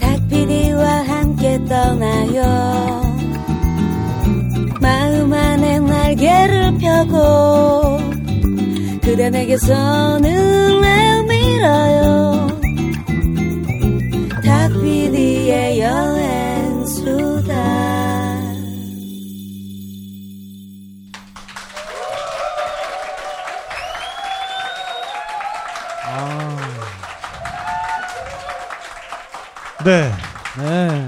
닭피디와 함께 떠나요. 마음 안에 날개를 펴고 그대 내게서 눈을 밀어요. 닭피디의 여행수다 네. 네.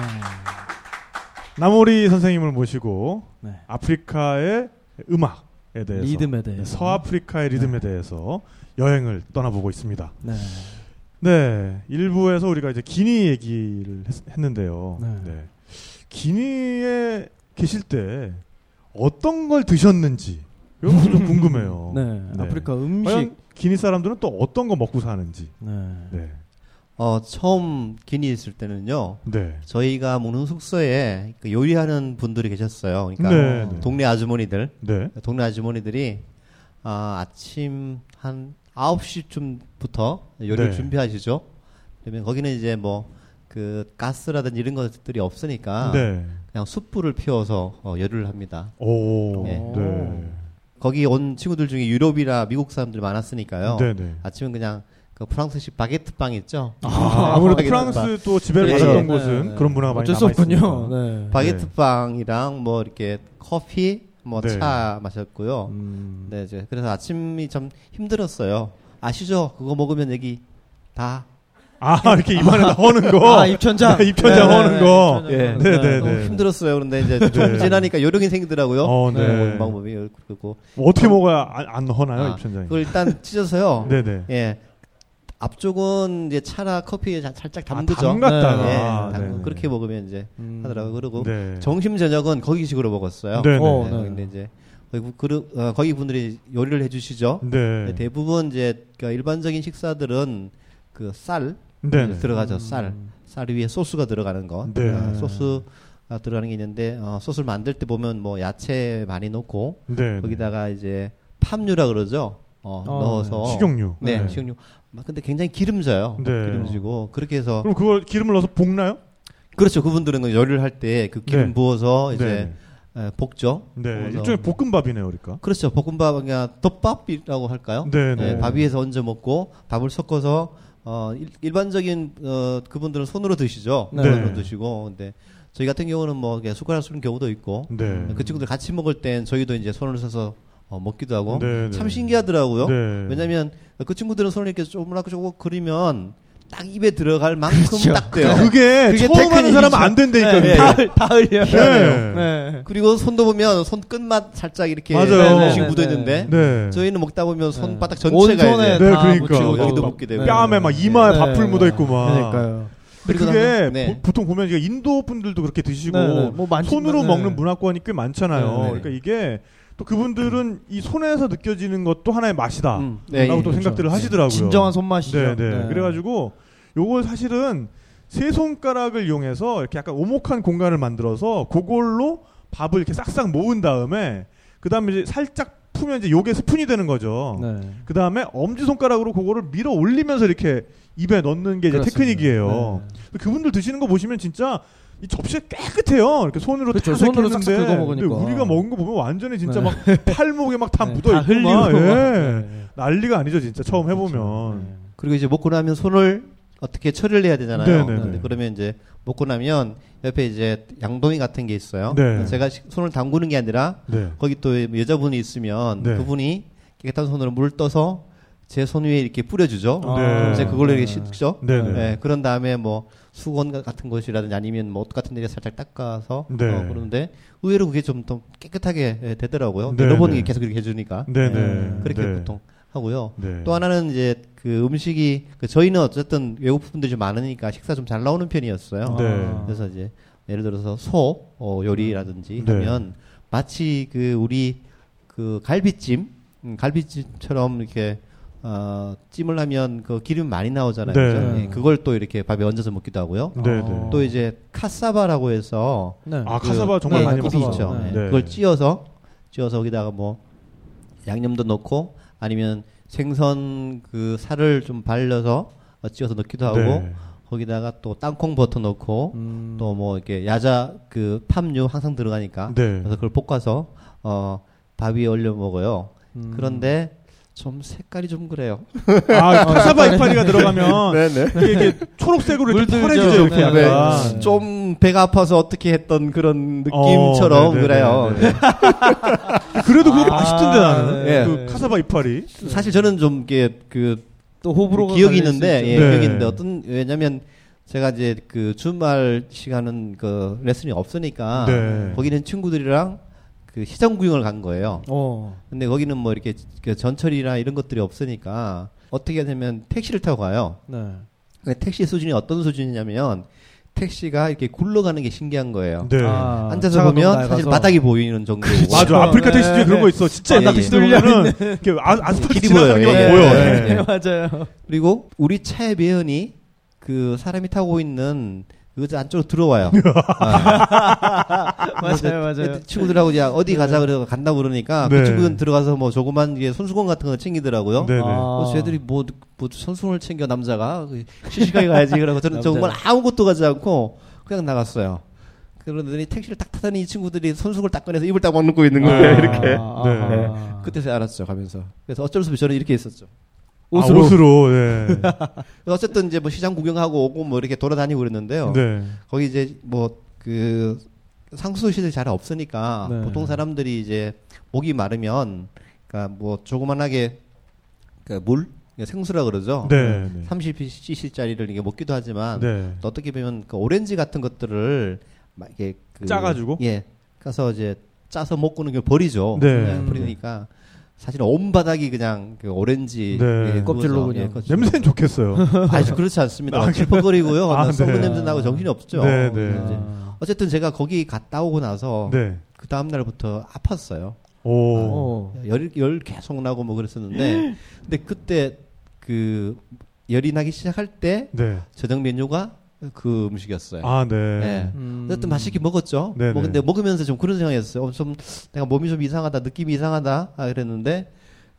나모리 선생님을 모시고 네. 아프리카의 음악에 대해서 리듬에 대해서. 네, 서아프리카의 리듬에 대해서 여행을 떠나보고 있습니다. 네. 네, 일부에서 우리가 이제 기니 얘기를 했, 는데요 네. 기니에 계실 때 어떤 걸 드셨는지 이건 좀 궁금해요. 네. 네. 아프리카 음식. 기니 사람들은 또 어떤 거 먹고 사는지. 네. 네, 어, 처음 기니 있을 때는요. 네, 저희가 묵는 숙소에 그 요리하는 분들이 계셨어요. 그러니까 네, 네. 동네 아주머니들, 네, 동네 아주머니들이 아, 아침 한 9시쯤부터 요리를 네. 준비하시죠. 그러면 거기는 이제 뭐 그 가스라든지 이런 것들이 없으니까 네. 그냥 숯불을 피워서 어, 요리를 합니다. 오, 네. 네, 거기 온 친구들 중에 유럽이나 미국 사람들이 많았으니까요. 네, 네. 아침은 그냥 그 프랑스식 바게트 빵 있죠. 아, 아무래도 바게트 빵. 프랑스 또 지배를 예, 받았던 예. 곳은 네, 그런 문화가 많이 어쩔 수 남아 있습니다. 없군요. 네. 바게트 빵이랑 뭐 이렇게 커피, 뭐 네. 차 마셨고요. 음. 네, 이제 그래서 아침이 좀 힘들었어요. 아시죠? 그거 먹으면 여기 다 아, 이렇게 입안에다 허는 거. 아, 입천장. 입천장 네, 허는 네, 거. 입천장 예. 네, 거. 네, 네. 힘들었어요. 그런데 이제 좀 지나니까 요령이 생기더라고요. 어, 네. 먹는 방법이 그리고 뭐 어떻게 먹어야 안, 안 허나요, 아, 입천장이? 그걸 일단 찢어서요. 네, 네. 예. 앞쪽은 이제 차나 커피에 자- 살짝 담그죠. 아, 담갔다가. 네. 예, 아, 담- 네. 그렇게 먹으면 이제 음. 하더라고요. 그리고 네. 점심 저녁은 거기식으로 먹었어요. 네, 네. 어, 네, 네. 근데 이제 거기, 그르, 어, 거기 분들이 요리를 해주시죠. 네. 대부분 이제 그 일반적인 식사들은 그쌀 네. 네. 들어가죠. 쌀. 쌀 위에 소스가 들어가는 거. 네. 어, 소스가 들어가는 게 있는데 어, 소스를 만들 때 보면 뭐 야채 많이 넣고 네. 거기다가 이제 팜유라 그러죠. 어, 어, 넣어서 식용유. 네, 네. 식용유. 막 근데 굉장히 기름져요. 네. 기름지고 그렇게 해서 그럼 그걸 기름을 넣어서 볶나요? 그렇죠. 그분들은 그 요리를 할때 그 기름 네. 부어서 이제 네. 에, 볶죠. 네. 일종의 볶음밥이네요, 그러니까. 그렇죠. 볶음밥 그냥 덮밥이라고 할까요? 네, 네. 밥 위에서 얹어 먹고 밥을 섞어서 어, 일, 반적인 어, 그분들은 손으로 드시죠. 네. 손으로 드시고 근데 저희 같은 경우는 뭐 그냥 숟가락 쓰는 경우도 있고 네. 그 친구들 같이 먹을 땐 저희도 이제 손을 써서 어, 먹기도 하고 네, 네. 참 신기하더라고요. 네. 왜냐하면 그 친구들은 손을 이렇게 조금씩 조금 그리면 딱 입에 들어갈 만큼 그렇죠. 딱 돼요. 그게, 그게 처음 하는 사람은. 안 된다니까. 네, 그게. 다, 흘- 다 흘려요. 네. 네. 그리고 손도 보면 손 끝맛 살짝 이렇게 맞아요. 음식 네, 묻어 네, 있는데 네. 저희는 먹다 보면 손바닥 온 전체가 손에 이제 네, 다 그러니까. 묻히고 여기도 또- 묻게 되고. 뺨에 막 이마에 네. 밥풀 묻어 있고 막. 그러니까요. 근데 그리고 그게 네. 보, 보통 보면 인도 분들도 그렇게 드시고 네, 네. 뭐 만지- 손으로 네. 먹는 문화권이 꽤 많잖아요. 네, 네. 그러니까 이게 또 그분들은 이 손에서 느껴지는 것도 하나의 맛이다. 음, 네, 라고 예. 또 그렇죠. 생각들을 하시더라고요. 진정한 손맛이죠. 네, 네. 그래가지고 요걸 사실은 세 손가락을 이용해서 이렇게 약간 오목한 공간을 만들어서 그걸로 밥을 이렇게 싹싹 모은 다음에 그 다음에 이제 살짝 풀면 이제 요게 스푼이 되는 거죠. 네. 그 다음에 엄지 손가락으로 그거를 밀어 올리면서 이렇게 입에 넣는 게 이제 그렇습니다. 테크닉이에요. 네. 그분들 드시는 거 보시면 진짜 이 접시가 깨끗해요. 이렇게 손으로 그렇죠. 손으로 싹싹 했는데 긁어 먹으니까. 근데 우리가 먹은 거 보면 완전히 진짜 네. 막 팔목에 막다 네, 묻어 다 있고 막 막. 예. 네. 난리가 아니죠 진짜 처음 해 보면. 네. 그리고 이제 먹고 나면 손을 어떻게 처리를 해야 되잖아요. 네, 네, 네. 그러면 이제 먹고 나면 옆에 이제 양동이 같은 게 있어요. 네. 제가 시- 손을 담그는 게 아니라 네. 거기 또 여자분이 있으면 네. 그분이 깨끗한 손으로 물 떠서 제 손 위에 이렇게 뿌려주죠. 아, 네. 이제 그걸로 이렇게 네. 씻죠. 네, 네. 네, 그런 다음에 뭐 수건 같은 것이라든지 아니면 뭐 옷 같은 데 살짝 닦아서 네. 어, 그러는데 의외로 그게 좀 더 깨끗하게 예, 되더라고요. 네, 여러 번이 네. 계속 이렇게 해주니까 네, 네, 네. 그렇게 네. 보통 하고요. 네. 또 하나는 이제 그 음식이 그 저희는 어쨌든 외국 분들이 좀 많으니까 식사 좀 잘 나오는 편이었어요. 네. 아. 그래서 이제 예를 들어서 소 어, 요리라든지 네. 하면 마치 그 우리 그 갈비찜 음, 갈비찜처럼 이렇게 어, 찜을 하면 그 기름 많이 나오잖아요. 네. 그죠? 예, 그걸 또 이렇게 밥에 얹어서 먹기도 하고요. 네, 네. 어. 또 이제 카사바라고 해서 네. 아 그- 카사바 정말 네, 많이 굽이 먹었죠. 있죠. 네. 예, 그걸 찧어서 찧어서 거기다가 뭐 양념도 넣고 아니면 생선 그 살을 좀 발려서 어, 찧어서 넣기도 하고 네. 거기다가 또 땅콩 버터 넣고 음. 또뭐 이렇게 야자 그 팜유 항상 들어가니까 네. 그래서 그걸 볶아서 어 밥 위에 올려 먹어요. 음. 그런데 좀 색깔이 좀 그래요. 아, 카사바 이파리가 들어가면 네네. 이게, 이게 초록색으로 이렇게. 펄해지죠, 이렇게 네. 네. 좀 배가 아파서 어떻게 했던 그런 어, 느낌처럼 네네네네. 그래요. 네. 그래도 그거 아, 맛있던데 나는. 네. 그 카사바 이파리. 사실 저는 좀 이게 그또 호불호가 기억이 있는데. 예, 네. 기억이 있는데 어떤 왜냐면 제가 이제 그 주말 시간은 그 레슨이 없으니까 네. 거기는 친구들이랑 그 시장 구경을 간 거예요. 어. 근데 거기는 뭐 이렇게 그 전철이나 이런 것들이 없으니까 어떻게 하냐면 택시를 타고 가요. 네. 근데 택시 수준이 어떤 수준이냐면 택시가 이렇게 굴러가는 게 신기한 거예요. 네. 아, 앉아서 보면. 사실 바닥이 보이는 정도. 맞아. 아프리카 택시 중에 네. 그런 거 있어. 진짜 옛날 아, 택시 예. 들으면은 이렇게 아, 아스팔트 길이 지나가는 게 보여요. 예, 보여. 예, 예. 네, 맞아요. 그리고 우리 차의 배연이 그 사람이 타고 있는 의자 안쪽으로 들어와요. 아. 맞아요, 맞아요. 친구들하고 이제 어디 가자 그래서 간다고 그러니까 네. 그 친구들은 들어가서 뭐 조그만 이게 손수건 같은 거 챙기더라고요. 네네. 아. 그래서 쟤들이 뭐, 뭐 손수건을 챙겨 남자가 그 시시하게 가야지 그러고 저는. 정말 아무것도 가지 않고 그냥 나갔어요. 그러더니 택시를 딱 타더니 이 친구들이 손수건을 딱 꺼내서 입을 딱 먹고 있는 거예요. 아, 이렇게. 아, 네. 아. 그때서 알았죠 가면서. 그래서 어쩔 수 없이 저는 이렇게 했었죠. 옷으로. 아, 옷으로. 네. 어쨌든 이제 뭐 시장 구경하고 오고 뭐 이렇게 돌아다니고 그랬는데요. 네. 거기 이제 뭐 그 상수 시설이 잘 없으니까 네. 보통 사람들이 이제 목이 마르면 그러니까 뭐 조그만하게 그물 생수라 그러죠. 네. 네. 30cc짜리를 이게 먹기도 하지만 네. 또 어떻게 보면 그 오렌지 같은 것들을 막 이게 그 짜가지고? 예 가서 이제 짜서 먹고는 걸 버리죠. 네. 버리니까 사실 온 바닥이 그냥 그 오렌지 네. 예, 껍질로. 그냥. 예, 껍질로. 냄새는 좋겠어요. 아주 그렇지 않습니다. 아, 막 칠퍽거리고요. 아, 막 썩은 네. 냄새 나고 정신이 없죠. 네, 네. 이제 아. 어쨌든 제가 거기 갔다 오고 나서 네. 그 다음 날부터 아팠어요. 오. 어. 열, 열 계속 나고 뭐 그랬었는데 근데 그때 그 열이 나기 시작할 때 네. 저녁 메뉴가 그 음식이었어요. 아, 네. 네. 음. 어쨌든 맛있게 먹었죠. 네네. 뭐 근데 먹으면서 좀 그런 생각이었어요. 어, 좀 내가 몸이 좀 이상하다, 느낌이 이상하다 아, 그랬는데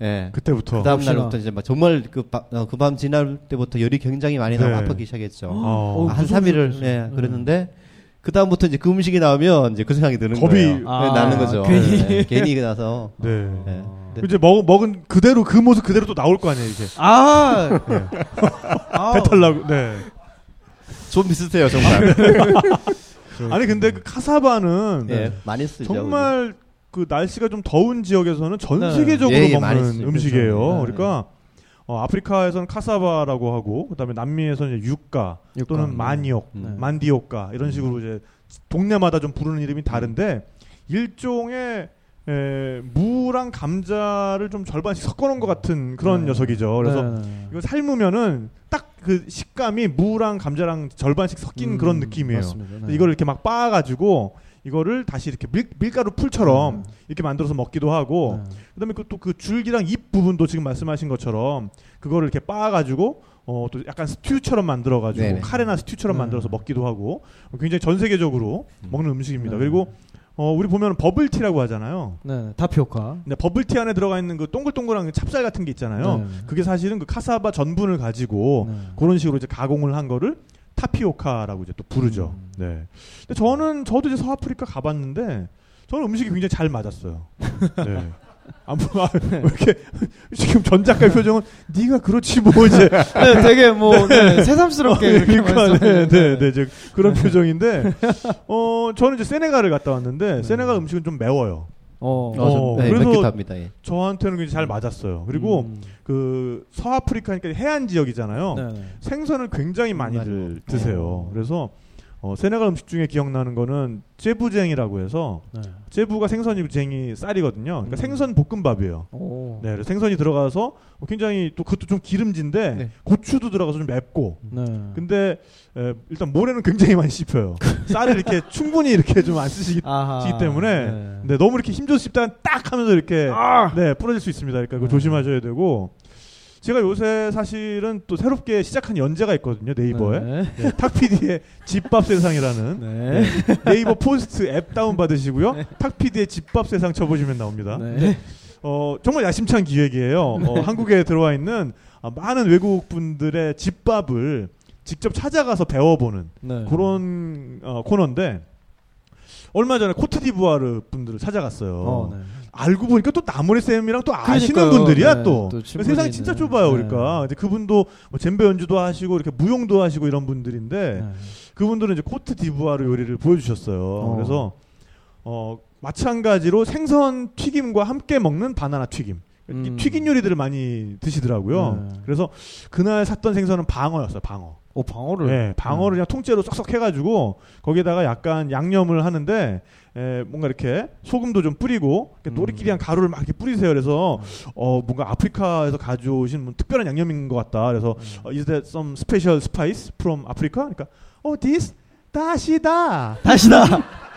예. 그때부터. 그 다음. 날부터 이제 막 정말 그밤 지날 때부터 열이 굉장히 많이 나고 네. 아프기 시작했죠. 어. 한 3일을 예, 그랬는데 그 다음부터 이제 그 음식이 나오면 이제 그 생각이 드는 겁이- 거예요. 네, 아, 나는 거죠. 괜히. 네, 괜히 나서 네. 네. 이제 먹, 먹은 그대로 그 모습 그대로 또 나올 거 아니에요, 이제. 아. 아. 배탈 나고. 네. 좀 비슷해요 정말. 아니 근데 그 카사바는 예, 많이 쓰죠. 정말 그 날씨가 좀 더운 지역에서는 전 네. 세계적으로 예, 예, 많이 먹는 쓰죠. 음식이에요. 그렇죠. 네. 그러니까 어, 아프리카에서는 카사바라고 하고 그다음에 남미에서는 이제 유가, 유가. 또는 마니옥, 음. 만디오카 이런 식으로 이제 동네마다 좀 부르는 이름이 다른데 일종의 에, 무랑 감자를 좀 절반씩 섞어놓은 것 같은 그런 네. 녀석이죠. 그래서 네, 네. 이거 삶으면은 딱 그 식감이 무랑 감자랑 절반씩 섞인 음, 그런 느낌이에요. 네. 이걸 이렇게 막 빻아가지고 이거를 다시 이렇게 밀, 밀가루 풀처럼 음. 이렇게 만들어서 먹기도 하고 네. 그다음에 그 또그 줄기랑 잎 부분도 지금 말씀하신 것처럼 그거를 이렇게 빻아가지고 어 또 약간 스튜처럼 만들어가지고. 카레나 스튜처럼 네. 만들어서 먹기도 하고 굉장히 전 세계적으로 먹는 음식입니다. 네. 그리고 어 우리 보면 버블티라고 하잖아요. 네, 네. 타피오카. 근데 버블티 안에 들어가 있는 그 동글동글한 그 찹쌀 같은 게 있잖아요. 네. 그게 사실은 그 카사바 전분을 가지고 네. 그런 식으로 이제 가공을 한 거를 타피오카라고 이제 또 부르죠. 음. 네. 근데 저는 저도 이제 서아프리카 가봤는데 저는 음식이 굉장히 잘 맞았어요. 네. 아, 뭐, 아, 왜 이렇게 지금 전 작가의 표정은 네가 그렇지 뭐 이제 네, 되게 뭐 네, 새삼스럽게 이렇게 그러니까 네. 네, 네, 이제 그런 표정인데 어 저는 이제 세네갈을 갔다 왔는데 세네갈 음식은 좀 매워요. 어. 어, 좀, 어, 네, 그래서- 맵기합니다. 예. 저한테는 굉장히 잘 맞았어요. 그리고 음. 그 서아프리카니까 해안 지역이잖아요. 네, 네. 생선을 굉장히 많이들 많이 드세요. 어. 그래서 어, 세네갈 음식 중에 기억나는 거는 제부쟁이라고 해서 네. 제부가 생선이 쟁이 쌀이거든요. 그러니까 음. 생선 볶음밥이에요. 오. 네, 생선이 들어가서 굉장히 또 그것도 좀 기름진데 네. 고추도 들어가서 좀 맵고. 네. 근데 에, 일단 모래는 굉장히 많이 씹혀요. 쌀을 이렇게 충분히 이렇게 좀 안 쓰시기 때문에 네. 네, 너무 이렇게 힘줘서 씹다가 딱 하면서 이렇게 아! 네, 부러질 수 있습니다. 그러니까 네. 조심하셔야 되고 제가 요새 사실은 또 새롭게 시작한 연재가 있거든요. 네이버에. 네. 네, 탁피디의 집밥 세상이라는 네. 네. 네이버 포스트 앱 다운 받으시고요. 탁피디의 집밥 세상 쳐보시면 나옵니다. 네. 어, 정말 야심찬 기획이에요. 어, 한국에 들어와 있는 아, 많은 외국 분들의 집밥을 직접 찾아가서 배워보는 네. 그런 어, 코너인데 얼마 전에 코트디부아르 분들을 찾아갔어요. 어, 네. 알고 보니까 또 나모리 쌤이랑 또 아시는 그러니까요. 분들이야 네, 또. 또 세상이 진짜. 좁아요, 네. 그러니까. 근데 그분도 뭐 젬베 연주도 하시고 이렇게 무용도 하시고 이런 분들인데 네. 그분들은 이제 코트 디부아르 요리를 보여주셨어요. 어. 그래서 어 마찬가지로 생선 튀김과 함께 먹는 바나나 튀김. 이 음. 튀긴 요리들을 많이 드시더라고요. 네. 그래서 그날 샀던 생선은 방어였어요. 방어. 어 방어를. 네, 방어를 그냥 통째로 쏙쏙 해가지고 거기에다가 약간 양념을 하는데 에, 뭔가 이렇게 소금도 좀 뿌리고 이렇게 음. 가루를 막 이렇게 뿌리세요. 그래서 어 뭔가 아프리카에서 가져오신 뭐 특별한 양념인 것 같다. 그래서 음. 어, is that some special spice from Africa? 그러니까 어 this 다시다. 다시다.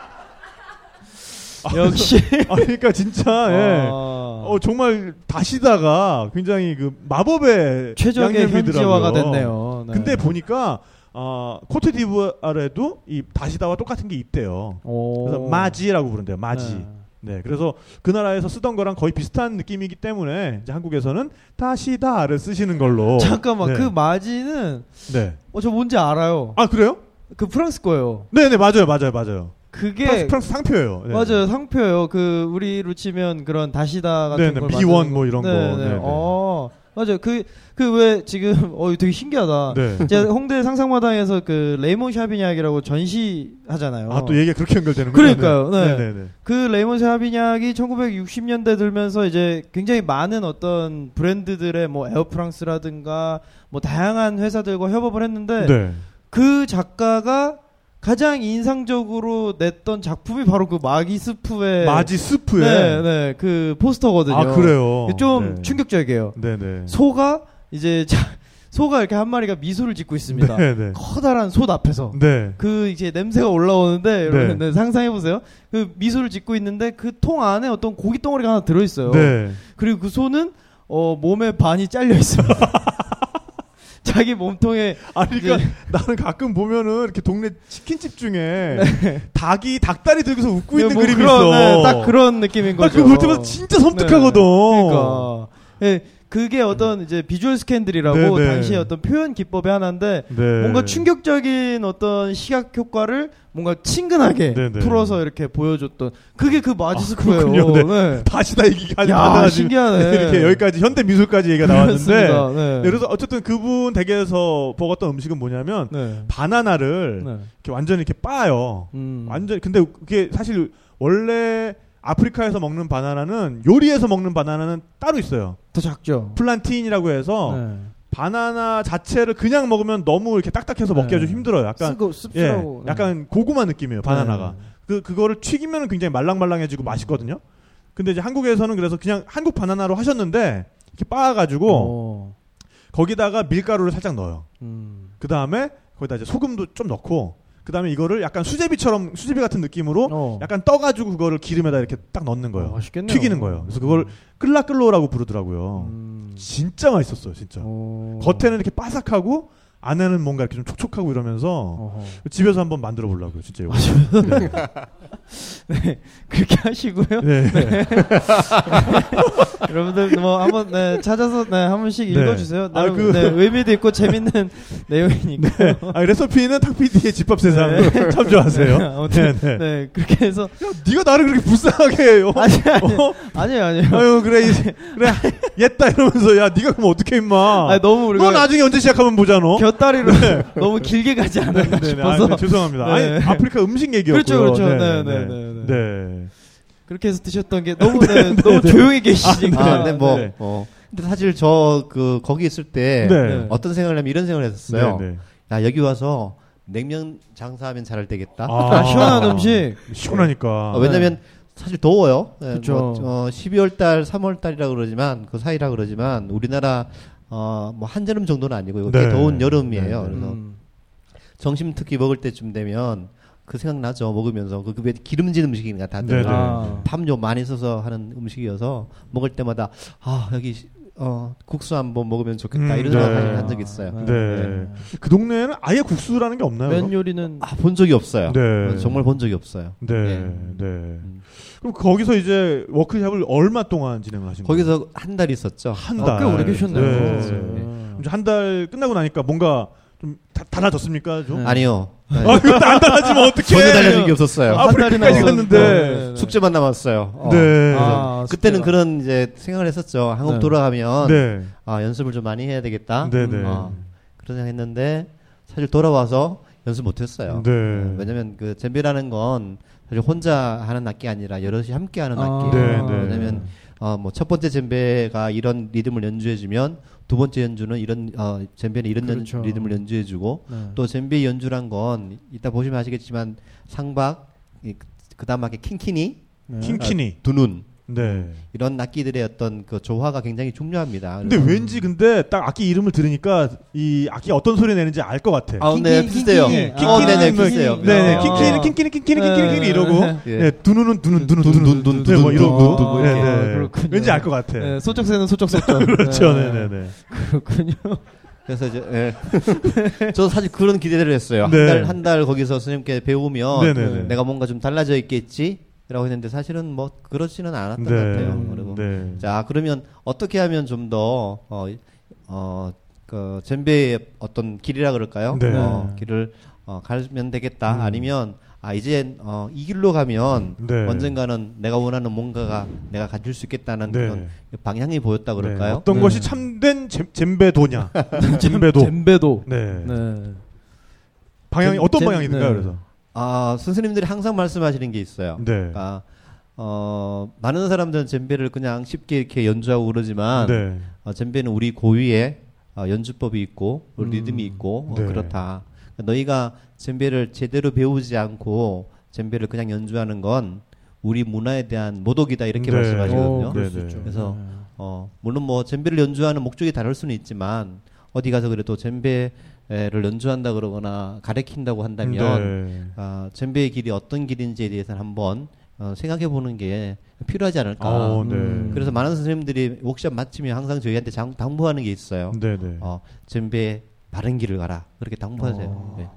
역시. 아, 그러니까 진짜 예. 아, 어 정말 다시다가 굉장히 그 마법의 최적의. 현지화가 됐네요. 네. 근데 보니까 어, 코트디부아르에도 이 다시다와 똑같은 게 있대요. 오. 그래서 마지라고 부른대요. 마지. 네. 네. 그래서 그 나라에서 쓰던 거랑 거의 비슷한 느낌이기 때문에 이제 한국에서는 다시다를 쓰시는 걸로. 잠깐만 네. 그 마지는 네. 어 저 뭔지 알아요. 아 그래요? 그 프랑스 거예요. 네, 네 맞아요, 맞아요, 맞아요. 그게 프랑스, 프랑스 상표예요. 네. 맞아요 상표예요. 그 우리로 치면 그런 다시다 같은 네네, 걸 B1 만드는 뭐 이런 거. 네네. 네네. 어 맞아요. 그 그 왜 지금 어 되게 신기하다. 네. 제가 홍대 상상마당에서 그 레이몬 샤비냐기라고 전시 하잖아요. 아 또 얘기가 그렇게 연결되는 거예요? 그러니까요. 네. 네, 네. 그 레이몬 샤비냐기 1960년대 들면서 이제 굉장히 많은 어떤 브랜드들의 뭐 에어프랑스라든가 뭐 다양한 회사들과 협업을 했는데 네. 그 작가가 가장 인상적으로 냈던 작품이 바로 그 마기 스프의 마지 스프에. 네, 네, 그 포스터거든요. 아 그래요. 좀 네. 충격적이에요. 네네. 소가 이제 자, 소가 이렇게 한 마리가 미소를 짓고 있습니다. 네네. 커다란 솥 앞에서 네. 그 이제 냄새가 올라오는데 여러분 네. 네, 상상해 보세요. 그 미소를 짓고 있는데 그 통 안에 어떤 고기 덩어리가 하나 들어 있어요. 네. 그리고 그 소는 어 몸에 반이 잘려 있어요. 자기 몸통에 아니 그러니까 나는 가끔 보면은 이렇게 동네 치킨집 중에 닭이 닭다리 들고서 웃고 있는 네, 뭐 그림이 그런, 있어. 네, 딱 그런 느낌인 나 거죠. 그거 볼 때마다 진짜 섬뜩하거든. 그러니까 예, 그게 어떤 이제 비주얼 스캔들이라고 네, 네. 당시의 어떤 표현 기법의 하나인데 네. 뭔가 충격적인 어떤 시각 효과를 뭔가 친근하게 네, 네. 풀어서 이렇게 보여줬던 그게 그 아, 마지스프예요. 그렇군요. 네. 다시 다 얘기가 야 나와가지고 신기하네. 이렇게 여기까지 현대 미술까지 얘기가 나왔는데 그래서 어쨌든 그분 댁에서 먹었던 음식은 뭐냐면 네. 바나나를 네. 이렇게 완전히 이렇게 빠요. 음. 완전 근데 그게 사실 원래 아프리카에서 먹는 바나나는 요리해서 먹는 바나나는 따로 있어요. 더 작죠. 플란틴이라고 해서 네. 바나나 자체를 그냥 먹으면 너무 이렇게 딱딱해서 먹기가 네. 좀 힘들어요. 약간 쓰고 예, 씁쓸하고. 네. 약간 고구마 느낌이에요. 바나나가. 네. 그 그거를 튀기면 굉장히 말랑말랑해지고 맛있거든요. 근데 이제 한국에서는 그래서 그냥 한국 바나나로 하셨는데 이렇게 빻아가지고 어. 거기다가 밀가루를 살짝 넣어요. 음. 그 다음에 거기다 이제 소금도 좀 넣고 그 다음에 이거를 약간 수제비처럼 수제비 같은 느낌으로 어. 약간 떠가지고 그거를 기름에다 이렇게 딱 넣는 거예요. 어, 맛있겠네요. 튀기는 거예요. 그래서 그걸 끌라끌로라고 부르더라고요. 음. 진짜 맛있었어요, 진짜. 어. 겉에는 이렇게 바삭하고 안에는 뭔가 이렇게 좀 촉촉하고 이러면서 어허. 집에서 한번 만들어 보려고요, 진짜 이거. 네. 네, 그렇게 하시고요. 네. 여러분들 뭐 한번 네, 찾아서 네, 한 번씩 네. 읽어주세요. 아, 나름, 그- 네, 의미도 있고 재밌는 내용이니까. 아, 레시피는 탁피디의 집밥 세상 네. 참조하세요. 아무튼 네, 네. 네 그렇게 해서 네가 나를 그렇게 불쌍하게 해요. 아니 아니 어? 아니에요 아니에요. 아유 그래 이제 그래 옛다 이러면서 야 네가 그럼 어떻게 임마? 아니 너무 우리가 너 나중에 언제 시작하면 보자 너. 곁다리로 너무 길게 가지 않았나 네, 네, 싶어서 아, 네, 죄송합니다. 네. 아니 아프리카 음식 얘기였고요. 그렇죠, 그렇죠. 네, 네, 네, 네, 네, 네. 네. 그렇게 해서 드셨던 게 너무 네, 너무 조용히 계시니까. 아, 근데 뭐, 네. 어. 근데 사실 저 그 거기 있을 때 네. 네. 어떤 생각을 하면 이런 생각을 했었어요. 네, 네. 야 여기 와서 냉면 장사하면 잘할 되겠다. 아, 시원한 음식. 시원하니까. 어, 왜냐면 사실 더워요. 네, 그쵸. 뭐, 어, 12월 달, 3월 달이라 그러지만 그 사이라 그러지만 우리나라 어, 뭐 한여름 정도는 아니고 꽤 네. 더운 여름이에요. 네, 네. 그래서 음. 점심 특히 먹을 때쯤 되면 그 생각나죠. 먹으면서 그, 그 기름진 음식이니까 다들 네, 네. 아. 팜요 많이 써서 하는 음식이어서 먹을 때마다 아 여기 어, 국수 한번 먹으면 좋겠다 음, 이런 네. 생각을 한 적이 있어요. 네. 그 동네에는 아예 국수라는 게 없나요? 면? 요리는 아, 본 적이 없어요. 네. 정말 본 적이 없어요. 네, 네. 네. 그럼 거기서 이제 워크샵을 얼마 동안 진행을 하신 거예요? 거기서 한 달 있었죠. 한 아, 달. 꽤 오래 계셨네요. 네. 네. 한달 끝나고 나니까 뭔가 좀 다, 달라졌습니까? 좀? 네. 아니요. 네. 아, 그거 안 달라지면 어떡해. 전혀 달라진 게 없었어요. 아, 아프리카까지 한 달이나 갔는데. 네, 네. 숙제만 남았어요. 어. 네. 아, 그때는 숙제가. 그런 이제 생각을 했었죠. 한국 네. 돌아가면 네. 아, 연습을 좀 많이 해야 되겠다. 네네. 어, 그런 생각 했는데 사실 돌아와서 연습 못했어요. 네. 어, 왜냐면 그 젬베라는 건 사실 혼자 하는 악기 아니라 여럿이 함께 하는 아, 악기예요. 네, 네. 왜냐면 어, 뭐 첫 번째 젬베가 이런 리듬을 연주해주면 두 번째 연주는 이런 어, 젬베는 이런 연- 그렇죠. 리듬을 연주해주고 네. 또 젬베 연주란 건 이따 보시면 아시겠지만 상박 이- 그다음에 킹키니 네. 킹키니. 두눈 네. 이런 악기들의 어떤 그 조화가 굉장히 중요합니다. 근데 왠지 근데 딱 악기 이름을 들으니까 이 악기가 어떤 소리 내는지 알 것 같아. 아, 네, 비슷해요. 어, 아, 뭐, 비슷해요. 네네. 아. 킹키니, 킹키니, 킹키니, 킹키니 네. 이러고. 예. 네, 두누는 두눈, 두눈, 둔, 두눈, 네, 뭐 둔, 이러고. 네, 아, 네. 왠지 알 것 같아. 네, 소쩍새는 소쩍소쩍. 그렇죠, 네. 네, 네, 네. 그렇군요. 그래서 이제 예. 저도 사실 그런 기대를 했어요. 네. 한달 한 달 거기서 선생님께 배우면 네, 네, 네. 내가 뭔가 좀 달라져 있겠지 라고 했는데 사실은 뭐 그렇지는 않았던 네. 것 같아요. 그리고 네. 자 그러면 어떻게 하면 좀더 어, 어, 그 젬베의 어떤 길이라 그럴까요? 네. 어, 길을 어, 가면 되겠다. 음. 아니면 아 이제 어, 이 길로 가면 네. 언젠가는 내가 원하는 뭔가가 내가 가질 수 있겠다는 네. 그런 방향이 보였다 네. 그럴까요? 어떤 네. 것이 참된 젬- 젬베도냐. 젬베도. 잼베도. 네. 네. 방향이 젬- 어떤 젬- 방향인가요, 네. 그래서? 아 선생님들이 항상 말씀하시는 게 있어요. 네. 그러니까 어, 많은 사람들은 젬베를 그냥 쉽게 이렇게 연주하고 그러지만 네. 어, 젬베는 우리 고유의 어, 연주법이 있고 또 음. 리듬이 있고 어, 네. 그렇다. 그러니까 너희가 젬베를 제대로 배우지 않고 젬베를 그냥 연주하는 건 우리 문화에 대한 모독이다 이렇게 네. 말씀하시거든요. 어, 그럴 수 네, 네. 그래서 네. 어, 물론 뭐 젬베를 연주하는 목적이 다를 수는 있지만 어디 가서 그래도 젬베 를 연주한다 그러거나 가르친다고 한다면 네. 아, 젬베의 길이 어떤 길인지에 대해서는 한번 어, 생각해 보는 게 필요하지 않을까. 어, 네. 음. 그래서 많은 선생님들이 워크숍 마치면 항상 저희한테 장- 당부하는 게 있어요. 네, 네. 어, 젬베 바른 길을 가라. 그렇게 당부하세요. 어. 네.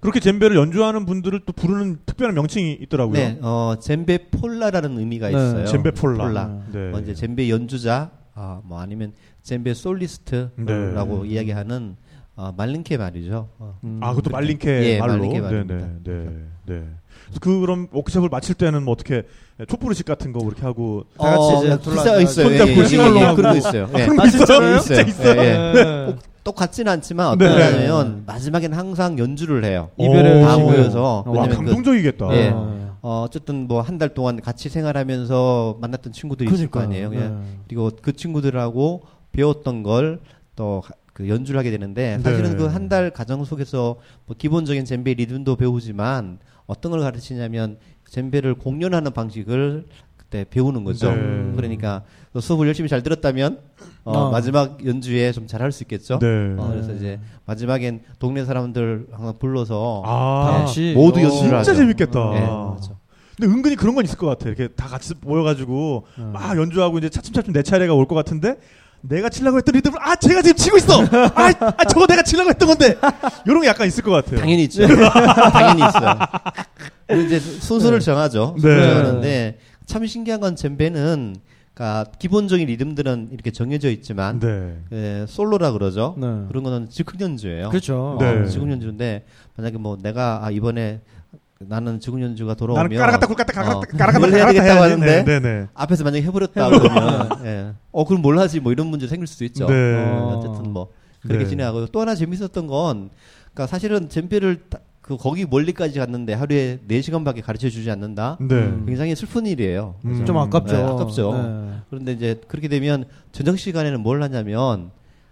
그렇게 젬베를 연주하는 분들을 또 부르는 특별한 명칭이 있더라고요. 네, 어, 젬베 폴라라는 의미가 네. 있어요. 젬베 폴라. 폴라. 네. 뭐 이제 젬베 연주자, 아, 뭐 아니면 젬베 솔리스트라고 네. 이야기하는 어, 말린케 말이죠. 어. 음. 아, 그것도 말린케 예, 말로. 말린케 네. 네, 네, 네. 그래서 그 그럼 워크숍을 마칠 때는 뭐 어떻게 촛불의식 같은 거 그렇게 하고 다 같이 어, 이제 기사 둘러앉아 있어요. 예, 예, 예, 예, 하고. 그런 거 있어요. 예. 아, 진짜로요? 진짜 있어요. 예, 예. 네. 똑같지는 않지만 네. 어떠냐면 마지막에는 항상 연주를 해요. 이별의 오. 다. 모여서 어, 와, 그, 감동적이겠다. 예. 어. 어, 어쨌든 뭐 한 달 동안 같이 생활하면서 만났던 친구들이 있을 거 그러니까요. 아니에요. 예. 네. 그리고 그 친구들하고 배웠던 걸또 그 연주를 하게 되는데 사실은 네. 그한달 과정 속에서 뭐 기본적인 젬베 리듬도 배우지만 어떤 걸 가르치냐면 젬베를 공연하는 방식을 그때 배우는 거죠. 네. 그러니까 또 수업을 열심히 잘 들었다면 어, 어. 마지막 연주에 좀 잘할 수 있겠죠. 네. 어, 그래서 이제 마지막엔 동네 사람들 항상 불러서 아, 다 같이 모두 어. 연주를 진짜 하죠. 재밌겠다. 예, 그렇죠. 근데 은근히 그런 건 있을 것 같아. 이렇게 다 같이 모여가지고 음. 막 연주하고 이제 차츰차츰 내 차례가 올 것 같은데 내가 치려고 했던 리듬을 아 제가 지금 치고 있어. 아, 아 저거 내가 치려고 했던 건데 이런 게 약간 있을 것 같아요. 당연히 있죠. 당연히 있어요. 그리고 이제 순서를 정하죠. 네. 순서를 정하는데 참 신기한 건 젬베는 그러니까 기본적인 리듬들은 이렇게 정해져 있지만 네. 예, 솔로라 그러죠. 네. 그런 거는 즉흥 연주예요. 그렇죠. 네. 어, 즉흥 연주인데 만약에 뭐 내가 아 이번에 나는 즉흥 연주가 돌아오면 나는 까라갔다 굴갔다 어, 까라갔다 까라갔다 뭘 해야 까라갔다 되겠다고 해야지. 하는데 네, 네. 앞에서 만약에 해버렸다 그러면 예. 어 그럼 뭘 하지 뭐 이런 문제 생길 수도 있죠. 네. 어, 어쨌든 뭐 그렇게 네. 진행하고 또 하나 재밌었던 건 그러니까 사실은 다- 그 거기 멀리까지 갔는데 하루에 4시간밖에 가르쳐 주지 않는다. 네. 음. 굉장히 슬픈 일이에요. 음. 좀 아깝죠. 네, 아깝죠. 네. 그런데 이제 그렇게 되면 저녁 시간에는 뭘 하냐면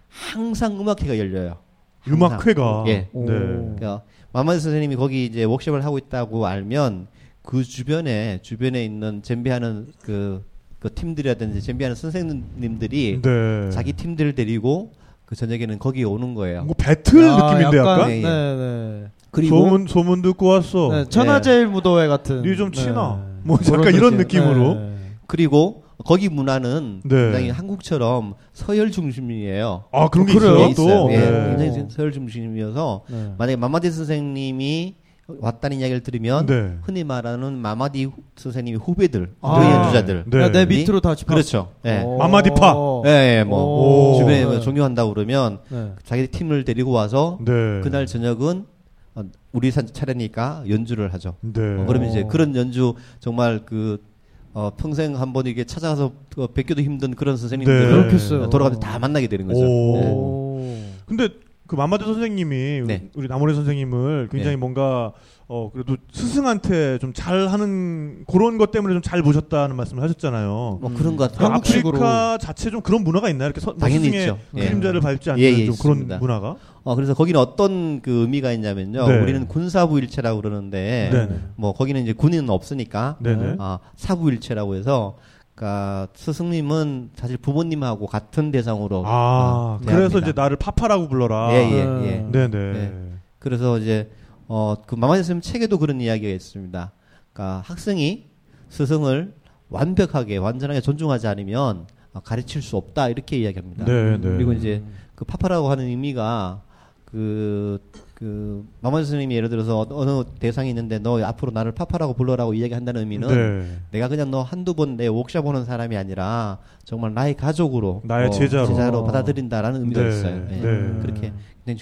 항상 음악회가 열려요. 항상. 음악회가 예. 오. 네. 그러니까 마마드 선생님이 거기 이제 워크숍을 하고 있다고 알면 그 주변에 주변에 있는 젬비하는 그, 그 팀들이라든지 젬비하는 선생님들이 네. 자기 팀들을 데리고 그 저녁에는 거기에 오는 거예요. 뭐 배틀 아, 느낌인데 약간, 예, 예. 네, 네. 소문 소문 듣고 왔어. 네, 천하제일 무도회 같은. 니좀 네. 치나? 뭐 약간 이런 느낌. 느낌으로. 네. 그리고 거기 문화는 네. 굉장히 한국처럼 서열 중심이에요. 아 그런 게 그래요? 있어요. 또. 예, 네. 굉장히 서열 중심이어서 네. 만약에 마마데 선생님이 왔다는 이야기를 들으면 네. 흔히 말하는 마마디 후- 선생님의 후배들, 아. 그 연주자들. 네. 야, 내 밑으로 다 집합. 그렇죠. 예. 어. 마마디파. 예, 예, 뭐 오. 주변에 네. 뭐 존경한다고 그러면 네. 자기 팀을 데리고 와서 네. 그날 저녁은 어, 우리 산 차례니까 연주를 하죠. 네. 어, 그러면 이제 어. 그런 연주 정말 그 어, 평생 한 번 이게 찾아가서 어, 뵙기도 힘든 그런 네. 선생님들을 그렇겠어요. 돌아가면서 다 만나게 되는 거죠. 오. 네. 오. 근데 그 마마드 선생님이 네. 우리 나모레 선생님을 굉장히 네. 뭔가 어 그래도 스승한테 좀 잘하는 그런 것 때문에 좀 잘 보셨다는 말씀을 하셨잖아요. 뭐 그런 것 같아요. 한국식으로. 아프리카 자체 좀 그런 문화가 있나요? 이렇게 서, 뭐 당연히 스승의 있죠. 예. 그림자를 밟지 않는 예, 예, 좀 그런 있습니다. 문화가. 어, 그래서 거기는 어떤 그 의미가 있냐면요. 네. 우리는 군사부일체라고 그러는데 네네. 뭐 거기는 이제 군인은 없으니까 네네. 아, 사부일체라고 해서 그러니까 스승님은 사실 부모님하고 같은 대상으로 아 어, 그래서. 이제 나를 파파라고 불러라. 예, 예, 아. 예. 네네. 네. 그래서 이제 어, 그 마마디 선생님 책에도 그런 이야기가 있습니다. 그러니까 학생이 스승을 완벽하게 완전하게 존중하지 않으면 어, 가르칠 수 없다 이렇게 이야기합니다. 네, 네. 그리고 이제 그 파파라고 하는 의미가 그, 그, 마마디 선생님이 예를 들어서 어- 어느 대상이 있는데 너 앞으로 나를 파파라고 불러라고 이야기한다는 의미는 네. 내가 그냥 너 한두 번 내 옥샵 오는 사람이 아니라 정말 나의 가족으로 나의 제자로. 어, 받아들인다라는 의미가 네, 있어요. 예. 네. 그렇게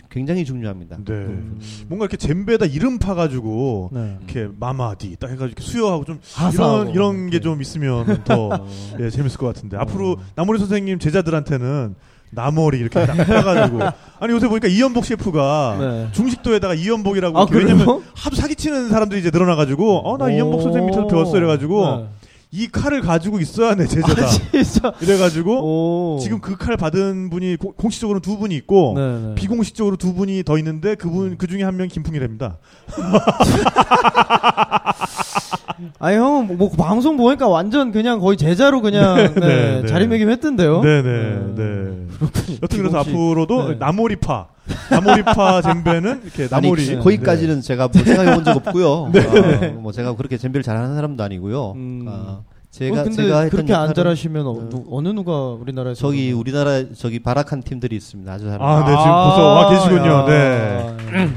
굉장히, 중요합니다. 네. 그 뭔가 이렇게 잼베에다 이름 파가지고 네. 이렇게 마마디 딱 해가지고 수여하고 좀 이런 이런 게 이렇게. 좀 있으면 더 예, 재밌을 것 같은데 앞으로 나모리 선생님 제자들한테는 나머리 이렇게 딱 해가지고 아니 요새 보니까 이연복 셰프가 네. 중식도에다가 이연복이라고 아, 그래요? 왜냐면 하도 사기치는 사람들이 이제 늘어나가지고 어 나 이연복 선생님 밑에서 배웠어 이래가지고 네. 이 칼을 가지고 있어야 내 제자다 아. 이래가지고 오. 지금 그 칼 받은 분이 고- 공식적으로 두 분이 있고 네, 네. 비공식적으로 두 분이 더 있는데 그분 그 중에 한 명 김풍이랍니다. 아니 형은 뭐, 뭐 방송 보니까 완전 그냥 거의 제자로 그냥 네, 네, 네, 네. 자리매김했던데요. 네네 네. 여튼 그래서. 앞으로도 네. 나모리파 나모리파 잼베는 이렇게 아니, 나모리 네. 거기까지는 제가 뭐 생각해 본 적 없고요. 아, 뭐 제가 그렇게 잼비를 잘하는 사람도 아니고요. 음. 아, 제가 어, 근데 제가 했던 그렇게 안 잘하시면 어, 네. 누, 어느 누가 우리나라에서 저기 우리나라 저기 바락한 팀들이 있습니다. 아주 잘하는. 아, 네, 지금 벌써 와 계시군요. 네. 네.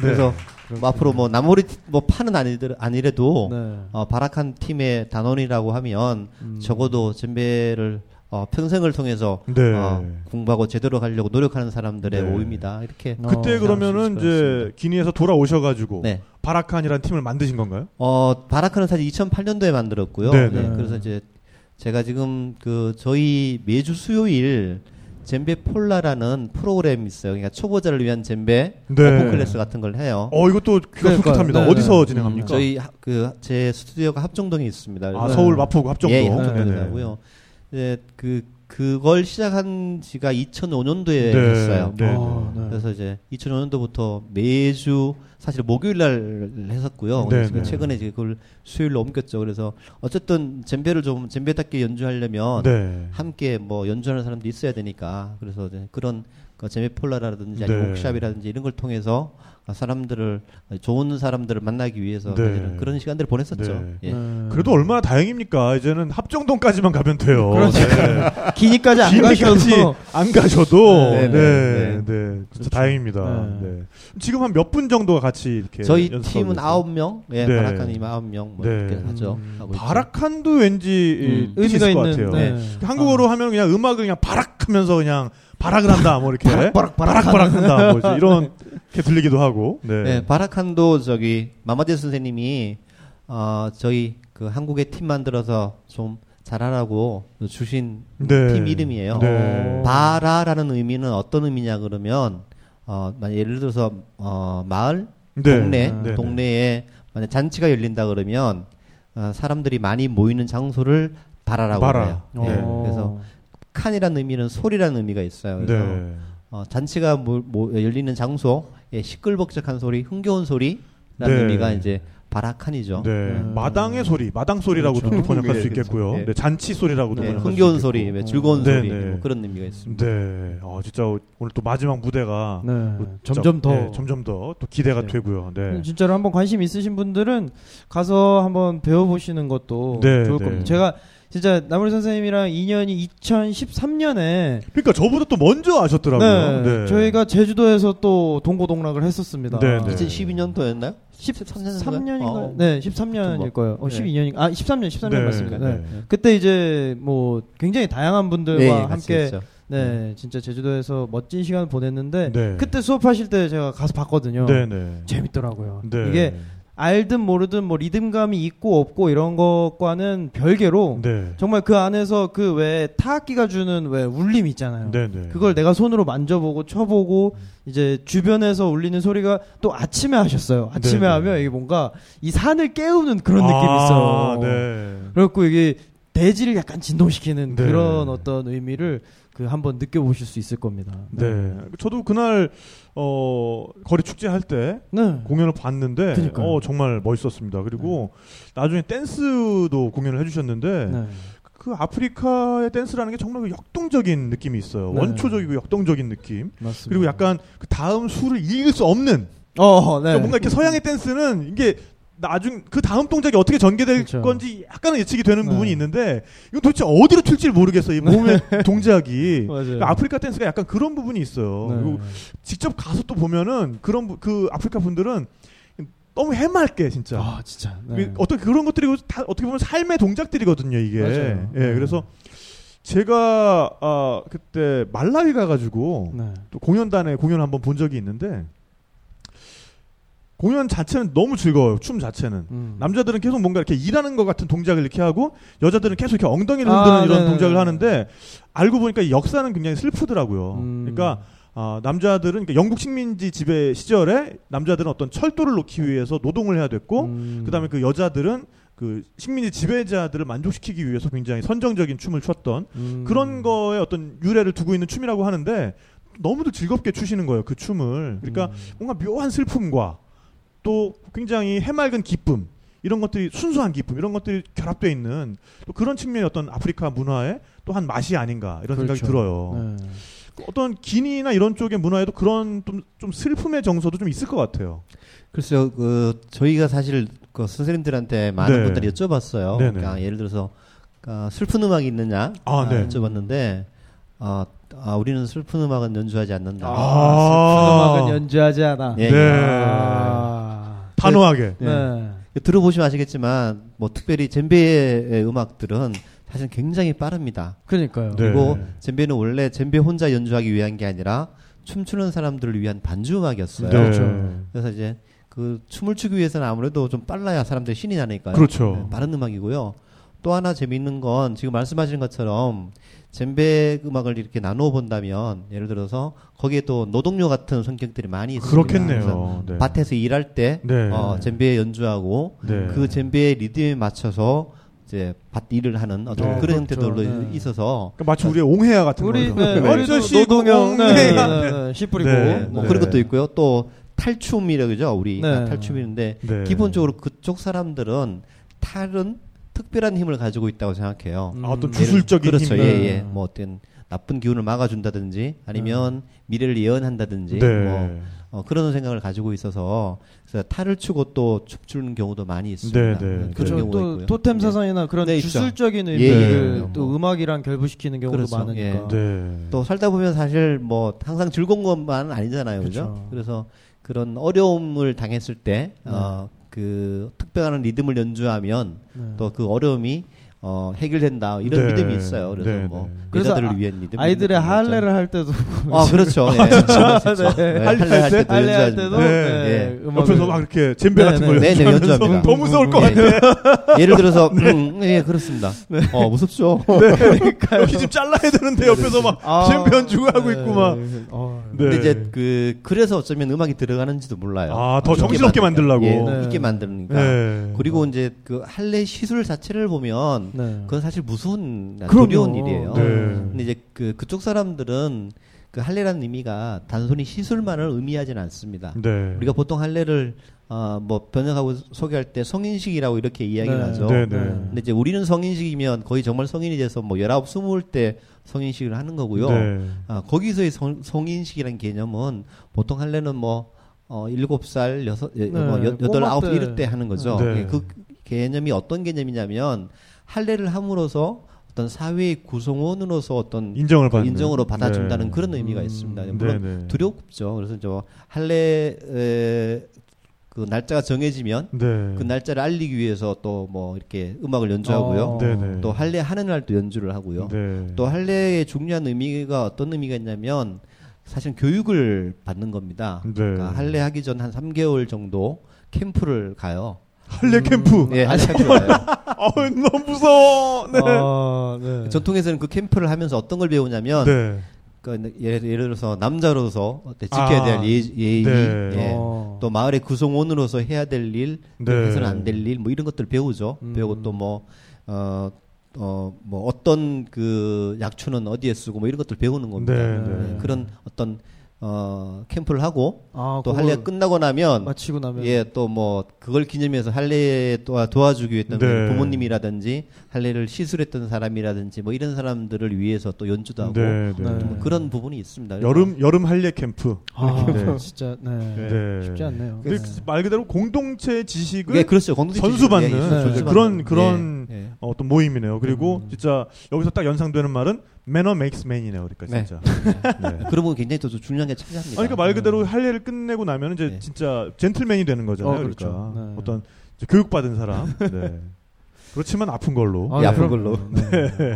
그래서 뭐 앞으로 뭐 나머리 팀- 뭐 파는 아니들 아니래도 네. 어, 바락한 팀의 단원이라고 하면 음. 적어도 잼베를 어, 평생을 통해서 네. 어, 공부하고 제대로 가려고 노력하는 사람들의 네. 오입니다. 이렇게 어, 그때 수 그러면은 이제 기니에서 돌아오셔가지고 네. 바라칸이라는 팀을 만드신 건가요? 어, 바라칸은 사실 2008년도에 만들었고요. 네, 네, 네. 그래서 이제 제가 지금 그 저희 매주 수요일 젬베 폴라라는 프로그램이 있어요. 그러니까 초보자를 위한 젬베 네. open class 같은 걸 해요. 어 이것도 귀가 그러니까, 솔깃합니다. 네, 어디서 네. 진행합니까? 저희 그 제 스튜디오가 합정동에 있습니다. 아 서울 마포구 합정동. 예, 네, 합정동에서 네네. 하고요. 이제 그 그걸 시작한 지가 2005년도에 네, 했어요. 네, 아, 네. 그래서 이제 2005년도부터 매주 사실 목요일 날 했었고요. 네, 네. 최근에 이제 그걸 수요일로 옮겼죠. 그래서 어쨌든 젬베를 좀 젬베답게 연주하려면 네. 함께 뭐 연주하는 사람도 있어야 되니까 그래서 그런 그 젬베 폴라라든지 네. 아니면 옥샵이라든지 이런 걸 통해서 사람들을 좋은 사람들을 만나기 위해서 네. 그런 시간들을 보냈었죠. 네. 예. 네. 그래도 얼마나 다행입니까? 이제는 합정동까지만 가면 돼요. 그렇죠. 네. 기니까지 안 가셔도 안 가셔도 네, 네, 네, 네, 진짜 그렇죠. 다행입니다. 지금 한 몇 분 정도가 같이 이렇게 저희 팀은? 아홉 명, 예, 네. 바라카님 아홉 명, 뭐 네. 이렇게 하죠. 음. 바라칸도 왠지 음. 의미가 있는 같아요. 네. 한국어로 하면 그냥 음악을 그냥 바락하면서 그냥 바락을 한다 뭐 이렇게 바락, 바락, 바락 한다 뭐 이런 게 들리기도 하고 네. 네, 바라칸도 저기 마마데 선생님이 어 저희 그 한국의 팀 만들어서 좀 잘하라고 주신 네. 팀 이름이에요. 네. 바라라는 의미는 어떤 의미냐 그러면 어 만약 예를 들어서 어 마을 네. 동네 네, 네. 동네에 만약 잔치가 열린다 그러면 어, 사람들이 많이 모이는 장소를 바라라고 바라. 해요. 어. 네, 그래서 칸이라는 의미는 소리라는 의미가 있어요. 그래서 네. 어, 잔치가 뭐, 뭐 열리는 장소, 예, 시끌벅적한 소리, 흥겨운 소리라는 네. 의미가 이제 바라칸이죠. 네. 음. 마당의 소리, 마당 소리라고도 그렇죠. 또 번역할 네, 수. 있겠고요. 네. 네, 잔치 소리라고도 네, 번역할 수 흥겨운 있겠고. 소리, 왜 즐거운 네, 소리 네. 뭐 그런 의미가 있습니다. 네. 어, 진짜 오늘 또 마지막 무대가 네. 또 점점 더 네, 점점 더 또 기대가 네. 되고요. 네. 진짜로 한번 관심 있으신 분들은 가서 한번 배워보시는 것도 네, 좋을 네. 겁니다. 제가 진짜 나무리 선생님이랑 인연이 2013년에 그러니까 저보다 또 먼저 아셨더라고요. 네, 저희가 제주도에서 또 동고동락을 했었습니다. 네, 네. 2012년도였나요? 13년인가요? 어. 네, 13년일 거예요. 어, 네. 12년인가? 아, 13년, 13년 네, 맞습니다. 네. 네. 그때 이제 뭐 굉장히 다양한 분들과 네, 함께. 네, 진짜 제주도에서 멋진 시간을 보냈는데 네. 그때 수업하실 때 제가 가서 봤거든요. 네, 네. 재밌더라고요. 네. 이게 알든 모르든 뭐 리듬감이 있고 없고 이런 것과는 별개로 네. 정말 그 안에서 그 왜 타악기가 주는 왜 울림 있잖아요. 네, 네. 그걸 내가 손으로 만져보고 쳐보고 이제 주변에서 울리는 소리가 또 아침에 하셨어요. 아침에 네, 네. 하면 이게 뭔가 이 산을 깨우는 그런 느낌이 아, 있어요. 네. 그래갖고 이게 대지를 약간 진동시키는 네. 그런 어떤 의미를 그 한번 느껴보실 수 있을 겁니다. 네. 저도 그날 어 거리 축제 할때 네. 공연을 봤는데 그러니까요. 어 정말 멋있었습니다. 그리고 나중에 댄스도 공연을 해주셨는데 네. 그 아프리카의 댄스라는 게 정말 그 역동적인 느낌이 있어요. 네. 원초적이고 역동적인 느낌. 맞습니다. 그리고 약간 그 다음 수를 읽을 수 없는 어, 네. 그러니까 뭔가 이렇게 서양의 댄스는 이게 나중 그 다음 동작이 어떻게 전개될 그쵸. 건지 약간은 예측이 되는 네. 부분이 있는데 이건 도대체 어디로 튈지 모르겠어요. 이 몸의 동작이. 그러니까 아프리카 댄스가 약간 그런 부분이 있어요. 네. 그리고 직접 가서 또 보면은 그런 부- 그 아프리카 분들은 너무 해맑게 진짜. 아, 진짜. 그 네. 어떤 그런 것들이 다 어떻게 보면 삶의 동작들이거든요. 이게. 맞아요. 예, 네. 그래서 제가 아 그때 말라위 가가지고 네. 또 공연단에 공연을 한번 본 적이 있는데 공연 자체는 너무 즐거워요. 춤 자체는. 음. 남자들은 계속 뭔가 이렇게 일하는 것 같은 동작을 이렇게 하고 여자들은 계속 이렇게 엉덩이를 아, 흔드는 이런 네네네. 동작을 하는데 알고 보니까 이 역사는 굉장히 슬프더라고요. 음. 그러니까 아, 남자들은 그러니까 영국 식민지 지배 시절에 남자들은 어떤 철도를 놓기 위해서 노동을 해야 됐고 음. 그다음에 그 여자들은 그 식민지 지배자들을 만족시키기 위해서 굉장히 선정적인 춤을 췄던 음. 그런 거에 어떤 유래를 두고 있는 춤이라고 하는데 너무도 즐겁게 추시는 거예요 그 춤을 그러니까 음. 뭔가 묘한 슬픔과 또 굉장히 해맑은 기쁨 이런 것들이 순수한 기쁨 이런 것들이 결합되어 있는 또 그런 측면의 어떤 아프리카 문화의 또 한 맛이 아닌가 이런 생각이 그렇죠. 들어요. 네. 어떤 기니나 이런 쪽의 문화에도 그런 좀, 좀 슬픔의 정서도 좀 있을 것 같아요. 글쎄요, 그 저희가 사실 그 선생님들한테 많은 네. 분들이 여쭤봤어요. 네네. 그러니까 예를 들어서 아, 슬픈 음악이 있느냐 아, 네. 여쭤봤는데 아, 아, 우리는 슬픈 음악은 연주하지 않는다. 아, 아. 슬픈 음악은 연주하지 않아. 예, 네. 아. 단호하게. 네. 네. 들어보시면 아시겠지만 뭐 특별히 젬베의 음악들은 사실 굉장히 빠릅니다. 그러니까요. 네. 그리고 젬베는 원래 젬베 혼자 연주하기 위한 게 아니라 춤추는 사람들을 위한 반주 음악이었어요. 네. 그렇죠. 그래서 이제 그 춤을 추기 위해서는 아무래도 좀 빨라야 사람들이 신이 나니까요. 그렇죠. 네, 빠른 음악이고요. 또 하나 재미있는 건 지금 말씀하시는 것처럼 젬베 음악을 이렇게 나누어 본다면 예를 들어서 거기에 또 노동요 같은 성격들이 많이 있습니다. 그렇겠네요. 네. 밭에서 일할 때 네. 어, 젬베 연주하고 네. 그 젬베의 리듬에 맞춰서 이제 밭 일을 하는 어떤 네. 그런 그렇죠. 형태들도 네. 있어서 그러니까 마치 우리의 옹해야 같은 우리 거죠. 네, 어쩌시 노동형 네, 옹해야. 네, 네, 네, 씨 뿌리고 네. 뭐 네. 그런 것도 있고요. 또 탈춤이라고 그죠? 우리 네. 다 탈춤인데 네. 기본적으로 그쪽 사람들은 탈은 특별한 힘을 가지고 있다고 생각해요. 음. 아, 어떤 예를- 주술적인 그렇죠. 힘. 예, 네. 예. 뭐 어떤 나쁜 기운을 막아준다든지 아니면 미래를 예언한다든지 네. 뭐 어, 그런 생각을 가지고 있어서 그래서 탈을 추고 또 춤추는 경우도 많이 있습니다. 네, 네. 그런 그렇죠. 또 있고요. 토템 네. 사상이나 그런 네. 주술적인 예, 의미를 예. 또 뭐. 음악이랑 결부시키는 경우도 그렇죠. 많으니까. 네. 또 살다 보면 사실 뭐 항상 즐거운 것만 아니잖아요. 그죠? 그렇죠. 그래서 그런 어려움을 당했을 때, 어, 그 특별한 리듬을 연주하면 네. 또그 어려움이 어, 해결된다. 이런 네. 믿음이 있어요. 그래서 네, 뭐, 네. 여자들을 아- 위한 리듬. 아이들의. 할례를 할 때도 아, 그렇죠. 예. 그렇죠. 네. 네, 할례 할 때? 때도 할례 할. 때도 네. 네, 음악을 옆에서 막 이렇게 젬베 네, 같은 네. 거 네, 네, 연주합니다. 더 무서울 것 예. 같아. 예를 들어서, 음, 예, 그렇습니다. 어, 무섭죠? 여기 집 잘라야 되는데 옆에서 막 아, 젬베 연주고 하고 네. 있고 막. 어, 네. 근데 이제 그, 그래서 어쩌면 음악이 들어가는지도 몰라요. 아, 더 있게 정신없게 만들려고. 예, 네. 있게 만드니까. 네. 그리고 이제 그 할례 시술 자체를 보면 네. 그건 사실 무서운 그럼요. 두려운 일이에요. 네. 근데 이제 그 그쪽 사람들은 그 할례라는 의미가 단순히 시술만을 의미하지는 않습니다. 네. 우리가 보통 할례를 어뭐 번역하고 소개할 때 성인식이라고 이렇게 이야기를 네. 하죠. 네, 네. 근데 이제 우리는 성인식이면 거의 정말 성인이 돼서 뭐 열아홉 스물 때 성인식을 하는 거고요. 네. 아, 거기서의 성, 성인식이라는 개념은 보통 할례는 뭐, 어, 일곱 살, 여섯, 예, 네, 뭐, 여, 여덟, 꼬마 아홉, 때. 이럴 때 하는 거죠. 네. 예, 그 개념이 어떤 개념이냐면, 할례를 함으로써 어떤 사회의 구성원으로서 어떤 인정을 받는 인정으로 받아준다는 네. 그런 의미가 음. 있습니다. 물론 네, 네. 두렵죠. 그래서 저 할례 에, 그 날짜가 정해지면 네. 그 날짜를 알리기 위해서 또 뭐 이렇게 음악을 연주하고요. 어. 네, 네. 또 할례 하는 날도 연주를 하고요. 네. 또 할례의 중요한 의미가 어떤 의미가 있냐면 사실 교육을 받는 겁니다. 네. 그러니까 할례 하기 전 한 3개월 정도 캠프를 가요. 할례 캠프. 예, 할례 캠프 가요. 아, 너무 무서워. 네. 아, 네. 전통에서는 그 캠프를 하면서 어떤 걸 배우냐면 네. 그 예를, 예를 들어서 남자로서 지켜야 아. 될 예, 예의, 네. 예. 어. 또 마을의 구성원으로서 해야 될 일, 네. 해서는 안 될 일, 뭐 이런 것들 배우죠. 음. 배우고 또 뭐, 어, 어, 뭐 어떤 그 약초는 어디에 쓰고 뭐 이런 것들 배우는 겁니다. 네, 네. 그런 어떤 어, 캠프를 하고 아, 또 할례가 끝나고 나면 마치고 나면 예, 또 뭐 그걸 기념해서 할례에 또 도와주기 위해 했던 네. 부모님이라든지 할례를 시술했던 사람이라든지 뭐 이런 사람들을 위해서 또 연주도 하고 네, 네. 네. 뭐 그런 부분이 있습니다. 여름 여름 할례 캠프. 아, 네. 진짜 네. 네. 쉽지 않네요. 네. 말 그대로 공동체 지식을 예, 그렇죠. 공동체 전수받는 예, 네. 전수받는. 그런 그런 예, 예. 어, 어떤 모임이네요. 그리고 음. 진짜 여기서 딱 연상되는 말은 매너 메이크스 맨이네요. 그러니까 네. 진짜. 네. 그런 부분 굉장히 또 중요한 게 차지합니다. 아니, 그러니까 말 그대로 할례를 끝내고 나면 이제 네. 진짜 젠틀맨이 되는 거잖아요. 어, 그렇죠. 그러니까 네. 어떤 이제 교육받은 사람. 네. 그렇지만 아픈 걸로. 아, 예, 아픈 걸로. 네.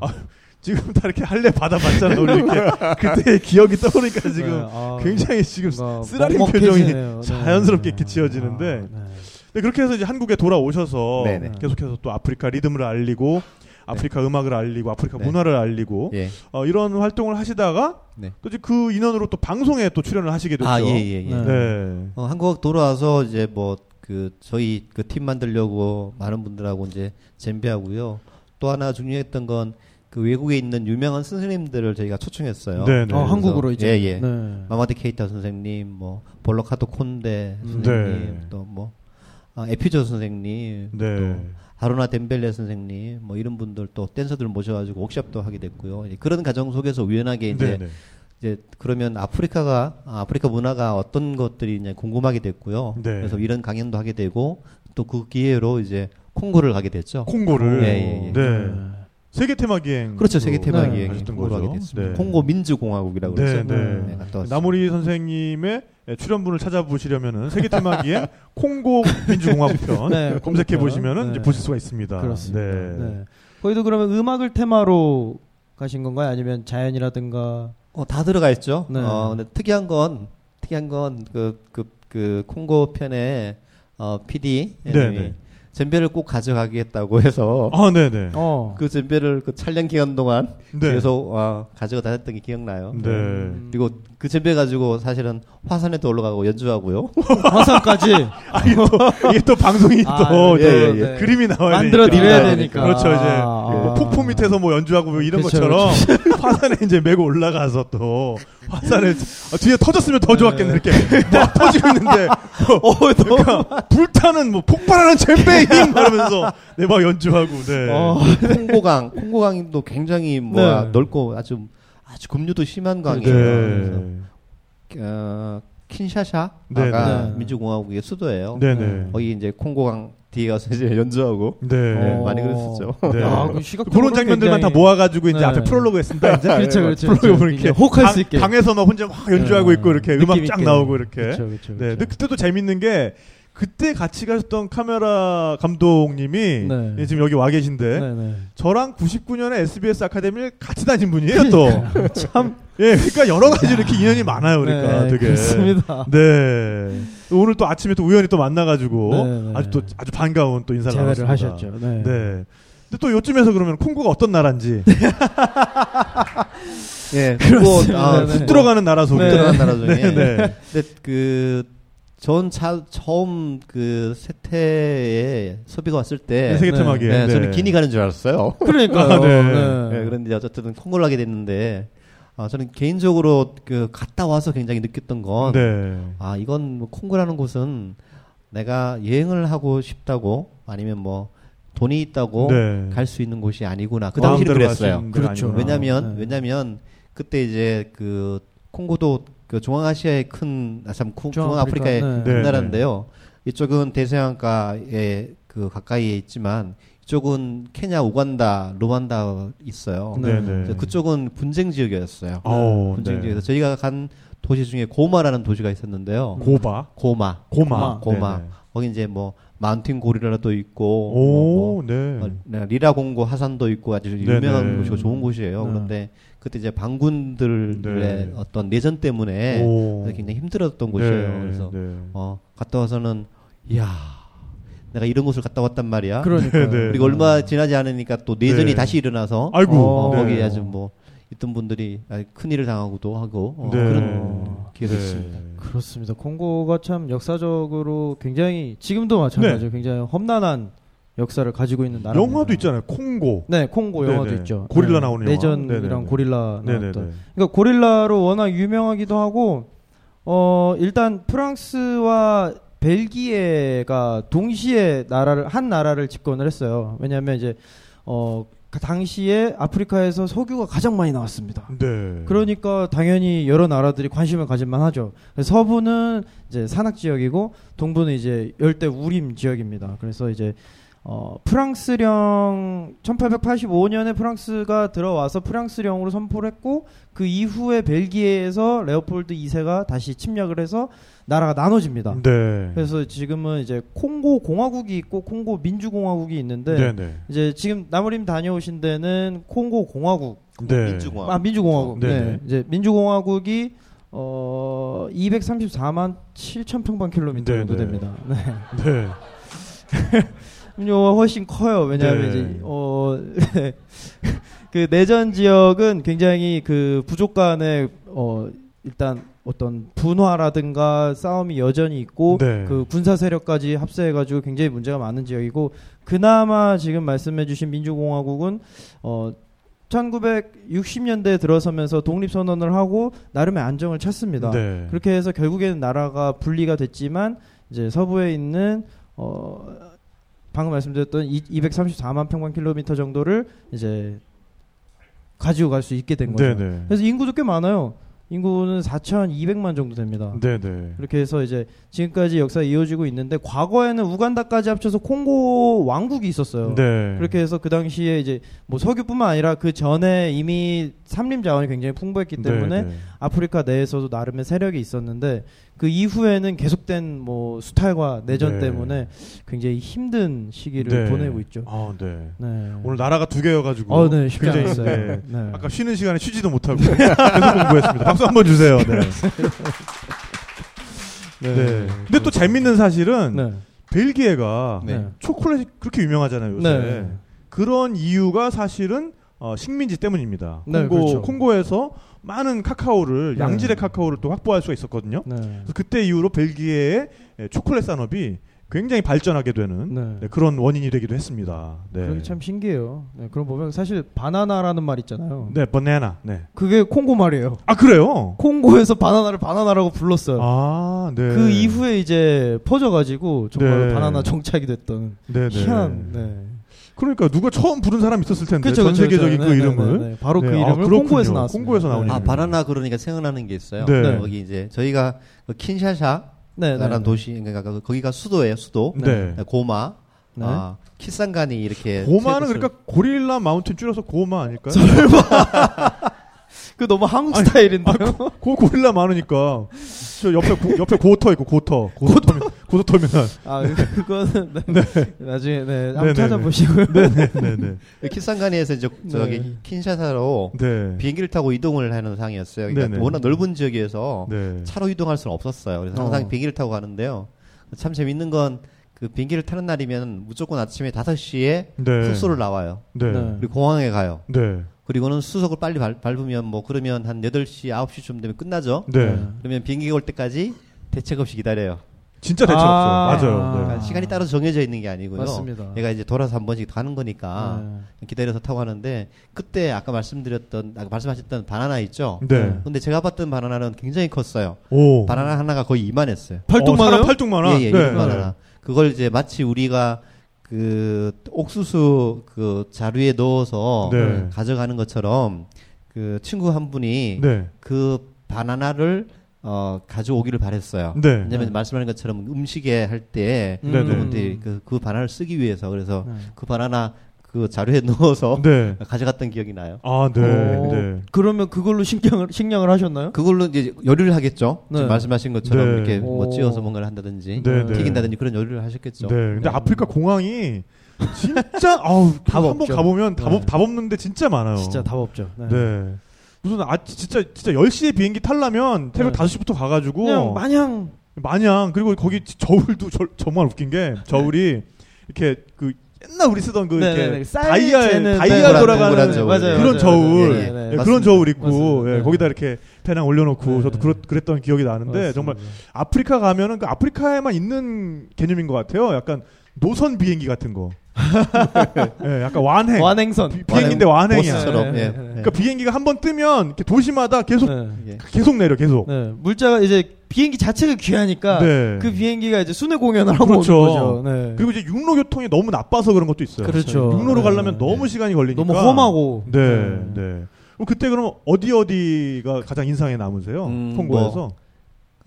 아, 지금 다 이렇게 할례 받아봤잖아. 우리 이렇게 그때의 기억이 떠오르니까 지금 네, 아, 굉장히 지금 쓰라린. 표정이 자연스럽게 이렇게 네. 지어지는데 아, 네. 네, 그렇게 해서 이제 한국에 돌아오셔서 네네. 계속해서 또 아프리카 리듬을 알리고 아프리카 음악을 알리고 아프리카 네. 문화를 알리고 예. 어, 이런 활동을 하시다가 네. 또 이제 그 인원으로 또 방송에 또 출연을 하시게 됐죠. 아, 예, 예, 예. 네. 네. 어, 한국 돌아와서 이제 뭐 그 저희 그 팀 만들려고 많은 분들하고 이제 잼비하고요. 또 하나 중요했던 건그 외국에 있는 유명한 선생님들을 저희가 초청했어요. 네, 네. 어, 한국으로 이제. 예, 예. 네. 마마디 케이타 선생님, 뭐 볼로카도 콘데 음. 선생님, 네. 또뭐 아, 에피조 선생님, 네. 또 하루나 덴벨레 선생님, 뭐 이런 분들 또 댄서들 모셔가지고 웍샵도 하게 됐고요. 그런 과정 속에서 우연하게 이제 네, 네. 이제 그러면 아프리카가 아, 아프리카 문화가 어떤 것들이 이제 궁금하게 됐고요. 네. 그래서 이런 강연도 하게 되고 또 그 기회로 이제 콩고를 가게 됐죠. 콩고를 예, 예, 예. 네. 세계 테마 기행 그렇죠. 세계 테마 네. 기행 하셨던 콩고로. 하게 됐습니다. 네. 콩고 민주공화국이라고 네, 그랬죠. 네. 왔습니다. 나무리 선생님의 출연분을 찾아보시려면은 세계 테마 기행 콩고 민주공화국 편 네, 검색해 보시면은 네. 보실 수가 있습니다. 그렇습니다. 네. 네. 거기도 그러면 음악을 테마로 가신 건가요? 아니면 자연이라든가 어, 다 들어가 있죠. 네. 어, 근데 특이한 건 특이한 건그그그 콩고 편에 어 PD 네, 네. 잼배를 꼭 가져가겠다고 해서 아, 네, 네. 어. 그 잼배를 그 촬영 기간 동안 네. 계속 어, 가지고 다녔던 게 기억나요. 네. 음. 그리고 그 잼배 가지고 사실은 화산에도 올라가고 연주하고요. 화산까지 아, 이게 또, 이게 또 방송이 아, 또 예, 예, 예. 그림이 나와야 만들어 되니까. 드려야 그림이 되니까. 그렇죠. 이제 아, 뭐 아. 폭포 밑에서 뭐 연주하고 뭐 이런 그쵸, 것처럼 화산에 이제 메고 올라가서 또 화산에 아, 뒤에 터졌으면 더 좋았겠네 이렇게 막 터지고 있는데 어, 그러니까 불타는 뭐 폭발하는 잼배의 힘 말하면서 네 막 연주하고 네. 어. 콩고강, 콩고강도 굉장히 뭐 네. 넓고 아주 아주 금류도 심한 강이에요. 네. 어, 킨샤샤가 네, 네. 민주공화국의 수도예요. 네, 네. 거기 이제 콩고강 뒤에 가서 이제 연주하고 네. 네, 어. 많이 그랬었죠. 네. 아, 그 그런 장면들만 다 모아가지고 이제 네. 앞에 프롤로그 했습니다. 이제 그렇죠, 그렇죠. 프롤로그 그렇죠. 이렇게 혹할 방- 수 있게. 방에서 막 혼자 막 연주하고 네. 있고 이렇게 느낌 음악 쫙 있게. 나오고 이렇게. 그렇죠, 그렇죠, 네. 그렇죠. 근데 그때도 재밌는 게 그때 같이 가셨던 카메라 감독님이 네. 예, 지금 여기 와 계신데 네, 네. 저랑 99년에 SBS 아카데미를 같이 다닌 분이에요 또. 참 예, 그러니까 여러 가지 이렇게 인연이 많아요, 그러니까 네, 되게. 그렇습니다. 네. 오늘 또 아침에 또 우연히 또 만나가지고 네, 네. 아주 또 아주 반가운 또 인사를 재회를 나눴습니다. 하셨죠. 네. 네. 근데 또 요쯤에서 그러면 콩고가 어떤 나라인지 예, 그렇습니다. 아, 네, 훅 네. 들어가는 나라 속에 네. 들어간 나라 중에. 네, 네. 근데 그 전 처음 그 세태에 소비가 왔을 때 네, 세계 네. 테마기에. 네, 네. 저는 기니 가는 줄 알았어요. 그러니까요. 아, 네. 네, 그런데 어쨌든 콩고를 하게 됐는데 아, 저는 개인적으로 그 갔다 와서 굉장히 느꼈던 건 네. 아, 이건 뭐 콩고라는 곳은 내가 여행을 하고 싶다고 아니면 뭐 돈이 있다고 네. 갈수 있는 곳이 아니구나. 그 당시는 갈수 그랬어요. 그렇죠. 왜냐면 네. 왜냐면 그때 이제 그 콩고도 그 중앙아시아의 큰 아 참 중앙아프리카의 네. 네. 큰 나라인데요. 이쪽은 대서양가에 그 가까이에 있지만 그쪽은 케냐, 우간다, 루만다 있어요. 네, 그래서 네. 그쪽은 분쟁 지역이었어요. 아우, 분쟁 네. 지역에서 저희가 간 도시 중에 고마라는 도시가 있었는데요. 고바, 고마. 고마, 고마. 네네. 거기 이제 뭐 마운틴 고리라도 있고 뭐, 오, 네. 뭐, 네, 리라 공고 하산도 있고 아주 유명한 네네. 곳이고 좋은 곳이에요. 네. 그런데 그때 이제 반군들의 네. 어떤 내전 때문에 오. 굉장히 힘들었던 곳이에요. 네, 그래서 네. 어, 갔다 와서는 이야 내가 이런 곳을 갔다 왔단 말이야. 그러니까. 그리고 얼마 지나지 않으니까 또 내전이 네. 다시 일어나서 아이고, 어, 네. 거기 아주 뭐 있던 분들이 큰 일을 당하고도 하고 어, 네. 그런 기회도 네. 있습니다. 그렇습니다. 콩고가 참 역사적으로 굉장히 지금도 마찬가지로 굉장히 험난한 역사를 가지고 있는 나라. 영화도 있잖아요. 콩고. 네, 콩고 영화도 네네. 있죠. 고릴라 네, 나오는 영화. 내전이랑 네네네. 고릴라. 나왔던. 그러니까 고릴라로 워낙 유명하기도 하고 어 일단 프랑스와 벨기에가 동시에 나라를 한 나라를 집권을 했어요. 왜냐하면 이제 어그 당시에 아프리카에서 석유가 가장 많이 나왔습니다. 네. 그러니까 당연히 여러 나라들이 관심을 가질만 하죠. 서부는 이제 산악 지역이고 동부는 이제 열대 우림 지역입니다. 그래서 이제 어 프랑스령 1885년에 프랑스가 들어와서 프랑스령으로 선포를 했고 그 이후에 벨기에에서 레오폴드 2세가 다시 침략을 해서 나라가 나눠집니다. 네. 그래서 지금은 이제 콩고 공화국이 있고 콩고 민주공화국이 있는데 네, 네. 이제 지금 나무림 다녀오신 데는 콩고 공화국 네. 민주공화국. 아 민주공화국. 네네. 네. 이제 민주공화국이 어 234만 7천 평방킬로미터 정도 네네. 됩니다. 네. 네. 음료가 훨씬 커요. 왜냐하면 네. 이제 어, 어그 내전 지역은 굉장히 그 부족 간의 어 일단 어떤 분화라든가 싸움이 여전히 있고 네. 그 군사 세력까지 합세해 가지고 굉장히 문제가 많은 지역이고 그나마 지금 말씀해 주신 민주공화국은 어 1960년대에 들어서면서 독립선언을 하고 나름의 안정을 찾습니다. 네. 그렇게 해서 결국에는 나라가 분리가 됐지만 이제 서부에 있는 어 방금 말씀드렸던 이, 234만 평방 킬로미터 정도를 이제 가지고 갈 수 있게 된 거죠. 네, 네. 그래서 인구도 꽤 많아요. 인구는 4,200만 정도 됩니다. 네, 네. 그렇게 해서 이제 지금까지 역사가 이어지고 있는데 과거에는 우간다까지 합쳐서 콩고 왕국이 있었어요. 네. 그렇게 해서 그 당시에 이제 뭐 석유뿐만 아니라 그 전에 이미 삼림 자원이 굉장히 풍부했기 때문에 네, 네. 아프리카 내에서도 나름의 세력이 있었는데 그 이후에는 계속된 뭐 수탈과 내전 네. 때문에 굉장히 힘든 시기를 네. 보내고 있죠. 아, 네. 네. 오늘 나라가 두 개여가지고 어, 네, 쉽지 굉장히 않았어요. 네. 네. 아까 쉬는 시간에 쉬지도 못하고 계속 공부했습니다. 박수 한번 주세요. 네. 네. 근데 또 재밌는 사실은 네. 벨기에가 네. 초콜릿이 그렇게 유명하잖아요. 요새. 네. 그런 이유가 사실은 어, 식민지 때문입니다. 네, 콩고, 그렇죠. 콩고에서 많은 카카오를 네. 양질의 카카오를 또 확보할 수가 있었거든요. 네. 그래서 그때 이후로 벨기에의 예, 초콜릿 산업이 굉장히 발전하게 되는 네. 네, 그런 원인이 되기도 했습니다. 네. 그게 참 신기해요. 네, 그럼 보면 사실 바나나라는 말 있잖아요. 네, 바나나. 네. 그게 콩고 말이에요. 아 그래요? 콩고에서 바나나를 바나나라고 불렀어요. 아, 네. 그 이후에 이제 퍼져가지고 정말 네. 바나나 정착이 됐던. 희한. 네. 그러니까 누가 처음 부른 사람 있었을 텐데 그쵸, 전 그쵸, 세계적인 그쵸. 그 네, 이름을. 네, 네. 바로 그 네, 아, 이름을 그렇군요. 콩고에서 나왔습니다. 콩고에서 나온 네. 아 이름. 바나나 그러니까 생각나는 게 있어요. 네. 거기 이제 저희가 그 킨샤샤 네, 라는 네. 도시 그러니까 그- 거기가 수도예요 수도 네. 고마 네. 아, 키산간이 이렇게 고마는 세 곳을- 그러니까 고릴라 마운틴 줄여서 고마 아닐까요? 그 너무 한국 아니, 스타일인데요. 고 고릴라 많으니까 저 옆에 고, 옆에 고터 있고 고터 고터터미널 고터 터미널 아 그거는 네. 나중에 네, 한번 네, 네, 찾아보시고요. 네네네 그 키산간에서 이제 저기 네. 킨샤사로 네. 비행기를 타고 이동을 하는 상이었어요. 그러니까 네네. 워낙 넓은 지역이어서 네. 차로 이동할 수는 없었어요. 그래서 항상 어. 비행기를 타고 가는데요. 참 재밌는 건 그 비행기를 타는 날이면 무조건 아침에 5시에 네. 숙소를 나와요. 네. 네. 그리고 공항에 가요. 네. 그리고는 수석을 빨리 밟, 밟으면 뭐 그러면 한 8시, 9시쯤 되면 끝나죠. 네. 그러면 비행기가 올 때까지 대책 없이 기다려요. 진짜 대책 아. 없어요. 맞아요. 그러니까 네. 시간이 따로 정해져 있는 게 아니고요. 맞습니다. 얘가 이제 돌아서 한 번씩 가는 거니까 네. 기다려서 타고 하는데 그때 아까 말씀드렸던 아까 말씀하셨던 바나나 있죠. 네. 근데 제가 봤던 바나나는 굉장히 컸어요. 오. 바나나 하나가 거의 이만했어요. 팔뚝 어, 많아요? 팔뚝 많아. 예, 예, 네. 이 바나나. 그걸 이제 마치 우리가 그 옥수수 그 자루에 넣어서 네. 가져가는 것처럼 그 친구 한 분이 네. 그 바나나를 어, 가져오기를 바랬어요. 네. 왜냐하면 말씀하신 것처럼 음식에 할때 음. 네네. 그분들이 그, 그 바나나를 쓰기 위해서 그래서 네. 그 바나나 그 자료에 넣어서 네. 가져갔던 기억이 나요. 아, 네. 어, 네. 그러면 그걸로 식량을 식량을 하셨나요? 그걸로 이제 요리를 하겠죠. 네. 지금 말씀하신 것처럼 네. 이렇게 뭐 오. 찌어서 뭔가를 한다든지 네, 네. 튀긴다든지 그런 요리를 하셨겠죠. 네. 근데 네. 아프리카 공항이 진짜 아우 답 한번. 가보면 답, 네. 없, 답 없는데 진짜 많아요. 진짜 답 없죠. 네. 네. 무슨 아 진짜 진짜 10시에 비행기 타려면 새벽 네. 5시부터 가 가지고 그냥 마냥 마냥 그리고 거기 저울도 저- 정말 웃긴 게 저울이 이렇게 그 옛날 우리 쓰던 그 네, 이렇게 네, 네. 다이아 네, 돌아가는 동그란 저울. 맞아요, 그런 맞아요. 저울 네, 네, 예, 네. 그런 맞습니다. 저울 있고 맞습니다. 예, 네. 거기다 이렇게 배낭 올려놓고 네, 저도 네. 그랬 그랬던 기억이 나는데 정말 아프리카 가면은 그 아프리카에만 있는 개념인 것 같아요. 약간 노선 비행기 같은 거. 예, 약간 완행. 완행선 비- 비행기인데 완행이야. 버스처럼 네, 예. 네, 네. 그러니까 비행기가 한 번 뜨면 이렇게 도시마다 계속 네. 예. 계속 내려 계속. 네. 물자가 이제 비행기 자체가 귀하니까 네. 그 비행기가 이제 순회 공연을 하고 그렇죠. 오는 거죠. 네. 그리고 이제 육로 교통이 너무 나빠서 그런 것도 있어요. 그렇죠. 육로로 네. 가려면 너무 시간이 걸리니까 너무 험하고 네, 네. 그럼 그때 그럼 어디 어디가 가장 인상에 남으세요? 음, 통고에서?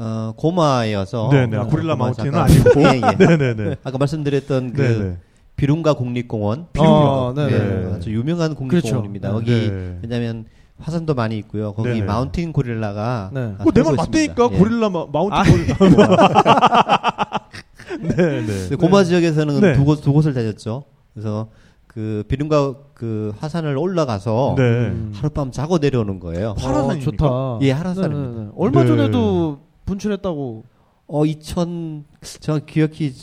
어, 고마여서 네네. 아, 어, 고릴라 마운틴은 잠깐- 아니고. 예, 예. 네네네. 아까 말씀드렸던 그 네네. 비룬가 국립공원 어, 네. 예, 네. 아주 유명한 국립공원입니다. 그렇죠. 거기 네. 왜냐하면 화산도 많이 있고요. 거기 네네. 마운틴 고릴라가 네. 아, 어, 내말 있습니다. 예. 고릴라 마, 마운틴 아. 고릴라. 네네. 근데 고마 지역에서는 네. 두, 곳, 두 곳을 다녔죠. 그래서 그 비룬가 그 화산을 올라가서 네. 음. 하룻밤 자고 내려오는 거예요. 하라산입니까? 어, 좋다. 예, 하라산입니다. 네, 네, 네. 얼마 네. 전에도 분출했다고. 어, 2000 정확히 기억이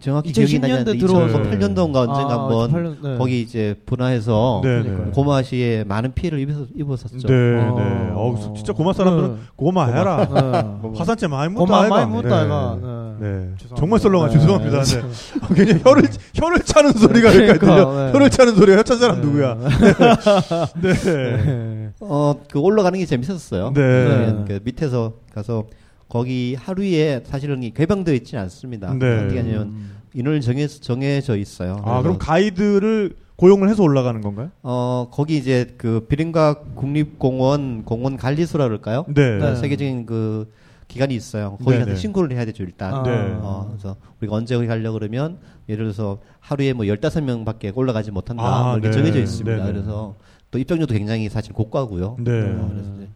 정확히 기억이 나지 2010년대 않는데 들어와서 2008년도인가 언젠가 아, 한번 2008년, 네. 거기 이제 분화해서 네네. 그러니까요. 고마시에 많은 피해를 입었, 입었었죠. 네, 어. 네. 어우, 진짜 고마 사람들은 고마해라. 네. 화산재 많이 묻다 고마. 많이 묻다 네. 아이가. 네. 네. 정말 썰렁한 네. 죄송합니다. 네. 아, 그냥 혀를 혀를 차는 소리가 그러니까, 들려. 네. 혀를 차는 소리가 혀찬 사람 네. 누구야? 네. 네. 어, 그 올라가는 게 재밌었어요. 네. 그 밑에서 가서 거기 하루에 사실은 이 개방되어 있지는 않습니다. 네. 어떻게 하냐면 인원을 정해, 정해져 있어요. 아, 그럼 가이드를 고용을 해서 올라가는 건가요? 어, 거기 이제 그 비린가 국립공원 공원 관리소라 그럴까요? 네. 네. 세계적인 그 기관이 있어요. 거기 가서 네네. 신고를 해야 되죠, 일단. 아. 네. 어, 그래서 우리가 언제 거기 가려고 그러면 예를 들어서 하루에 뭐 15명밖에 올라가지 못한다. 아, 뭐 이렇게 네. 정해져 있습니다. 네네. 그래서 또 입장료도 굉장히 사실 고가고요. 네. 어, 그래서 이제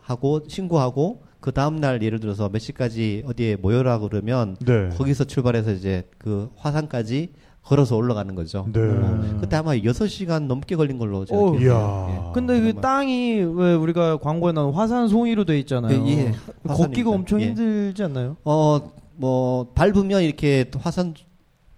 하고 신고하고 그 다음 날 예를 들어서 몇 시까지 어디에 모여라 그러면 네. 거기서 출발해서 이제 그 화산까지 걸어서 올라가는 거죠. 네. 어, 그때 아마 6시간 넘게 걸린 걸로 제가 오, 기억해요. 이야. 근데 그 정말. 땅이 왜 우리가 광고에 나온 화산 송이로 돼 있잖아요. 예, 예. 걷기가. 엄청 예. 힘들지 않나요? 어, 뭐 밟으면 이렇게 화산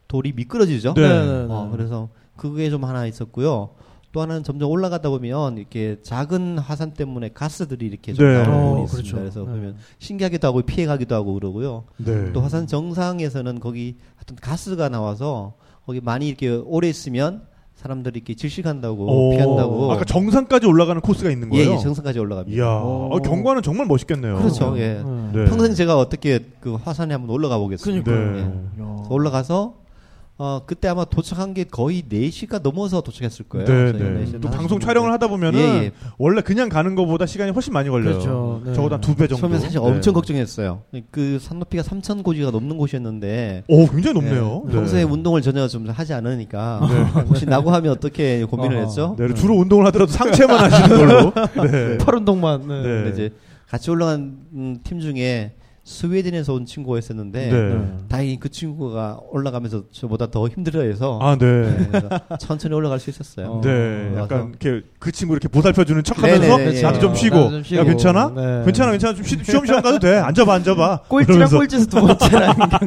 돌이 미끄러지죠. 네. 어, 그래서 그게 좀 하나 있었고요. 또 하나는 점점 올라가다 보면 이렇게 작은 화산 때문에 가스들이 이렇게 좀 네. 나오는 어, 부분이 있습니다. 그렇죠. 그래서 네. 보면 신기하기도 하고 피해가기도 하고 그러고요. 네. 또 화산 정상에서는 거기 하여튼 가스가 나와서 거기 많이 이렇게 오래 있으면 사람들이 이렇게 질식한다고 오. 피한다고. 아까 정상까지 올라가는 코스가 있는 예, 거예요? 예, 정상까지 올라갑니다. 이야. 오. 어, 경관은 정말 멋있겠네요. 그렇죠. 예. 네. 평생 제가 어떻게 그 화산에 한번 올라가 보겠습니다. 네. 예. 올라가서 어 그때 아마 도착한 게 거의 4시가 넘어서 도착했을 거예요. 네, 네. 4시, 또 5시 방송. 촬영을 하다 보면은 예, 예. 원래 그냥 가는 것보다 시간이 훨씬 많이 걸려요. 그렇죠. 네. 적어도 한 두 배 정도. 처음에 사실 네. 엄청 걱정했어요. 그 산높이가 3천 고지가 넘는 곳이었는데 오, 굉장히 높네요. 예, 평소에 운동을 전혀 좀 하지 않으니까 혹시 나고 하면 어떻게 고민을 어허. 했죠. 네, 주로 운동을 하더라도 상체만 하시는 걸로. 네. 팔 운동만. 네. 네. 이제 같이 올라간 음, 팀 중에 스웨덴에서 온 친구가 있었는데 네. 다행히 그 친구가 올라가면서 저보다 더 힘들어해서 아, 네. 네, 천천히 올라갈 수 있었어요. 어. 네. 약간 이렇게 그 친구 이렇게 보살펴주는 척하면서 네네네, 나도 예. 좀 쉬고, 나도 좀 쉬고. 야 괜찮아? 네. 괜찮아, 괜찮아, 좀 쉬, 쉬엄쉬엄 가도 돼. 앉아봐, 앉아봐. 꼴찌랑. 꼴찌에서 두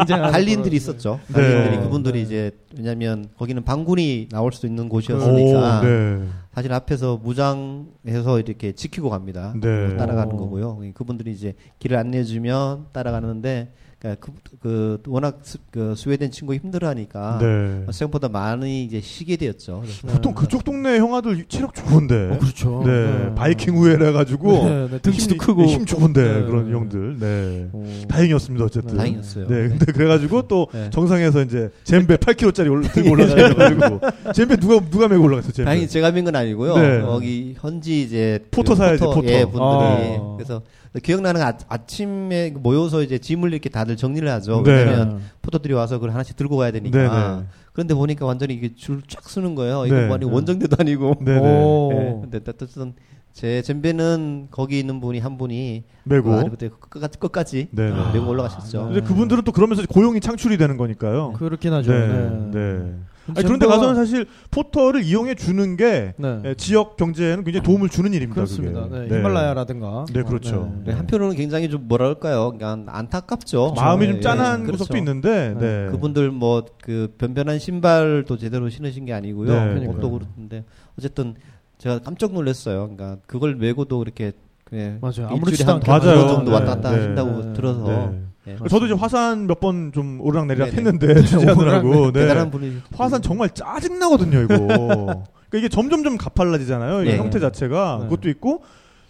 달린들이 거. 있었죠. 네. 달린들이 네. 그분들이 이제 왜냐하면 거기는 반군이 나올 수 있는 오, 곳이었으니까 네. 사실 앞에서 무장해서 이렇게 지키고 갑니다. 네. 따라가는 오. 거고요. 그분들이 이제 길을 안내해주면 따라가는데 그러니까 그, 그 워낙 스, 그 스웨덴 친구 힘들어하니까 네. 생각보다 많이 이제 쉬게 되었죠. 그래서 보통 그쪽 동네 형아들 체력 좋은데. 어, 그렇죠. 네. 바이킹 우회를 해가지고. 네, 네. 등치도 힘, 크고. 힘 좋은데, 네. 그런 형들. 네. 오. 다행이었습니다, 어쨌든. 네. 다행이었어요. 네, 근데 그래가지고 또 네. 정상에서 이제 젬베 8kg짜리 올라, 들고 올라가가지고 젬베 누가 누가 메고 올라갔어 젬베? 다행히 제가 멘 건 아니고요. 네. 거기 현지 이제 포터 사야지, 포터. 예, 분들이 아. 그래서 기억나는 아, 아침에 모여서 이제 짐을 이렇게 다들 정리를 하죠. 네. 왜냐면 포터들이 와서 그걸 하나씩 들고 가야 되니까. 네, 네. 그런데 보니까 완전히 이게 줄 쫙 서는 거예요. 이거 네. 뭐 아니 원정대도 아니고. 네네. 오. 예. 근데 어쨌든 제 젬베는 거기 있는 분이 한 분이 메고. 그 아래부터 끝까지 끝까지 네네. 어, 메고 올라가셨죠. 근데 그분들은 또 그러면서 고용이 창출이 되는 거니까요. 그렇긴 하죠. 네. 네. 네. 아니, 그런데 가서는 사실 포터를 이용해 주는 게 네. 예, 지역 경제에는 굉장히 도움을 주는 일입니다. 그렇습니다. 그게. 네. 히말라야라든가. 네, 그렇죠. 네, 한편으로는 굉장히 좀 뭐랄까요, 그냥 안타깝죠. 마음이 네, 좀 짠한 예, 구석도 그렇죠. 있는데 네. 네. 그분들 뭐 그 변변한 신발도 제대로 신으신 게 아니고요. 네. 옷도 그렇던데 어쨌든 제가 깜짝 놀랐어요. 그러니까 그걸 메고도 이렇게 그냥 맞아요. 한 않게 맞아요. 정도 네, 왔다 갔다 네. 하신다고 네. 들어서 네. 예. 저도 이제 화산 몇 번 좀 오르락내리락 네네. 했는데 취재하느라고 네. 대단한 분이 화산 정말 짜증 나거든요 이거. 그러니까 이게 점점점 가팔라지잖아요. 이 네. 형태 자체가 네. 그것도 있고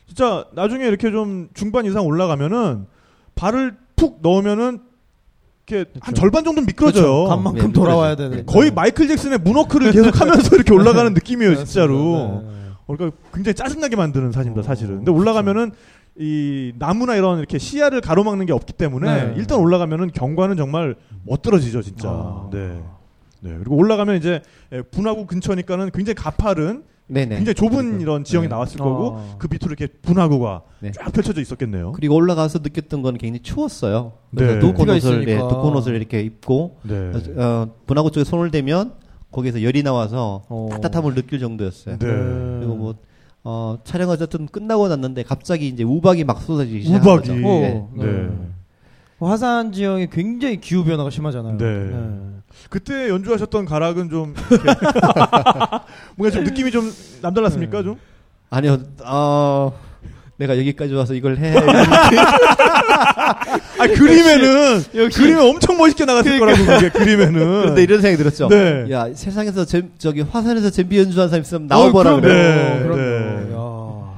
진짜 나중에 이렇게 좀 중반 이상 올라가면은 발을 푹 넣으면은 이렇게 한 그렇죠. 절반 정도 미끄러져요. 그렇죠. 간만큼 네, 돌아와야 그렇죠. 되는. 거의 마이클 잭슨의 문워크를 계속 하면서 이렇게 올라가는 느낌이에요, 진짜로. 네. 그러니까 굉장히 짜증나게 만드는 사진입니다, 어, 사실은. 근데 올라가면은 이 나무나 이런 이렇게 시야를 가로막는 게 없기 때문에 네. 일단 올라가면은 경관은 정말 멋들어지죠, 진짜. 아. 네. 네. 그리고 올라가면 이제 예, 분화구 근처니까는 굉장히 가파른, 네네. 굉장히 좁은 그리고- 이런 지형이 네. 나왔을 거고 어. 그 밑으로 이렇게 분화구가 네. 쫙 펼쳐져 있었겠네요. 그리고 올라가서 느꼈던 건 굉장히 추웠어요. 네. 두꺼운 옷을 예. 두꺼운 옷을 이렇게 입고 네. 어, 분화구 쪽에 손을 대면 거기서 열이 나와서 어. 따뜻함을 느낄 정도였어요. 네. 그리고 뭐 어, 촬영 어쨌든 끝나고 났는데 갑자기 이제 우박이 막 쏟아지기 시작한 우박이. 거죠. 오. 네. 네. 화산 지형이 굉장히 기후 변화가 심하잖아요. 네. 그때 연주하셨던 가락은 좀 뭔가 좀 느낌이 좀 남달랐습니까 네. 좀? 아니요, 어, 내가 여기까지 와서 이걸 해. 아 그림에는 그림에 엄청 멋있게 나갔을 거라고 그게 그림에는. 그런데 이런 생각이 들었죠. 네. 야, 세상에서 잼, 저기 화산에서 잼비 연주한 사람 있으면 나와보라 어, 그래. 네. 그럼요. 네. 야.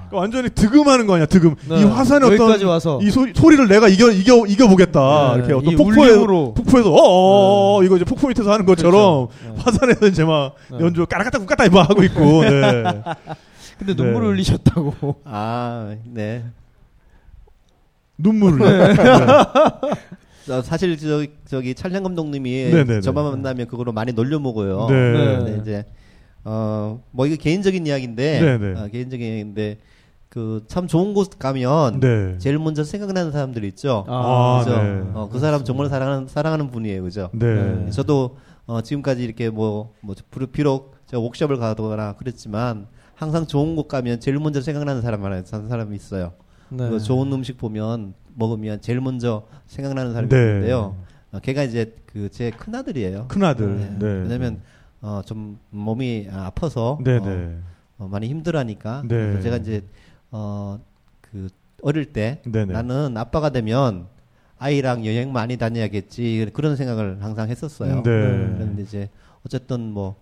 그러니까 완전히 득음하는 거 아니야 득음. 네. 이 화산의 어떤 와서 이 소, 소리를 내가 이겨 이겨 이겨 보겠다. 네. 이렇게 어떤 이 폭포에 울림으로. 폭포에서 어, 어 이거 이제 폭포 밑에서 하는 것처럼 그렇죠. 네. 화산에서 이제 막 네. 연주 까락까딱 꾹까딱 막 하고 있고. 네. 근데 네. 눈물을 흘리셨다고. 아, 네. 눈물을. 어, 사실 저, 저기 찰량 감독님이 네네네. 저만 만나면 그거로 많이 놀려 먹어요. 네. 근데 이제 어, 뭐 이거 개인적인 이야기인데. 어, 개인적인 이야기인데 그 참 좋은 곳 가면 네. 제일 먼저 생각나는 사람들 있죠. 아, 그죠? 네. 어, 그 사람 정말 사랑하는 사랑하는 분이에요, 그죠? 네. 네. 저도 어, 지금까지 이렇게 뭐, 뭐 비록 제가 옥샵을 가거나 그랬지만 항상 좋은 곳 가면 제일 먼저 생각나는 사람 하나 한 사람이 있어요. 네. 그 좋은 음식 보면 먹으면 제일 먼저 생각나는 사람이 네. 있는데요. 어, 걔가 이제 그 제 큰 아들이에요. 큰 아들. 네. 네. 왜냐면 어, 좀 몸이 아파서 네, 어, 네. 어, 많이 힘들하니까 네. 그래서 제가 이제 어, 그 어릴 때 네네. 나는 아빠가 되면 아이랑 여행 많이 다녀야겠지 그런 생각을 항상 했었어요. 네. 그런데 이제 어쨌든 뭐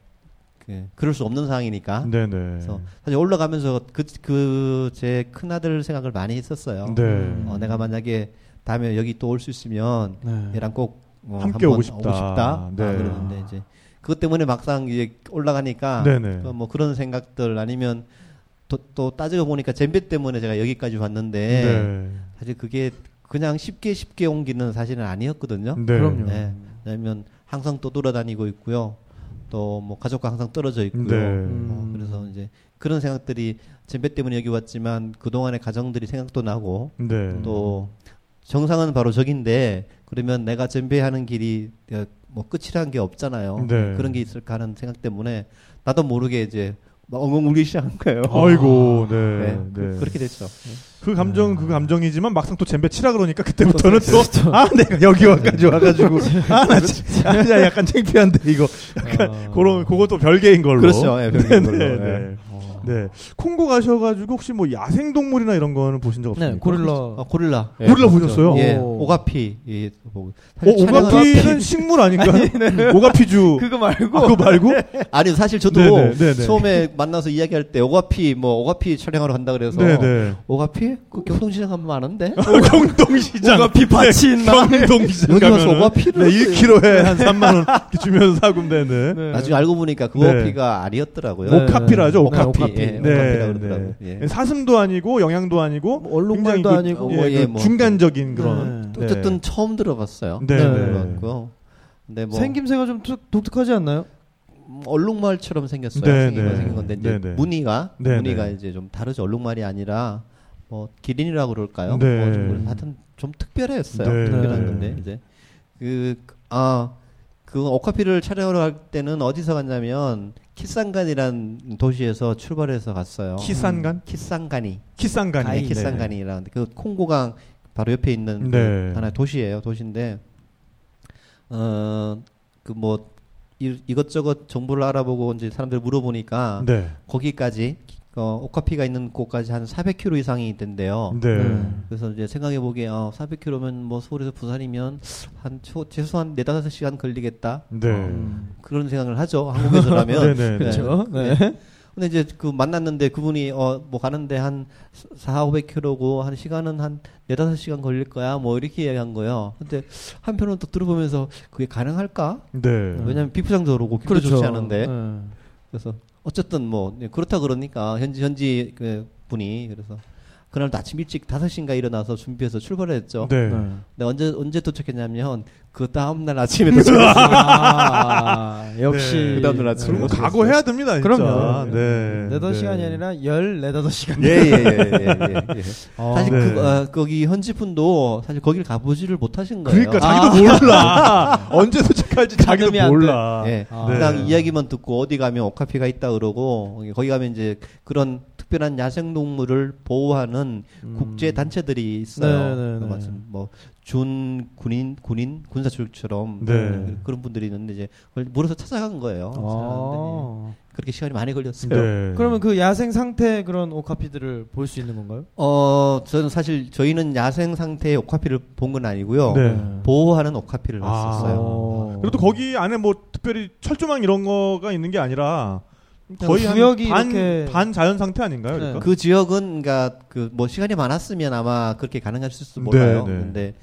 그, 그럴 수 없는 상황이니까 네, 네. 그래서 사실 올라가면서 그 그 제 큰 아들 생각을 많이 했었어요. 네. 어, 내가 만약에 다음에 여기 또 올 수 있으면 네. 얘랑 꼭 어, 함께 한번 오고 싶다. 네. 아, 그러는데 이제 그것 때문에 막상 이제 올라가니까 네네. 그뭐 그런 생각들 아니면 또, 또 따지고 보니까 잼배 때문에 제가 여기까지 왔는데 네. 사실 그게 그냥 쉽게 쉽게 옮기는 사실은 아니었거든요. 네. 그럼요. 네. 왜냐면 항상 또 돌아다니고 있고요. 또 뭐 가족과 항상 떨어져 있고요. 네. 어, 그래서 이제 그런 생각들이 잼배 때문에 여기 왔지만 그 동안의 가정들이 생각도 나고 네. 또 정상은 바로 저긴데 그러면 내가 잼배하는 길이 어, 뭐 끝이라는 게 없잖아요. 네. 그런 게 있을까 하는 생각 때문에 나도 모르게 이제 막 엉엉 울기 시작한 거예요. 아이고, 네. 네, 네. 그, 렇게 됐죠. 그 감정 그 감정이지만 막상 또 잼배 치라 그러니까 그때부터는 또아 내가 여기 와까지 와가지고 아나 진짜 약간 창피한데 이거 약간 아. 그런 그것도 별개인 걸로 그렇죠. 예, 별개인 걸로. 네, 예. 네. 어. 네. 콩고 가셔가지고 혹시 뭐 야생 동물이나 이런 거는 보신 적 없습니까? 네, 고릴라. 어, 고릴라. 고릴라 보셨어요? 예, 오. 오가피. 예, 보고. 어, 오가피는 식물 아닌가요? 오가피주 그거 말고 아, 그거 말고? 아니 사실 저도 네네, 네네. 처음에 만나서 이야기할 때 오가피 뭐 오가피 촬영하러 간다 그래서 네네. 오가피 그 경동시장 가면 많은데 어, 경동시장. 오가피 밭이 있나? 경동시장 여기 와서 가면은 오가피를 네, 1kg에 한 3만 원 주면서 사고 되네. 네. 나중에 알고 보니까 그 네. 오가피가 아니었더라고요. 네. 오카피라죠, 네, 오카피. 오카피. 예, 네, 그러더라고요. 네. 예. 사슴도 아니고 영양도 아니고 뭐 얼룩말도 그- 아니고 어, 예, 뭐, 그 예, 뭐. 중간적인 그런 네. 어쨌든 처음 들어봤어요. 네, 네. 네. 들어봤고. 근데 뭐 생김새가 좀 독- 독특하지 않나요? 음, 얼룩말처럼 생겼어요. 네, 생긴, 네. 거 생긴 건데 이제 네, 네. 무늬가 네, 무늬가 네. 이제 좀 다르죠. 얼룩말이 아니라 뭐 기린이라고 그럴까요? 네. 뭐 좀, 하여튼 좀 특별했어요. 네. 특별한 네. 건데 이제 그 아 그 오카피를 촬영하러 갈 때는 어디서 갔냐면 키산간이란 도시에서 출발해서 갔어요. 키산간, 키산간이 키산간이, 네, 네. 키산간이라는 그 콩고강 바로 옆에 있는 그 네. 하나의 도시예요. 도시인데 어그 뭐 이것저것 정보를 알아보고 이제 사람들 물어보니까 네, 거기까지 어, 오카피가 있는 곳까지 한 400km 이상이 된대요. 네, 네. 그래서 이제 생각해 보기에 어, 400km면 뭐 서울에서 부산이면 한 초, 최소한 4, 5시간 걸리겠다. 네. 음. 그런 생각을 하죠. 한국에서라면. 네, 네, 네. 그렇죠. 네. 근데 이제 그 만났는데 그분이 어 뭐 가는데 한 4, 500km고 한 시간은 한 4, 5시간 걸릴 거야. 뭐 이렇게 이야기한 거예요. 근데 한편으로 또 들어보면서 그게 가능할까? 네. 왜냐면 비포장도 그렇고 기분도 그렇죠. 좋지 않은데. 네. 그래서 어쨌든 뭐 네, 그렇다 그러니까 현지 현지 그 분이 그래서 그날도 아침 일찍 5시인가 일어나서 준비해서 출발했죠. 네. 네. 근데 언제 언제 도착했냐면 그 다음 날 아침에 도착했어요. 아, 역시. 네. 그 다음날 아침에 그리고 그렇죠. 각오해야 됩니다, 진짜. 그럼요. 네. 네. 시간이 아니라 열네다섯 시간. 예예예예 예, 예, 예. 어. 사실 네. 그 어, 거기 현지 분도 사실 거길 가보지를 못하신 거예요. 그러니까 자기도 몰라. 언제 도착할지 자기도 몰라. 예. 아. 그냥 네. 이야기만 듣고 어디 가면 오카피가 있다 그러고 거기 가면 이제 그런 특별한 야생 동물을 보호하는 음. 국제 단체들이 있어요. 네, 네, 그 네. 마침 뭐준 군인 군인 군사 출처럼 네. 그런 분들이 있는데 이제 그걸 물어서 찾아간 거예요. 아. 그렇게 시간이 많이 걸렸어요. 네. 그러면 그 야생 상태 그런 오카피들을 볼 수 있는 건가요? 어 저는 사실 저희는 야생 상태의 오카피를 본 건 아니고요. 네. 보호하는 오카피를 아. 봤었어요. 어. 그래도 거기 안에 뭐 특별히 철조망 이런 거가 있는 게 아니라 거의 구역이 한 반, 이렇게- 반 자연 상태 아닌가요? 네. 그러니까? 그 지역은 그러니까 그 뭐 시간이 많았으면 아마 그렇게 가능했을지도 몰라요. 네, 네. 근데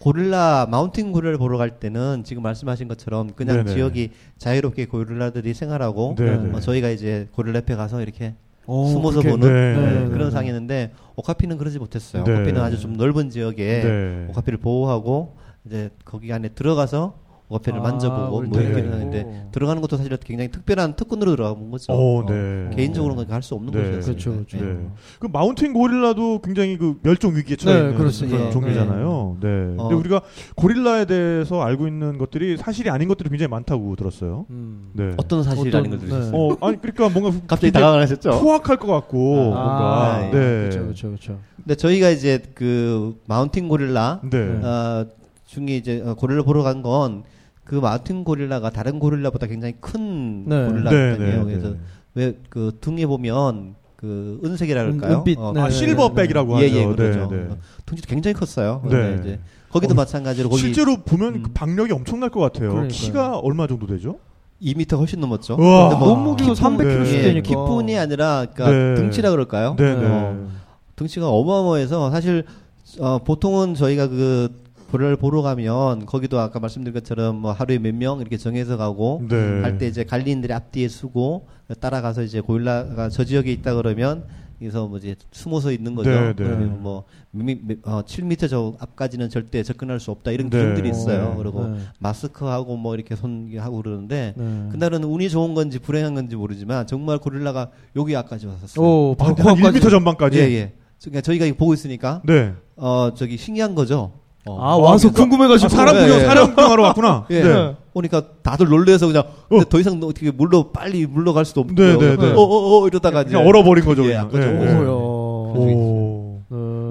고릴라 마운틴 고릴라를 보러 갈 때는 지금 말씀하신 것처럼 그냥 네, 네. 지역이 자유롭게 고릴라들이 생활하고 네, 네. 어, 저희가 이제 고릴라 옆에 가서 이렇게 오, 숨어서 그렇게- 보는 네, 네, 네, 그런 네. 상이었는데 오카피는 그러지 못했어요. 네. 오카피는 아주 좀 넓은 지역에 네. 오카피를 보호하고 이제 거기 안에 들어가서 오카피를 아, 만져보고 물뭐 이렇게 들어가고. 하는데 들어가는 것도 사실 굉장히 특별한 특권으로 들어간 거죠. 오, 어, 네. 개인적으로는 갈수 없는 네. 곳이었어요. 그렇죠, 그렇죠. 네. 그 마운틴 고릴라도 굉장히 그 멸종 위기에 처해 네, 있는. 그런 종류잖아요. 네. 어. 근데 우리가 고릴라에 대해서 알고 있는 것들이 사실이 아닌 것들이 굉장히 많다고 들었어요. 음. 네. 어떤 어떤- 걸 들으셨어요? 네. 어, 아니 그러니까 뭔가 갑자기 굉장히 당황하셨죠? 포악할 것 같고 아, 뭔가 아, 네. 그렇죠, 그렇죠, 그렇죠. 근데 저희가 이제 그 마운틴 고릴라 네. 어, 중에 이제 어, 고릴라 보러 간 건 그 마운틴 고릴라가 다른 고릴라보다 굉장히 큰 네. 고릴라거든요. 네, 네, 그래서 네. 왜그 등에 보면 그 은색이라 은- 그럴까요? 은빛. 어, 네, 아, 네, 실버백이라고 예, 하죠. 예. 네, 네. 어, 등치도 굉장히 컸어요. 네. 이제 거기도 어, 마찬가지로 거기 실제로 보면 음. 그 박력이 엄청날 것 같아요. 그러니까요. 키가 얼마 정도 되죠? 2m 훨씬 넘었죠. 우와. 근데 뭐 몸무게가 깊은- 300kg씩 네. 예, 되니까. 기뿐이 아니라 그러니까 네. 등치라 그럴까요? 네, 네. 어, 등치가 어마어마해서 사실 어, 보통은 저희가 그 고릴라를 보러 가면 거기도 아까 말씀드린 것처럼 뭐 하루에 몇 명 이렇게 정해서 가고 네. 할때 이제 관리인들이 앞뒤에 서고 따라가서 이제 고릴라가 저 지역에 있다 그러면 그래서 뭐 이제 숨어서 있는 거죠. 네, 네. 그러면 뭐 미, 미, 어, 7m 저 앞까지는 절대 접근할 수 없다 이런 네. 기준들이 있어요. 네. 그리고 네. 마스크하고 뭐 이렇게 손 하고 그러는데 네. 그날은 운이 좋은 건지 불행한 건지 모르지만 정말 고릴라가 여기 앞까지 왔었어요. 오, 방콕까지. 1m 전방까지. 예, 예. 그러니까 저희가 보고 있으니까 네. 어 저기 신기한 거죠. 어. 아, 와서 궁금해가지고. 아, 사람 예, 구경, 예. 사람 구경하러 왔구나. 예. 네. 보니까 다들 놀래서 그냥 근데 더 이상 어떻게 물러 빨리 물러갈 수도 없고 네, 네, 네. 어 어 어 이러다가 이제 그냥 얼어버린 거죠. 예, 그냥. 아까 좀 네. 오야. 오.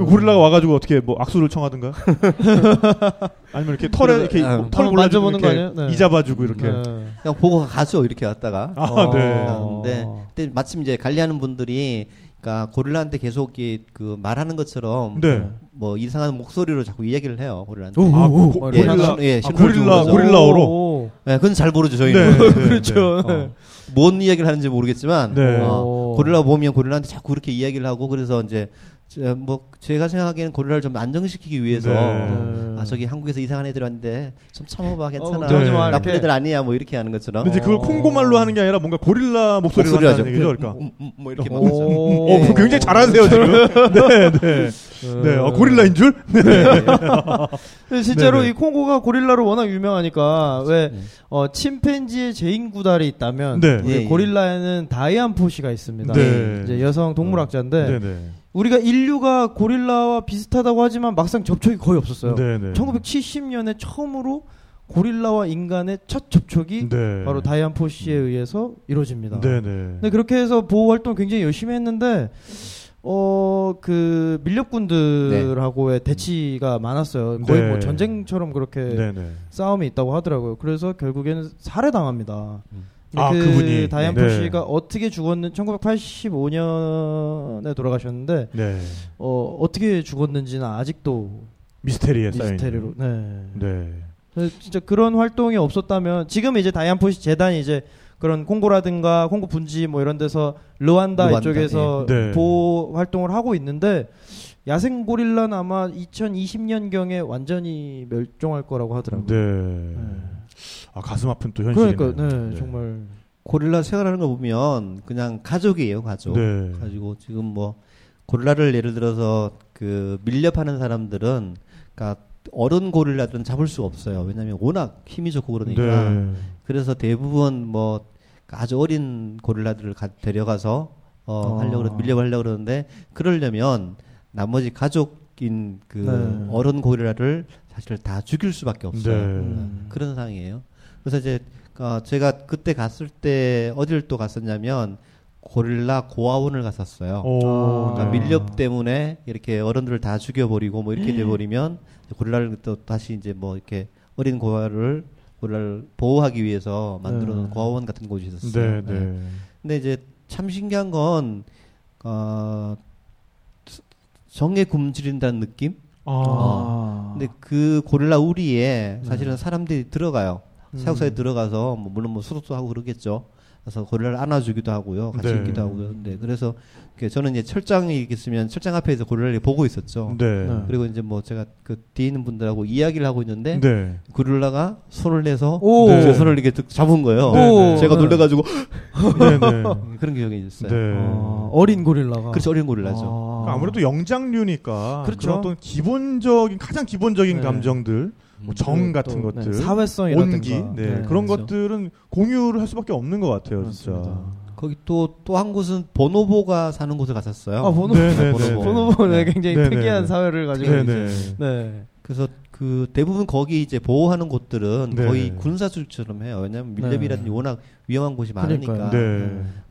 어. 고릴라가 와가지고 어떻게 뭐 악수를 청하든가? 아니면 이렇게 털에 이렇게 아, 털 만져보는 거 이렇게 아니에요? 네. 이잡아주고 이렇게. 네. 그냥 보고 가죠 이렇게 왔다가 아, 어. 네. 근데 그때 마침 이제 관리하는 분들이 그러니까 고릴라한테 계속 이그 말하는 것처럼 네. 뭐 이상한 목소리로 자꾸 이야기를 해요 고릴라한테. 오, 아, 오, 고- 오. 예, 고릴라. 신- 예, 아, 고릴라. 고릴라어로. 오. 네, 그건 잘 모르죠 저희는. 네. 네, 그렇죠. 네. 네. 뭔 이야기를 하는지 모르겠지만 네. 어, 오. 고릴라 보면 고릴라한테 자꾸 그렇게 이야기를 하고 그래서 이제 저, 뭐 제가 생각하기에는 고릴라를 좀 안정시키기 위해서 네. 아 저기 한국에서 이상한 애들 왔는데 좀 참아봐 괜찮아 그러지 마, 나쁜. 애들 아니야 뭐 이렇게 하는 것처럼 근데 이제 그걸 어. 콩고말로 하는 게 아니라 뭔가 고릴라 목소리로 목소리 하죠. 얘기죠, 그러니까. 음, 음, 뭐 이렇게 오. 어, 그거 굉장히 잘하세요 지금. 네, 네, 네. 어, 고릴라인 줄? 네. 근데 실제로 네네. 이 콩고가 고릴라로 워낙 유명하니까 왜 네. 어, 침팬지의 제인 구달이 있다면 네. 예, 예. 고릴라에는 다이안 포시가 있습니다. 네. 이제 여성 동물학자인데 네, 네. 우리가 인류가 고릴라와 비슷하다고 하지만 막상 접촉이 거의 없었어요. 네, 네. 1970년에 처음으로 고릴라와 인간의 첫 접촉이 네. 바로 다이안 포시에 의해서 이루어집니다. 네, 네. 근데 그렇게 해서 보호 활동 굉장히 열심히 했는데 어 그 밀렵군들하고의 대치가 많았어요. 거의 네. 뭐 전쟁처럼 그렇게 네, 네. 싸움이 있다고 하더라고요. 그래서 결국에는 살해당합니다. 음. 아, 그 그분이? 다이안 네. 포시가 어떻게 죽었는 1985년에 돌아가셨는데 네. 어 어떻게 죽었는지는 아직도 미스테리에 쌓인. 미스테리로 네. 네. 그래서 진짜 그런 활동이 없었다면 지금 이제 다이안 포시 재단이 이제 그런 콩고라든가 콩고 분지 뭐 이런 데서 르완다, 르완다, 이쪽에서 예. 네. 보호 활동을 하고 있는데 야생 고릴라는 아마 2020년 경에 완전히 멸종할 거라고 하더라고요. 네. 아, 가슴 아픈 또 현실이네요. 그러니까 네, 정말 고릴라 생활하는 거 보면 그냥 가족이에요 가족 네. 가지고 지금 뭐 고릴라를 예를 들어서 그 밀렵하는 사람들은 그러니까 어른 고릴라들은 잡을 수가 없어요 왜냐하면 워낙 힘이 좋고 그러니까 네. 그래서 대부분 뭐 아주 어린 고릴라들을 가- 데려가서 어, 아. 하려고 그러- 밀려 하려고 그러는데 그러려면 나머지 가족 인 그 네. 어른 고릴라를 사실 다 죽일 수밖에 없어요. 네. 음. 그런 상황이에요. 그래서 이제 어, 제가 그때 갔을 때 어디를 또 갔었냐면 고릴라 고아원을 갔었어요. 오, 그러니까 아. 네. 밀렵 때문에 이렇게 어른들을 다 죽여버리고 뭐 음. 이렇게 돼버리면 고릴라를 또 다시 이제 뭐 이렇게 어린 고아를 고릴라를 보호하기 위해서 만들어놓은 네. 고아원 같은 곳이 있었어요. 네, 네. 근데 이제 참 신기한 건 어, 정에 굶주린다는 느낌? 아. 근데 그 고릴라 우리에 네. 사실은 사람들이 들어가요. 음. 사육사에 들어가서 뭐 물론 뭐 수도도 하고 그러겠죠. 그래서 고릴라를 안아주기도 하고요, 같이 네. 있기도 하고요. 네, 그래서 그 저는 이제 철장이 있으면 철장 앞에서 고릴라를 보고 있었죠. 네. 네. 그리고 이제 뭐 제가 그 뒤에 있는 분들하고 이야기를 하고 있는데 네. 고릴라가 손을 내서 오. 네. 제 손을 이렇게 득 잡은 거예요. 네, 네. 제가 네. 놀래가지고. 그런 기억이 있어요. 네. 아, 어린 고릴라가 그렇죠, 어린 고릴라죠. 아. 그러니까 아무래도 영장류니까 그렇죠. 그런 어떤 기본적인 가장 기본적인 네. 감정들, 뭐정 또, 같은 네, 것들, 사회성이라든가 온기, 네, 네, 그런 그렇죠. 것들은 공유를 할 수밖에 없는 것 같아요, 그렇습니다. 진짜. 거기 또 또 한 곳은 보노보가 사는 곳을 갔었어요. 아 보노 네, 네, 보노보. 네, 보노보는 굉장히 네, 네, 특이한 네. 사회를 가지고 네, 있죠. 네. 네. 그래서 그 대부분 거기 이제 보호하는 곳들은 네. 거의 군사수처럼 해요. 왜냐하면 밀렵이라든지 네. 워낙 위험한 곳이 많으니까. 네.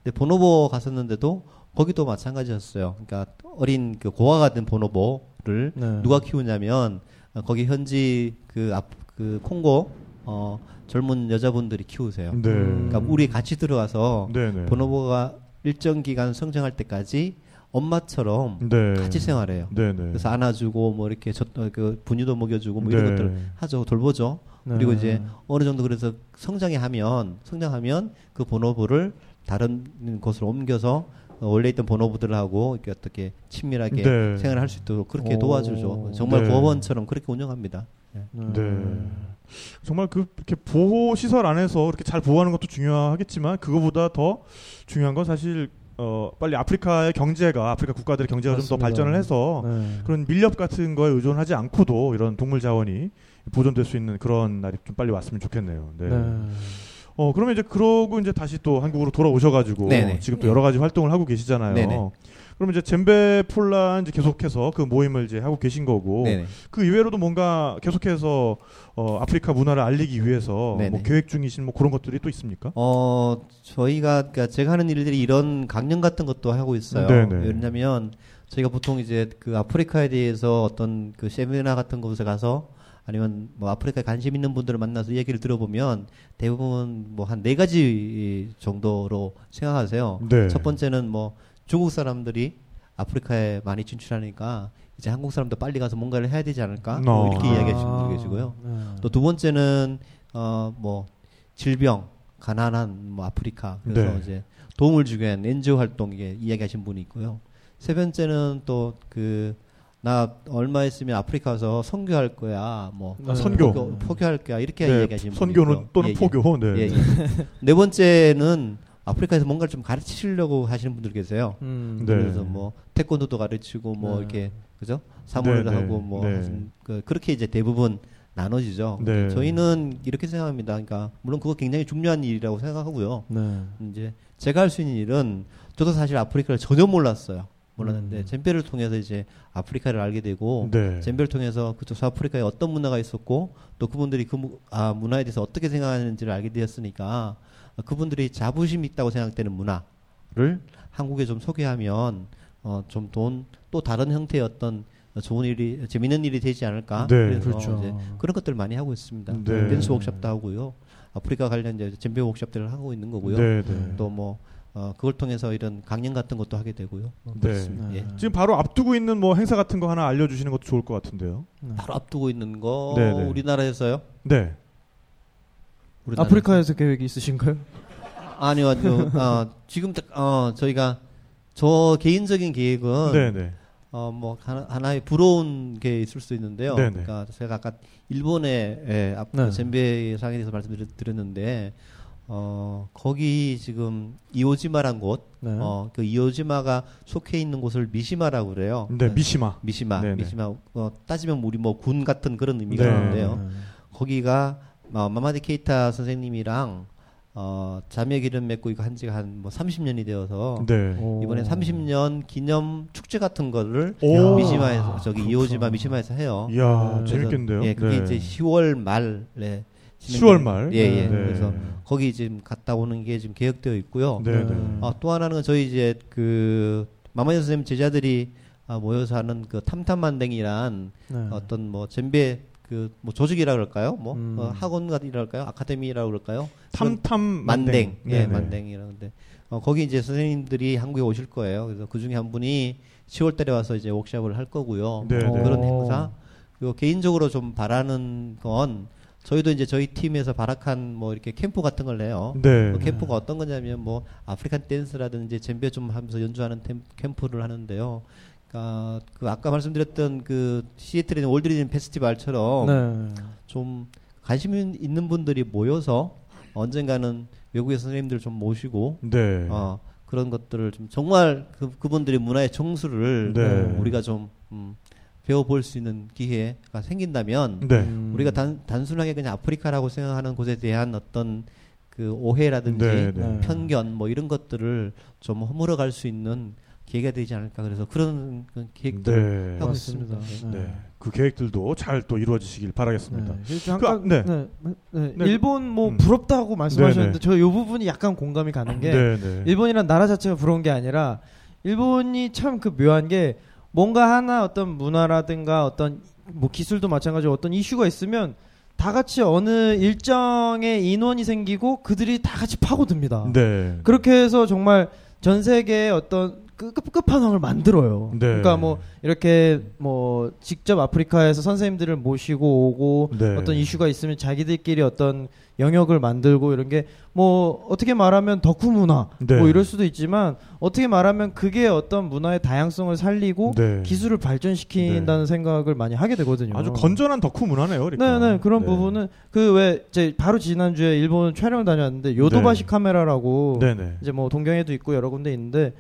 근데 보노보 갔었는데도 거기도 마찬가지였어요. 그러니까 어린 그 고아가 된 보노보를 네. 누가 키우냐면 어, 거기 현지 그 앞 그 콩고 어 젊은 여자분들이 키우세요. 네. 음. 그러니까 우리 같이 들어가서 네, 네. 보노보가 일정 기간 성장할 때까지 엄마처럼 네. 같이 생활해요. 네, 네. 그래서 안아주고 뭐 이렇게 저, 어, 그 분유도 먹여주고 뭐 이런 네. 것들 하죠 돌보죠. 네. 그리고 이제 어느 정도 그래서 성장해 하면 성장하면 그 번호부를 다른 곳으로 옮겨서 어, 원래 있던 번호부들하고 이렇게 어떻게 친밀하게 네. 생활할 수 있도록 그렇게 오. 도와주죠. 정말 네. 고아원처럼 그렇게 운영합니다. 네. 네. 정말 그 이렇게 보호 시설 안에서 이렇게 잘 보호하는 것도 중요하겠지만 그거보다 더 중요한 건 사실 어 빨리 아프리카의 경제가 아프리카 국가들의 경제가 좀 더. 발전을 해서 네. 그런 밀렵 같은 거에 의존하지 않고도 이런 동물 자원이 보존될 수 있는 그런 날이 좀 빨리 왔으면 좋겠네요. 네. 네. 어 그러면 이제 그러고 이제 다시 또 한국으로 돌아오셔가지고 네네. 지금 또 여러 가지 활동을 하고 계시잖아요. 네네. 그러면 이제 젬베 폴란 이제 계속해서 그 모임을 이제 하고 계신 거고 네네. 그 이외로도 뭔가 계속해서 어, 아프리카 문화를 알리기 위해서 네네. 뭐 계획 중이신 뭐 그런 것들이 또 있습니까? 어 저희가 그러니까 제가 하는 일들이 이런 강연 같은 것도 하고 있어요. 네네. 왜냐하면 저희가 보통 이제 그 아프리카에 대해서 어떤 그 세미나 같은 곳에 가서 아니면 뭐 아프리카에 관심 있는 분들을 만나서 얘기를 들어보면 대부분 뭐 한 네 가지 정도로 생각하세요. 네. 첫 번째는 뭐 중국 사람들이 아프리카에 많이 진출하니까 이제 한국 사람도 빨리 가서 뭔가를 해야 되지 않을까 뭐 어. 이렇게 이야기하시는 분들 계시고요. 네. 또두 번째는 어 뭐 질병, 가난한 뭐 아프리카 그래서 네. 이제 도움을 주기 위한 NGO 활동 이게 이야기하신 분이 있고요. 세 번째는 또그 나 얼마 있으면 아프리카 가서 선교할 거야. 뭐 네. 선교. 포교, 포교할 거야. 이렇게 네, 얘기하시는 선교는. 또는 예, 예. 포교. 네. 예, 예. 네 번째는 아프리카에서 뭔가를 좀 가르치려고 하시는 분들 계세요. 음. 네. 그래서 뭐 태권도도 가르치고 뭐 네. 이렇게 그죠? 사무를 네, 네, 하고 뭐 네. 그, 그렇게 이제 대부분 나눠지죠. 네. 저희는 이렇게 생각합니다. 그러니까 물론 그거 굉장히 중요한 일이라고 생각하고요. 네. 이제 제가 할 수 있는 일은 저도 사실 아프리카를 전혀 몰랐어요. 몰랐는데 음. 젬베를 통해서 이제 아프리카를 알게 되고 네. 젬베를 통해서 그쪽 서아프리카에 어떤 문화가 있었고 또 그분들이 그 무- 아, 문화에 대해서 어떻게 생각하는지를 알게 되었으니까 그분들이 자부심 있다고 생각되는 문화를 한국에 좀 소개하면 어, 좀 돈 또 다른 형태의 어떤 좋은 일이 재밌는 일이 되지 않을까 네. 그래서 그렇죠. 이제 그런 것들 을 많이 하고 있습니다. 네. 댄스 워크숍도 하고요. 아프리카 관련 이제 젬베 워크숍들을 하고 있는 거고요. 네, 네. 또뭐 어, 그걸 통해서 이런 강연 같은 것도 하게 되고요. 어, 네. 네. 예. 지금 바로 앞두고 있는 뭐 행사 같은 거 하나 알려주시는 것도 좋을 것 같은데요. 네. 바로 앞두고 있는 거 네, 네. 우리나라에서요? 네. 우리나라에서? 아프리카에서 계획이 있으신가요? 아니요, 아니요. 어, 지금 딱, 어, 저희가 저 개인적인 계획은 네, 네. 어, 뭐 하나, 하나 의 부러운 게 있을 수 있는데요. 네네. 그러니까 제가 아까 일본의 예, 앞 네. 젠베 상에 대해서 말씀드렸는데 어, 거기 지금 이오지마란 곳, 네. 어, 그 이오지마가 속해 있는 곳을 미시마라고 그래요. 네, 미시마. 미시마, 네네. 미시마. 어, 따지면 우리 뭐 군 같은 그런 의미가 네. 있는데요. 네. 거기가 어, 마마디 케이타 선생님이랑 어, 자매 기름 맺고 이거 한 지가 한 뭐 30년이 되어서 네. 오. 이번에 30년 기념 축제 같은 거를 오. 미시마에서 저기 그렇구나. 이오지마 미시마에서 해요. 이야, 네. 재밌겠는데요. 예, 그게 네. 이제 10월 말에 10월 말. 예, 예. 네. 그래서 거기 지금 갔다 오는 게 지금 계획되어 있고요. 네, 네. 네. 아, 또 하나는 저희 이제 그 마마이 선생님 제자들이 아, 모여서 하는 그 탐탐만댕이란 네. 어떤 뭐 젬베 그뭐 조직이라 그럴까요? 뭐 음. 어, 학원이라 그럴까요? 아카데미라고 그럴까요? 탐탐 만댕, 예, 네네. 만댕이라는데 어, 거기 이제 선생님들이 한국에 오실 거예요. 그래서 그 중에 한 분이 10월달에 와서 이제 워크숍을 할 거고요. 네, 뭐 네. 그런 오. 행사. 그리고 개인적으로 좀 바라는 건 저희도 이제 저희 팀에서 바라칸 뭐 이렇게 캠프 같은 걸 내요. 네. 그 캠프가 어떤 거냐면 뭐 African dance라든지 젬베 좀 하면서 연주하는 템- 캠프를 하는데요. 그러니까 그 아까 말씀드렸던 그 시애틀에 있는 World Rhythm Festival처럼 네. 좀 관심 있는 분들이 모여서 언젠가는 외국의 선생님들 좀 모시고 네. 어, 그런 것들을 좀 정말 그, 그분들의 문화의 정수를 네. 우리가 좀 음, 배워볼 수 있는 기회가 생긴다면 네. 음. 우리가 단, 단순하게 그냥 아프리카라고 생각하는 곳에 대한 어떤 그 오해라든지 네, 네. 편견 뭐 이런 것들을 좀 허물어 갈 수 있는 기회가 되지 않을까 그래서 그런 그 계획들을 네. 하고 맞습니다. 있습니다. 네. 그 계획들도 잘 또 이루어지시길 바라겠습니다. 네. 그 잠깐 그, 아, 네. 네. 네. 네. 일본 뭐 음. 부럽다고 말씀하셨는데 네, 저이 부분이 약간 공감이 가는 게 네, 네. 일본이란 나라 자체가 부러운 게 아니라 일본이 참 그 묘한 게 뭔가 하나 어떤 문화라든가 어떤 뭐 기술도 마찬가지로 어떤 이슈가 있으면 다 같이 어느 일정의 인원이 생기고 그들이 다 같이 파고듭니다. 네. 그렇게 해서 정말 전 세계의 어떤 끝, 끝, 끝판왕을 만들어요. 네. 그러니까 뭐 이렇게 뭐 직접 아프리카에서 선생님들을 모시고 오고 네. 어떤 이슈가 있으면 자기들끼리 어떤 영역을 만들고 이런 게 뭐 어떻게 말하면 덕후 문화 네. 뭐 이럴 수도 있지만 어떻게 말하면 그게 어떤 문화의 다양성을 살리고 네. 기술을 발전시킨다는 생각을 많이 하게 되거든요. 아주 건전한 덕후 문화네요. 그러니까. 네네 그런 네. 부분은 그왜 이제 바로 지난 주에 일본 촬영을 다녀왔는데 요도바시 네. 카메라라고 네네. 이제 뭐 동경에도 있고 여러 군데 있는데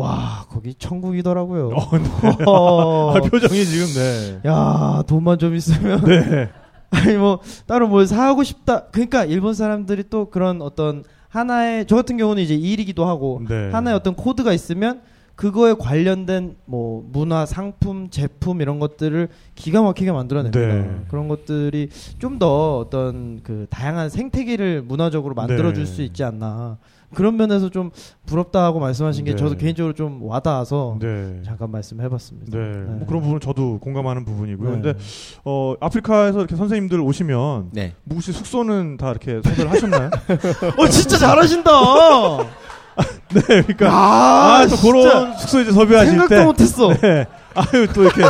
와 거기 천국이더라고요. 어, 네. 어, 아, 표정이 지금 네. 야 돈만 좀 있으면 네. 아니 뭐 따로 뭘 사고 싶다. 그러니까 일본 사람들이 또 그런 어떤 하나의 저 같은 경우는 이제 일이기도 하고 네. 하나의 어떤 코드가 있으면 그거에 관련된 뭐 문화, 상품, 제품 이런 것들을 기가 막히게 만들어냅니다. 네. 그런 것들이 좀 더 어떤 그 다양한 생태계를 문화적으로 만들어줄 네. 수 있지 않나. 그런 면에서 좀 부럽다 하고 말씀하신 게 네. 저도 개인적으로 좀 와닿아서 네. 잠깐 말씀해봤습니다. 네. 뭐 그런 부분 저도 공감하는 부분이고요. 네. 근데 어 아프리카에서 이렇게 선생님들 오시면 네. 뭐 혹시 숙소는 다 이렇게 섭외를 하셨나요? 어 진짜 잘하신다. 네, 그러니까 아, 아, 또 그런 숙소 이제 섭외하실 생각도 때 못했어. 네. 아유 또 이렇게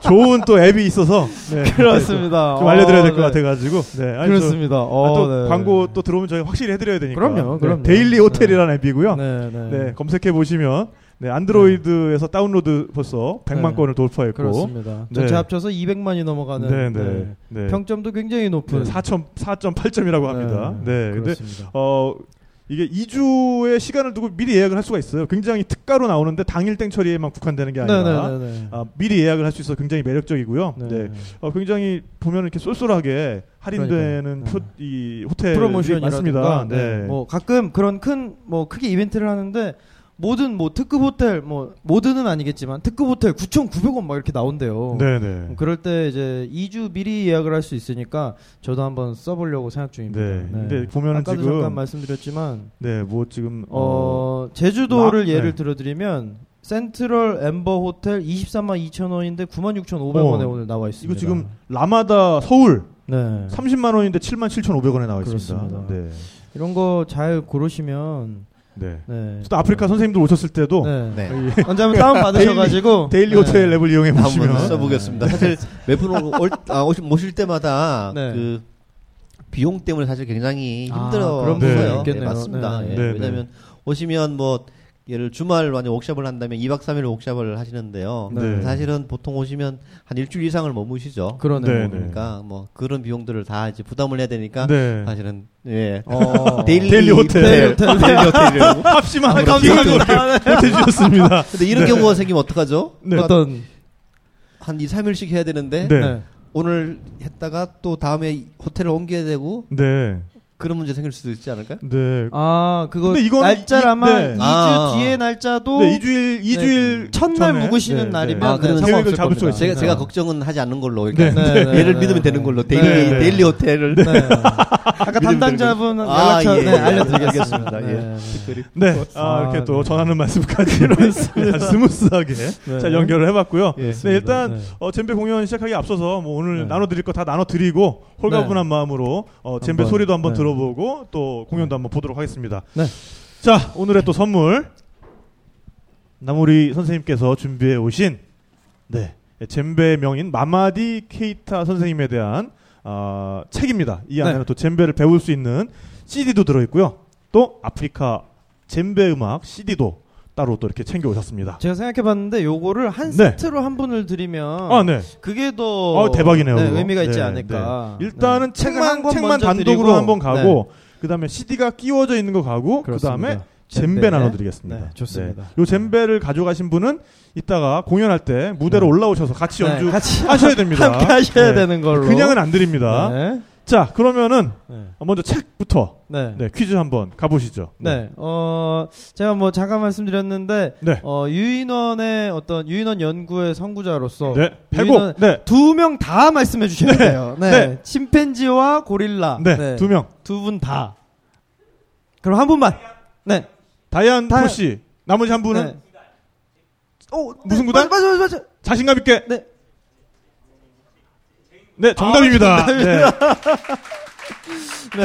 좋은 또 앱이 있어서 네. 그렇습니다. 좀 알려드려야 될것 어, 네. 같아가지고 네. 아니, 저- 그렇습니다. 아, 어, 또 네. 광고 또 들어오면 저희 확실히 해드려야 되니까. 그럼요, 네, 그럼요. 데일리 호텔이라는 앱이고요. 네, 네, 네. 검색해 보시면 네, 안드로이드에서 다운로드 벌써 100만 네. 건을 돌파했고. 그렇습니다. 네. 전체 합쳐서 200만이 넘어가는 네, 네. 네. 네. 평점도 굉장히 높은 4점 4.8점이라고 합니다. 네. 근데 그렇습니다. 어 이게 2주의 시간을 두고 미리 예약을 할 수가 있어요. 굉장히 특가로 나오는데 당일 땡 처리에만 국한되는 게 아니라 네네네. 아, 미리 예약을 할 수 있어서 굉장히 매력적이고요. 네. 어, 굉장히 보면 이렇게 쏠쏠하게 할인되는. 표, 이 호텔이 많습니다. 네. 네. 뭐 가끔 그런 큰 뭐 크게 이벤트를 하는데 모든 뭐 특급 호텔 뭐 모든은 아니겠지만 특급 호텔 9,900원 막 이렇게 나온대요. 네, 네. 그럴 때 이제 2주 미리 예약을 할 수 있으니까 저도 한번 써보려고 생각 중입니다. 네. 근데 보면은 아까도 지금 잠깐 말씀드렸지만 네, 뭐 지금 어, 제주도를 라- 예를 네. 들어드리면 센트럴 엠버 호텔 23만 2천 원인데 96,500원에 어, 오늘 나와 있습니다. 이거 지금 라마다 서울 네. 30만 원인데 7만 7,500원에 나와 있습니다. 그렇습니다. 네. 이런 거 잘 고르시면 네. 네. 또 아프리카 선생님들 오셨을 때도 네. 네. 이 언제 한번 다운 받으셔가지고 데일리 네. 호텔 앱을 이용해 보시면 써보겠습니다. 사실 몇분 올, 아, 모실 때마다 네. 그 비용 때문에 사실 굉장히 아, 힘들어 그런 부분이 요 있겠네요. 맞습니다. 네. 예, 네, 네. 왜냐하면 오시면 뭐 예를 주말 완전 워크샵을 한다면 2박 3일 워크샵을 하시는데요. 네. 사실은 보통 오시면 한 일주일 이상을 머무시죠. 그러네요. 네, 네. 그러니까 뭐 그런 비용들을 다 이제 부담을 해야 되니까 네. 사실은 예 어. 데일리, 데일리 호텔. 데일리 호텔. 데일리 호텔이라고. 합심한 아, 감사합니다. 감사합니다. 해주셨습니다. 근데 이런 네. 경우가 생기면 어떡하죠? 네. 어떤 한 2, 3일씩 해야 되는데 네. 네. 오늘 했다가 또 다음에 호텔을 옮겨야 되고 네. 그런 문제 생길 수도 있지 않을까요? 네. 아 그거 근데 이건 날짜를 이- 아마 네. 2주 아. 뒤에 날짜도 네, 2주일 2주일 첫날 전에, 묵으시는 네, 날이면 네. 아, 그러면 상관없을 계획을 잡을 수가 겁니다. 제가 네. 제가 걱정은 하지 않는 걸로 네. 그러니까 네, 네, 얘를 네, 믿으면 네. 되는 걸로 네, 데일리 네. 데일리 호텔을 네. 아까 담당자분 아, 연락처 예, 네, 예. 알려드리겠습니다. 네, 예. 네. 네. 아, 아, 이렇게 또 네. 전하는 말씀까지 아주 smooth하게 네. 자, 연결을 해봤고요. 예, 네, 일단 네. 어, 젬베 공연 시작하기 앞서서 뭐 오늘 네. 나눠드릴 거 다 나눠드리고 홀가분한 마음으로 어, 젬베 한번, 소리도 한번 네. 들어보고 또 공연도 한번 보도록 하겠습니다. 네. 자, 오늘의 또 선물 나모리 선생님께서 준비해 오신 네 젬베 명인 마마디 케이타 선생님에 대한 아, 책입니다. 이 안에는 네. 또 젬베를 배울 수 있는 CD도 들어 있고요. 또 아프리카 젬베 음악 CD도 따로 또 이렇게 챙겨 오셨습니다. 제가 생각해 봤는데 요거를 한 네. 세트로 한 분을 드리면 아, 네. 그게 더 어, 대박이네요. 네. 의미가 있지 네, 않을까. 네. 일단은 네. 책만 책만 단독으로 한번 가고 네, 그다음에 CD가 끼워져 있는 거 가고 그렇습니다. 그다음에 젬베 젬베. 나눠드리겠습니다. 네, 좋습니다. 요 젬베를 가져가신 분은 이따가 공연할 때 무대로 네. 올라오셔서 같이 네, 연주 같이 하셔야 됩니다. 함께 하셔야 네. 되는 걸로. 그냥은 안 드립니다. 네. 자, 그러면은 네. 먼저 책부터 네. 네, 퀴즈 한번 가보시죠. 네. 어, 제가 뭐 잠깐 말씀드렸는데, 네. 어, 유인원의 어떤 유인원 연구의 선구자로서 네. 배고. 네. 두명 다 말씀해 주셔야 네. 돼요. 네. 네. 침팬지와 고릴라. 네. 두 명. 두 분 다. 그럼 한 분만. 네. 다이안 포시. 나머지 한 분은 네. 오, 무슨 네, 구단? 맞아, 맞아, 맞아. 자신감 있게. 네. 네, 정답입니다. 아, 네.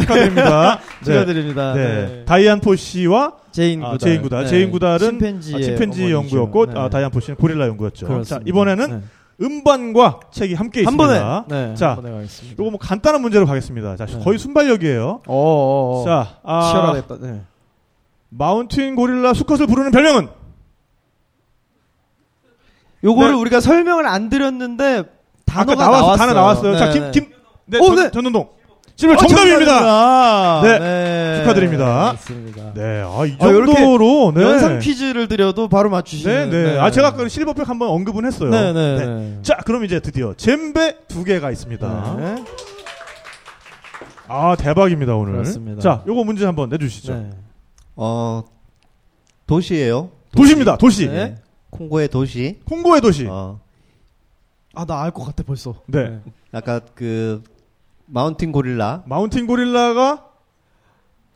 축하드립니다. 네. 축하드립니다. 네. 네. 다이안 포시와 제인 아, 구달. 제인. 네. 제인 구달은 침팬지의 아, 침팬지. 연구였고 네. 아, 다이안 포시는 고릴라 연구였죠. 그렇습니다. 자, 이번에는 네. 음반과 책이 함께 한 있습니다. 번에. 네. 자, 한 번에 가겠습니다. 요거 뭐 간단한 문제로 가겠습니다. 자, 네. 거의 순발력이에요. 어, 어, 어. 자, 아, 치열하겠다. 네. 마운틴 고릴라 수컷을 부르는 별명은 요거를 네. 우리가 설명을 안 드렸는데 단어가 아까 나왔어, 나왔어요. 단어 나왔어요. 자, 네, 김, 네. 김, 네, 오, 전, 네. 전운동. 실버 어, 정답입니다. 정답입니다. 네. 축하드립니다. 맞습니다. 네, 아, 이 아, 정도로, 네. 연상 퀴즈를 드려도 바로 네, 맞추시는. 네. 아, 제가 아까 실버팩 한번 언급은 했어요. 네, 네, 네. 자, 그럼 이제 드디어 젬베 두 개가 있습니다. 네. 아, 대박입니다, 오늘. 그렇습니다. 자, 요거 문제 한번 내 주시죠. 네. 어 도시예요. 도시 입니다, 도시. 네. 콩고의 도시. 콩고의 도시. 어 아, 나 알 것 같아 벌써. 네. 아까 그 마운틴 고릴라 마운틴 고릴라가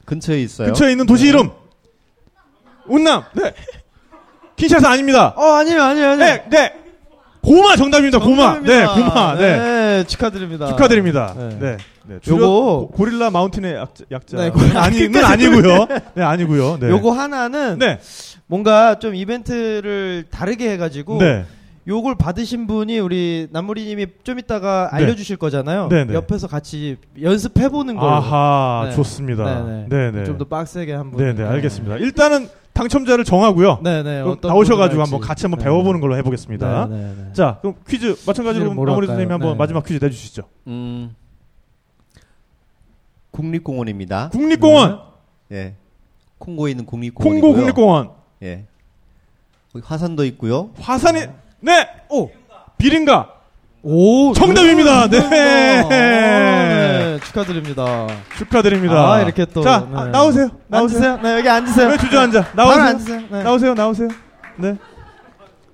근처에 있어요. 근처에 있는 도시 이름. 운남. 네. 킨샤사 아닙니다. 어, 아니에요, 아니에요, 아니에요. 네, 네. 고마 정답입니다. 고마. 네, 정답입니다. 고마. 네. 네, 축하드립니다. 축하드립니다. 네. 네. 네. 요거- 고- 고릴라 마운틴의 약자. 약자. 네, 는 아니는 아니고요. 네, 아니고요. 네. 요거 하나는 네. 뭔가 좀 이벤트를 다르게 해 가지고 네. 요걸 받으신 분이 우리 남무리님이 좀 이따가 네. 알려주실 거잖아요. 네, 네. 옆에서 같이 연습해보는 걸로. 아하, 네. 좋습니다. 네, 네, 네. 좀더 빡세게 한번. 네, 네, 알겠습니다. 일단은 당첨자를 정하고요. 네, 네. 어떤 나오셔가지고 한번. 같이 한번 네. 배워보는 걸로 해보겠습니다. 네, 네, 네. 자, 그럼 퀴즈 마찬가지로 할까요? 선생님이 한번 네. 마지막 퀴즈 내주시죠. 음, 국립공원입니다. 국립공원, 예. 콩고에 있는 국립공원. 콩고 국립공원, 예. 화산도 있고요. 화산이 네, 오 비린가 오, 정답입니다. 네. 아, 네. 축하드립니다. 축하드립니다. 아, 이렇게 또. 자 네. 아, 나오세요. 나오세요. 앉으세요. 네, 여기 앉으세요. 왜 주저앉아? 나오세요. 앉으세요. 네. 나오세요. 나오세요. 네.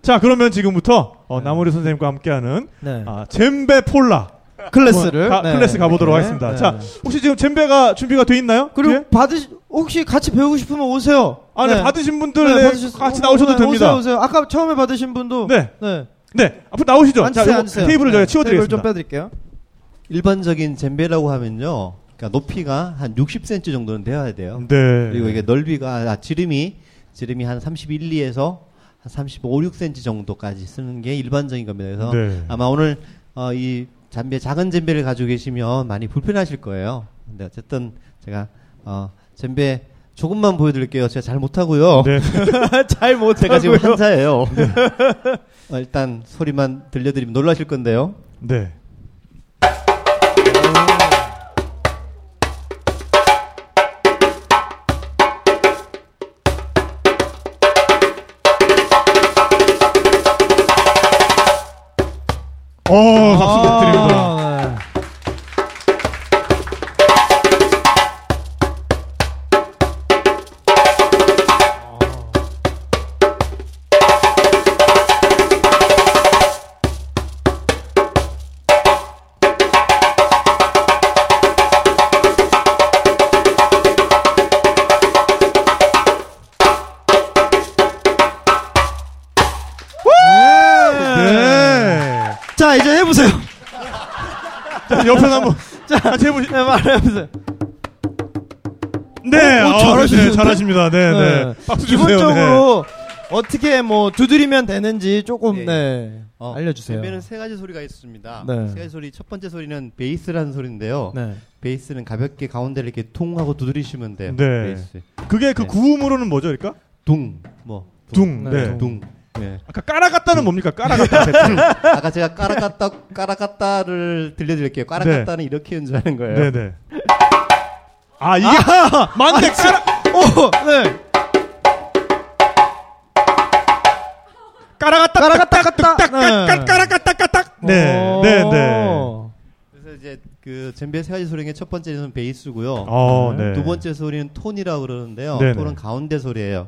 자 그러면 지금부터 어, 나모리 선생님과 함께하는 네. 아, 젬베 폴라 클래스를. 가- 네. 클래스 가보도록 네. 하겠습니다. 네. 자 혹시 지금 젬베가 준비가 돼 있나요? 그리고 뒤에? 받으시, 혹시 같이 배우고 싶으면 오세요. 아, 네. 받으신 분들 네, 네, 받으셨- 같이 어, 나오셔도 네, 됩니다. 오세요, 오세요. 아까 처음에 받으신 분도. 네, 네. 네. 앞으로 나오시죠. 앉으세요, 자, 앉으세요. 테이블을 네, 저희가 테이블 좀 치워드리겠습니다. 빼드릴게요. 일반적인 젬베라고 하면요. 그러니까 높이가 한 60cm 정도는 되어야 돼요. 네. 그리고 이게 넓이가 아, 지름이 지름이 한 31, 2에서 한 35, 6cm 정도까지 쓰는 게 일반적인 겁니다. 그래서 네. 아마 오늘 어, 이 잠배 작은 젬베를 가지고 계시면 많이 불편하실 거예요. 근데 어쨌든 제가 어, 젬베 조금만 보여드릴게요. 제가 잘 못하고요. 네. 잘 못하고요. 제가 지금 환자예요. 어, 일단 소리만 들려드리면 놀라실 건데요. 네. 어, 박수 부탁드립니다. 잘하시는데? 네, 잘하십니다. 네, 네. 박수 주세요. 네. 기본적으로 어떻게 뭐 두드리면 되는지 조금 예. 네, 어, 알려주세요. 젬베는 세 가지 소리가 있습니다. 네. 세 가지 소리. 첫 번째 소리는 베이스라는 소리인데요. 네. 베이스는 가볍게 가운데를 이렇게 퉁 하고 두드리시면 돼요. 네. 베이스. 그게 그 네. 구음으로는 뭐죠, 그러니까? 둥. 뭐. 둥. 네, 네. 둥. 네. 아까 까라갔다는 뭡니까? 까라갔다. 아까 제가 까라갔다 까라갔다를 들려드릴게요. 까라갔다는 이렇게 연주하는 거예요. 네, 네. 아, 이게 맞네. 까라 오, 네. 까라갔다 까라갔다 갔다. 딱 네. 까라갔다 까딱. 네. 네, 네. 오. 그래서 이제 그 젬베 세 가지 소리 중에 첫 번째는 베이스고요. 어, 네. 두 번째 소리는 톤이라고 그러는데요. 네네. 톤은 가운데 소리예요.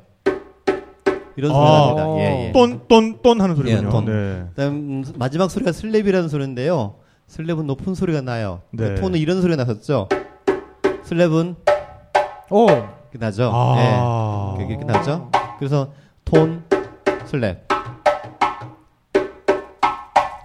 이런 아. 소리가 납니다. 예, 예. 똔똔똔 하는 소리군요. 예, 똔. 네. 그다음 음, 마지막 소리가 슬랩이라는 소리인데요. 슬랩은 높은 소리가 나요. 네. 톤은 이런 소리가 났었죠. 슬랩은 오. 이렇게 나죠. 아. 예. 이렇게 나죠. 그래서 톤, 슬랩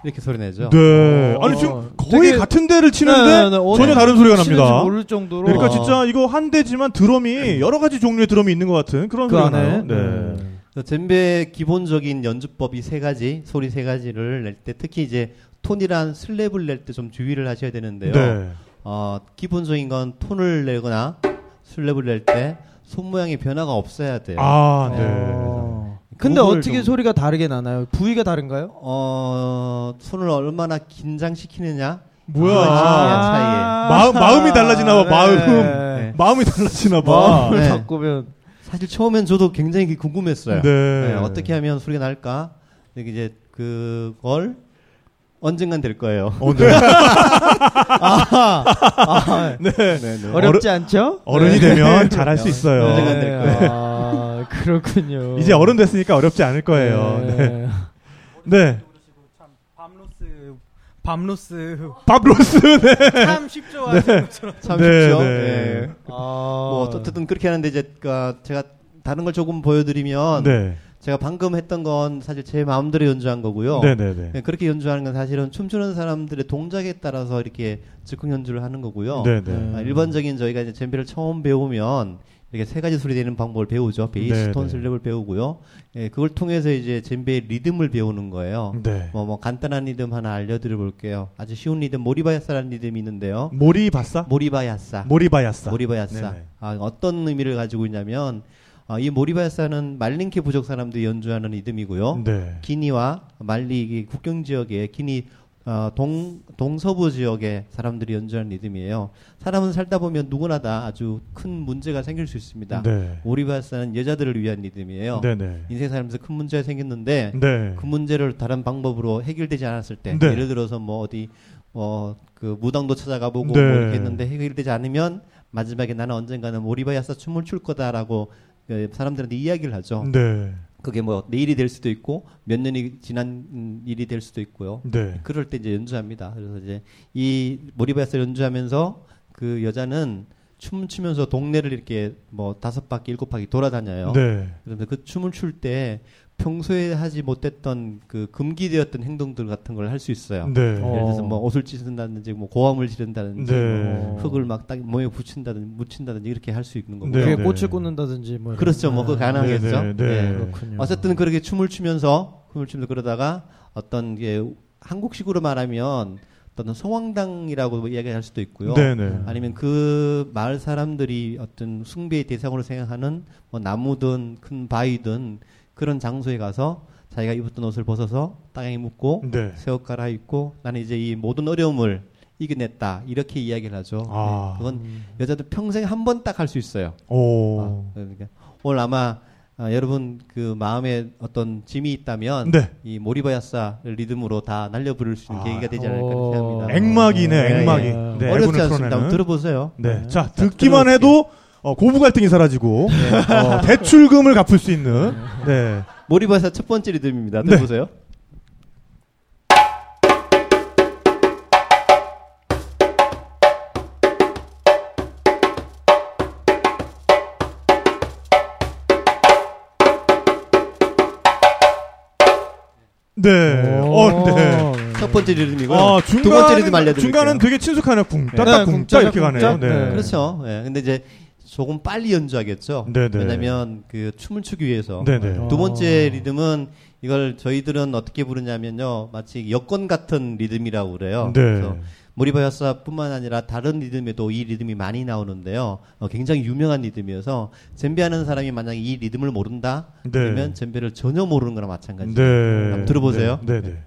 이렇게 소리 내죠. 네. 어. 아니 지금 거의 같은 데를 치는데 네, 네, 네. 전혀 다른 소리가 납니다. 모를 정도로. 그러니까 아. 진짜 이거 한 대지만 드럼이 여러 가지 종류의 드럼이 있는 것 같은 그런 그 소리가. 나요. 네. 그래서 젬베 기본적인 연주법이 세 가지, 소리 세 가지를 낼 때 특히 이제 톤이란 슬랩을 낼 때 좀 주의를 하셔야 되는데요. 네. 어, 기본적인 건 톤을 내거나 슬랩을 낼 때 손 모양의 변화가 없어야 돼요. 아, 네. 어. 근데 어떻게 좀- 소리가 다르게 나나요? 부위가 다른가요? 어, 손을 얼마나 긴장시키느냐? 뭐야? 아. 마음- 마음이 달라지나 봐, 마음. 네. 마음이 달라지나 봐. 마음을 네. 바꾸면 사실 처음엔 저도 굉장히 궁금했어요. 네. 네, 어떻게 하면 소리가 날까? 근데 이제 그걸 언젠간 될 거예요. 어, 네. 아, 네. 네, 네. 어렵지 않죠? 어른이 네. 되면 잘할 수 있어요. 언젠간 될 거예요. 아, 그렇군요. 이제 어른 됐으니까 어렵지 않을 거예요. 네. 네. 네. 밤로스 밤로스 밥로스. 네. 참 쉽죠 하시는 것처럼 참 네, 쉽죠. 네. 예. 아, 뭐 어쨌든 그렇게 하는데 이제 그 제가 다른 걸 조금 보여드리면 네. 제가 방금 했던 건 사실 제 마음대로 연주한 거고요. 네, 네, 네. 네, 그렇게 연주하는 건 사실은 춤추는 사람들의 동작에 따라서 이렇게 즉흥 연주를 하는 거고요. 네, 네. 네. 아, 일반적인 저희가 이제 젬베를 처음 배우면 이렇게 세 가지 소리 내는 방법을 배우죠. 베이스, 네, 톤, 네. 슬랩을 배우고요. 예, 그걸 통해서 이제 젬베의 리듬을 배우는 거예요. 네. 뭐, 뭐 간단한 리듬 하나 알려드려 볼게요. 아주 쉬운 리듬 모리바야사라는 리듬이 있는데요. 모리바사? 모리바야사. 모리바야사. 모리바야사. 네네. 아, 어떤 의미를 가지고 있냐면 어, 이 모리바야사는 말린케 부족 사람들이 연주하는 리듬이고요. 네. 기니와 말리 이 국경 지역의 기니 어, 동 동서부 지역의 사람들이 연주하는 리듬이에요. 사람은 살다 보면 누구나 다 아주 큰 문제가 생길 수 있습니다. 네. 모리바야사는 여자들을 위한 리듬이에요. 네, 네. 인생 살면서 큰 문제가 생겼는데 네. 그 문제를 다른 방법으로 해결되지 않았을 때 네. 예를 들어서 뭐 어디 어 그 무당도 찾아가 보고 네. 뭐 이렇게 했는데 해결되지 않으면 마지막에 나는 언젠가는 모리바야사 춤을 출 거다라고 그 사람들한테 이야기를 하죠. 네. 그게 뭐 내일이 될 수도 있고 몇 년이 지난 음, 일이 될 수도 있고요. 네. 그럴 때 이제 연주합니다. 그래서 이제 이 모리바야사 연주하면서 그 여자는 춤 추면서 동네를 이렇게 뭐 다섯 바퀴 일곱 바퀴 돌아다녀요. 네. 그런데 그 춤을 출 때 평소에 하지 못했던 그 금기되었던 행동들 같은 걸 할 수 있어요. 네. 예를 들어서 뭐 옷을 찢는다든지 뭐 고함을 지른다든지 네. 뭐 흙을 막 딱 몸에 붙인다든지 묻힌다든지 이렇게 할 수 있는 거고요. 네, 네. 꽃을 꽂는다든지 뭐. 그렇죠. 뭐 그거 가능하겠죠. 네, 네, 네. 예. 그렇군요. 어쨌든 그렇게 춤을 추면서 춤을 추면서 그러다가 어떤 게 한국식으로 말하면 어떤 성황당이라고 이야기할 수도 있고요. 네, 네. 아니면 그 마을 사람들이 어떤 숭배의 대상으로 생각하는 뭐 나무든 큰 바위든 그런 장소에 가서 자기가 입었던 옷을 벗어서 땅에 묻고 네. 새옷 갈아입고 나는 이제 이 모든 어려움을 이겨냈다 이렇게 이야기를 하죠. 아. 네, 그건 여자들 평생 한 번 딱 할 수 있어요. 오. 아, 그러니까 오늘 아마 아, 여러분 그 마음에 어떤 짐이 있다면 네. 이 모리바야사 리듬으로 다 날려 부를 수 있는 아. 계기가 되지 않을까 오. 생각합니다. 액막이 네, 네, 액막이. 예. 네, 어렵지 애군을 않습니다. 한번 들어보세요. 네. 네. 자, 자, 듣기만 들어볼게요. 해도 어, 고부 갈등이 사라지고 어, 대출금을 갚을 수 있는 네. 모리바야사 첫 번째 리듬입니다. 네. 들어보세요. 네. 어, 네. 첫 번째 리듬이고요. 아, 두 번째 리듬 알려드릴게요. 중간은 되게 친숙하네요. 쿵, 네. 따따, 네, 쿵, 쿵, 따 따따, 이렇게 쿵, 가네요. 따. 네. 네. 그렇죠. 예. 근데 이제 조금 빨리 연주하겠죠. 네네. 왜냐하면 그 춤을 추기 위해서. 네네. 두 번째 리듬은 이걸 저희들은 어떻게 부르냐면요. 마치 여권 같은 리듬이라고 그래요. 네. 그래서 모리바야사뿐만 아니라 다른 리듬에도 이 리듬이 많이 나오는데요. 어, 굉장히 유명한 리듬이어서 젬베하는 사람이 만약에 이 리듬을 모른다 네. 그러면 젬베를 전혀 모르는 거랑 마찬가지예요. 네. 한번 들어보세요. 네, 네. 네.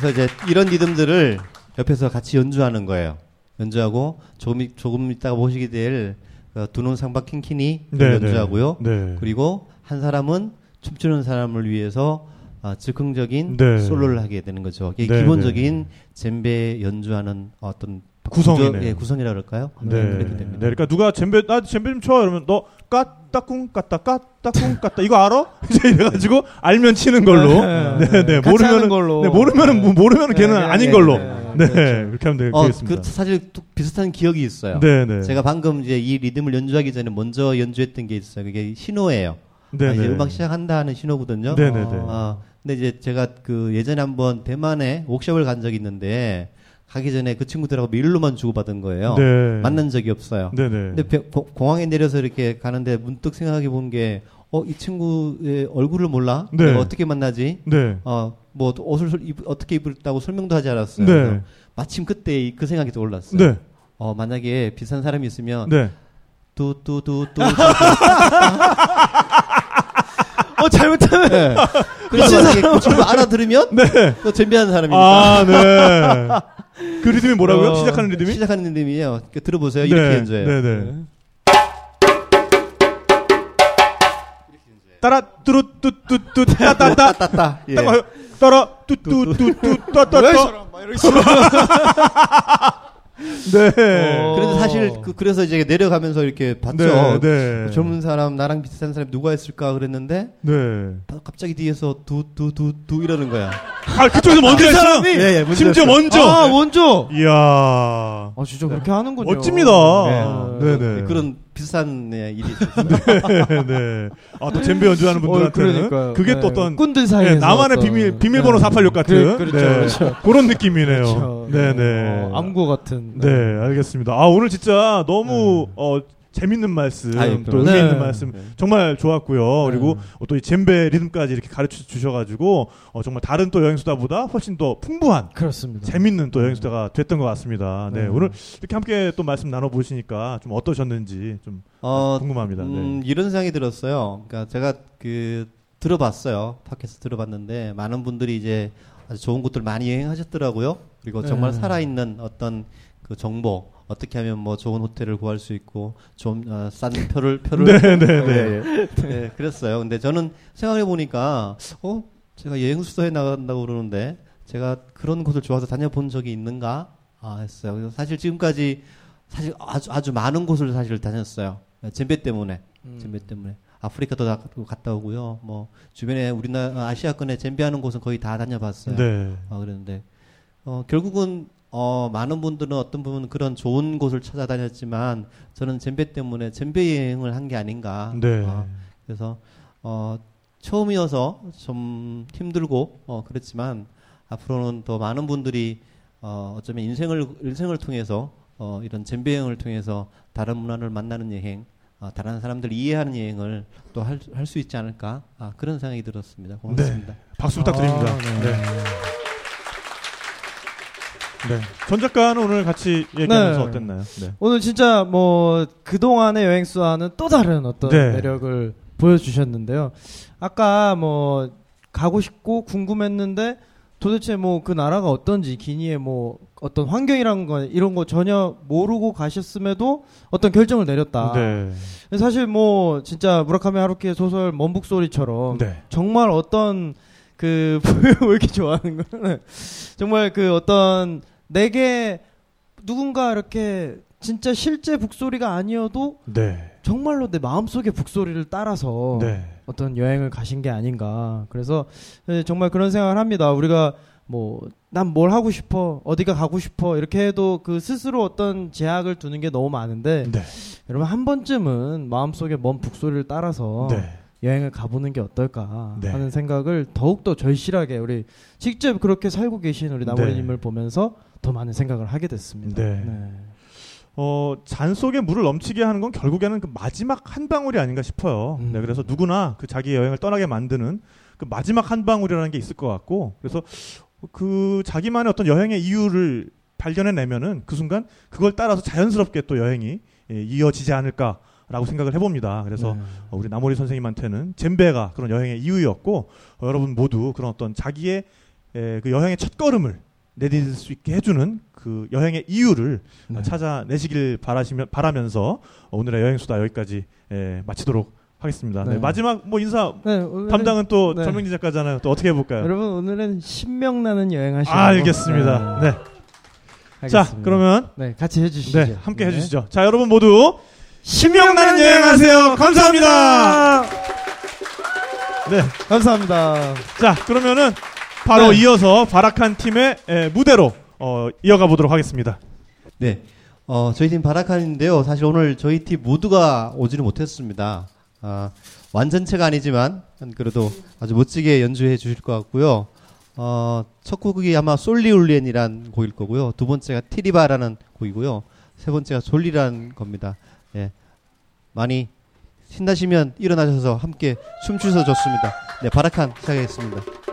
그래서 이제 이런 리듬들을 옆에서 같이 연주하는 거예요. 연주하고 조금 이- 조금 있다가 보시게 될그 두눈 상박 킹키니 네, 연주하고요. 네. 그리고 한 사람은 춤추는 사람을 위해서 아, 즉흥적인 네. 솔로를 하게 되는 거죠. 이게 네, 기본적인 젬베 연주하는 어떤 구성이네요. 구조, 예, 구성이라 그럴까요? 네. 그렇게 네. 됩니다. 그러니까 누가 젬베 나 젬베 좀 쳐. 이러면 너 까따쿵 까따 까 따쿵 까따 이거 알아? 이제 이래 가지고 알면 치는 걸로. 네, 네. 같이 모르면은 걸로. 네, 모르면은 뭐 모르면은 걔는 네, 아닌 네, 걸로. 네, 네. 그렇죠. 그렇게 하면 어, 되겠습니다. 그 사실 또 비슷한 기억이 있어요. 네, 네. 제가 방금 이제 이 리듬을 연주하기 전에 먼저 연주했던 게 있어요. 그게 신호예요. 네, 아, 이제 네. 음악 시작한다 하는 신호거든요. 네, 네, 네. 아, 근데 이제 제가 그 예전에 한번 대만에 옥숍을 간 적이 있는데 가기 전에 그 친구들하고 메일로만 주고받은 거예요. 네. 만난 적이 없어요. 네, 네. 근데 배- 고- 공항에 내려서 이렇게 가는데 문득 생각해 본 게, 어, 이 친구의 얼굴을 몰라? 네. 내가 어떻게 만나지? 네. 어, 뭐, 옷을 설- 입- 어떻게 입었다고 설명도 하지 않았어요. 네. 마침 그때 이- 그 생각이 떠올랐어요. 네. 어, 만약에 비싼 사람이 있으면, 네. 뚜뚜뚜뚜. 어 잘못하면 네. 그래서 만약에 그 친구 알아들으면, 네. 또 준비하는 사람이니까. 아, 네. 그 리듬이 뭐라고요? 어, 시작하는 리듬이? 시작하는 리듬이에요. 그 들어보세요. 이렇게 연주해요. 네, 네. 따라 뚜루뚜뚜뚜 따따따 따따. 예. 따라 따라 뚜뚜뚜뚜 따따따 네. 그런데 사실 그, 그래서 이제 내려가면서 이렇게 봤죠. 네, 네. 젊은 사람 나랑 비슷한 사람이 누가 있을까 그랬는데 네. 바- 갑자기 뒤에서 두 두 두두 이러는 거야. 아, 그쪽에서 먼저 했어. 사람이? 예, 예, 먼저 심지어 했어요. 먼저. 아 먼저. 이야. 아 진짜 그렇게 하는군요. 멋집니다. 네, 네. 네. 그런 비슷한 네, 일이 있었어요. 네, 네. 아, 또 젬베 연주하는 분들한테는 그러니까요. 그게 네. 또 어떤 꾼들 네, 사이에서 나만의 어떤- 비밀 비밀번호 네. 486 같은 그, 그렇죠, 네. 그렇죠. 그런 느낌이네요. 그렇죠. 네, 네. 어, 암구 같은. 네, 알겠습니다. 아, 오늘 진짜 너무 네. 어 재밌는 말씀, 아유, 또. 의미 네. 있는 말씀 정말 좋았고요. 그리고 또 이 젬베 리듬까지 이렇게 가르쳐 주셔가지고 어, 정말 다른 또 여행 수다보다 훨씬 더 풍부한 그렇습니다. 재밌는 또 여행 수다가 됐던 것 같습니다. 네, 네. 오늘 이렇게 함께 또 말씀 나눠 보시니까 좀 어떠셨는지 좀 어, 궁금합니다. 음, 네. 이런 생각이 들었어요. 그러니까 제가 그 들어봤어요. 팟캐스트 들어봤는데 많은 분들이 이제 아주 좋은 곳들 많이 여행하셨더라고요. 그리고 정말 네. 살아있는 어떤 그 정보 어떻게 하면 뭐 좋은 호텔을 구할 수 있고 좀 어, 싼 표를 표를 네, 네, 네. 네, 그랬어요. 근데 저는 생각해 보니까 어 제가 여행 수도에 나간다고 그러는데 제가 그런 곳을 좋아서 다녀본 적이 있는가 아 했어요. 그래서 사실 지금까지 사실 아주 아주 많은 곳을 사실 다녔어요. 젬베 때문에 음. 젬베 때문에 아프리카도 다 갔다 오고요. 뭐 주변에 우리나라 아시아권에 젬베 하는 곳은 거의 다 다녀봤어요. 네. 아, 그랬는데 어, 결국은 어, 많은 분들은 어떤 부분은 그런 좋은 곳을 찾아다녔지만 저는 젬베 때문에 젬베 여행을 한 게 아닌가. 네. 어, 그래서 어, 처음이어서 좀 힘들고 어, 그렇지만 앞으로는 더 많은 분들이 어, 어쩌면 인생을 인생을 통해서 어, 이런 젬베 여행을 통해서 다른 문화를 만나는 여행, 어, 다른 사람들 이해하는 여행을 또할할수 있지 않을까 아, 그런 생각이 들었습니다. 고맙습니다. 박수 부탁드립니다. 아, 네. 네. 네. 전 작가는 오늘 같이 얘기하면서 네. 어땠나요? 네. 오늘 진짜 뭐 그동안의 여행수와는 또 다른 어떤 네. 매력을 보여주셨는데요. 아까 뭐 가고 싶고 궁금했는데 도대체 뭐 그 나라가 어떤지 기니의 뭐 어떤 환경이란 거 이런 거 전혀 모르고 가셨음에도 어떤 결정을 내렸다. 네. 사실 뭐 진짜 무라카미 하루키의 소설 먼북 소리처럼 네. 정말 어떤 그 왜 이렇게 좋아하는 거는 정말 그 어떤 내게 누군가 이렇게 진짜 실제 북소리가 아니어도 네. 정말로 내 마음속의 북소리를 따라서 네. 어떤 여행을 가신 게 아닌가. 그래서 예, 정말 그런 생각을 합니다. 우리가 뭐 난 뭘 하고 싶어 어디가 가고 싶어 이렇게 해도 그 스스로 어떤 제약을 두는 게 너무 많은데 네. 여러분 한 번쯤은 마음속에 먼 북소리를 따라서 네. 여행을 가보는 게 어떨까 네. 하는 생각을 더욱더 절실하게 우리 직접 그렇게 살고 계신 우리 나머리님을 보면서 더 많은 생각을 하게 됐습니다. 네. 어, 잔 속에 물을 넘치게 하는 건 결국에는 그 마지막 한 방울이 아닌가 싶어요. 음. 네, 그래서 누구나 그 자기 여행을 떠나게 만드는 그 마지막 한 방울이라는 게 있을 것 같고, 그래서 그 자기만의 어떤 여행의 이유를 발견해내면은 그 순간 그걸 따라서 자연스럽게 또 여행이 예, 이어지지 않을까 라고 생각을 해봅니다. 그래서 네. 어, 우리 나모리 선생님한테는 젬베가 그런 여행의 이유였고 어, 여러분 모두 그런 어떤 자기의 에, 그 여행의 첫 걸음을 내딛을 수 있게 해주는 그 여행의 이유를 네. 어, 찾아내시길 바라시며, 바라면서 어, 오늘의 여행 수다 여기까지 에, 마치도록 하겠습니다. 네, 네. 마지막 뭐 인사 네, 담당은 또 네. 전명진 작가잖아요. 또 어떻게 해볼까요? 여러분 오늘은 신명나는 여행 하시고 아, 알겠습니다. 네. 자, 그러면 네 같이 해주시죠. 네, 함께 해주시죠. 자, 여러분 모두 신명나는 여행하세요. 감사합니다. 네, 감사합니다. 자, 그러면은 바로 네. 이어서 바라칸 팀의 에, 무대로 어, 이어가 보도록 하겠습니다. 네. 어, 저희 팀 바라칸인데요. 사실 오늘 저희 팀 모두가 오지는 못했습니다. 아, 완전체가 아니지만 그래도 아주 멋지게 연주해 주실 것 같고요. 어, 첫 곡이 아마 솔리울리엔이란 곡일 거고요. 두 번째가 티리바라는 곡이고요. 세 번째가 졸리라는 겁니다. 예. 많이 신나시면 일어나셔서 함께 춤추셔서 좋습니다. 네, 바라칸 시작하겠습니다.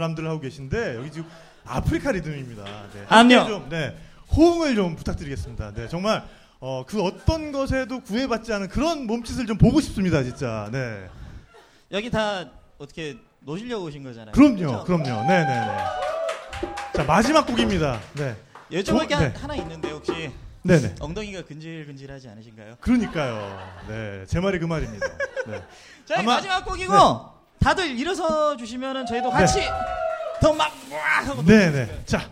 람들 하고 계신데 여기 지금 아프리카 리듬입니다. 네, 함께 안녕. 좀, 네, 호응을 좀 부탁드리겠습니다. 네, 정말 어, 그 어떤 것에도 구애받지 않은 그런 몸짓을 좀 보고 싶습니다, 진짜. 네, 여기 다 어떻게 노시려고 오신 거잖아요. 그럼요, 그럼요. 네, 네, 네. 자 마지막 곡입니다. 네, 여쭤볼 게 어, 한- 네. 하나 있는데 혹시 네, 네. 엉덩이가 근질근질하지 않으신가요? 그러니까요. 네, 제 말이 그 말입니다. 네. 저희 아마- 마지막 곡이고 다들 일어서 주시면은 저희도 같이 더막 하고 네, 네. 자,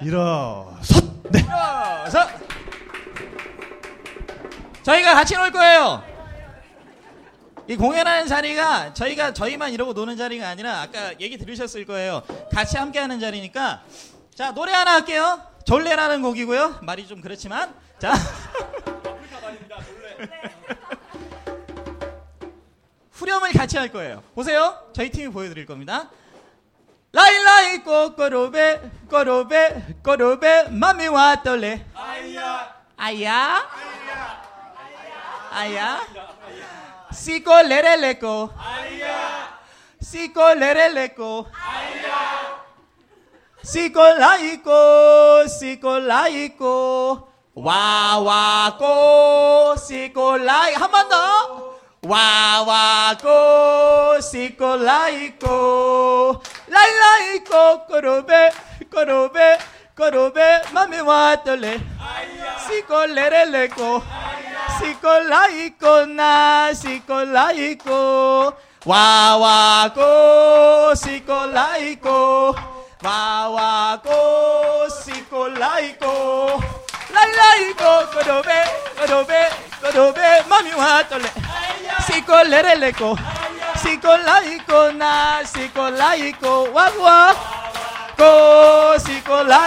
일어섰. 네. 일어서 저희가 같이 놀 거예요. 이 공연하는 자리가 저희가 저희만 이러고 노는 자리가 아니라 아까 얘기 들으셨을 거예요. 같이 함께 하는 자리니까 자 노래 하나 할게요. 졸래라는 곡이고요. 말이 좀 그렇지만 자 후렴을 같이 할 거예요. 보세요. 저희 팀이 보여드릴 겁니다. 라일라이 꼬꼬로베 꼬로베 꼬로베 맘이 왔돌래 아야. 아야? 아야. 시코 레레레코 아야. 시코 레레레코 아야. 시코 라이코 시코 라이코 와와코 시코 라이. 한 번 더 와와코 시코 라이코 라이라이코 꼬로베 꼬로베 꼬로베 맘 이 왔돌래 시코 레레레코 시코 라이코 나 시코 라이코 와와코 시코 라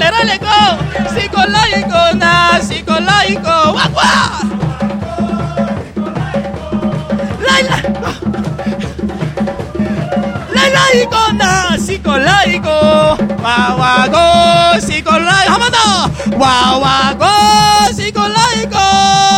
toleraleco, psicológico, na, psicológico, guagua. Laila. Lailaico, na, psicológico, guaguago, psicológico, vámonos, guaguago, psicológico.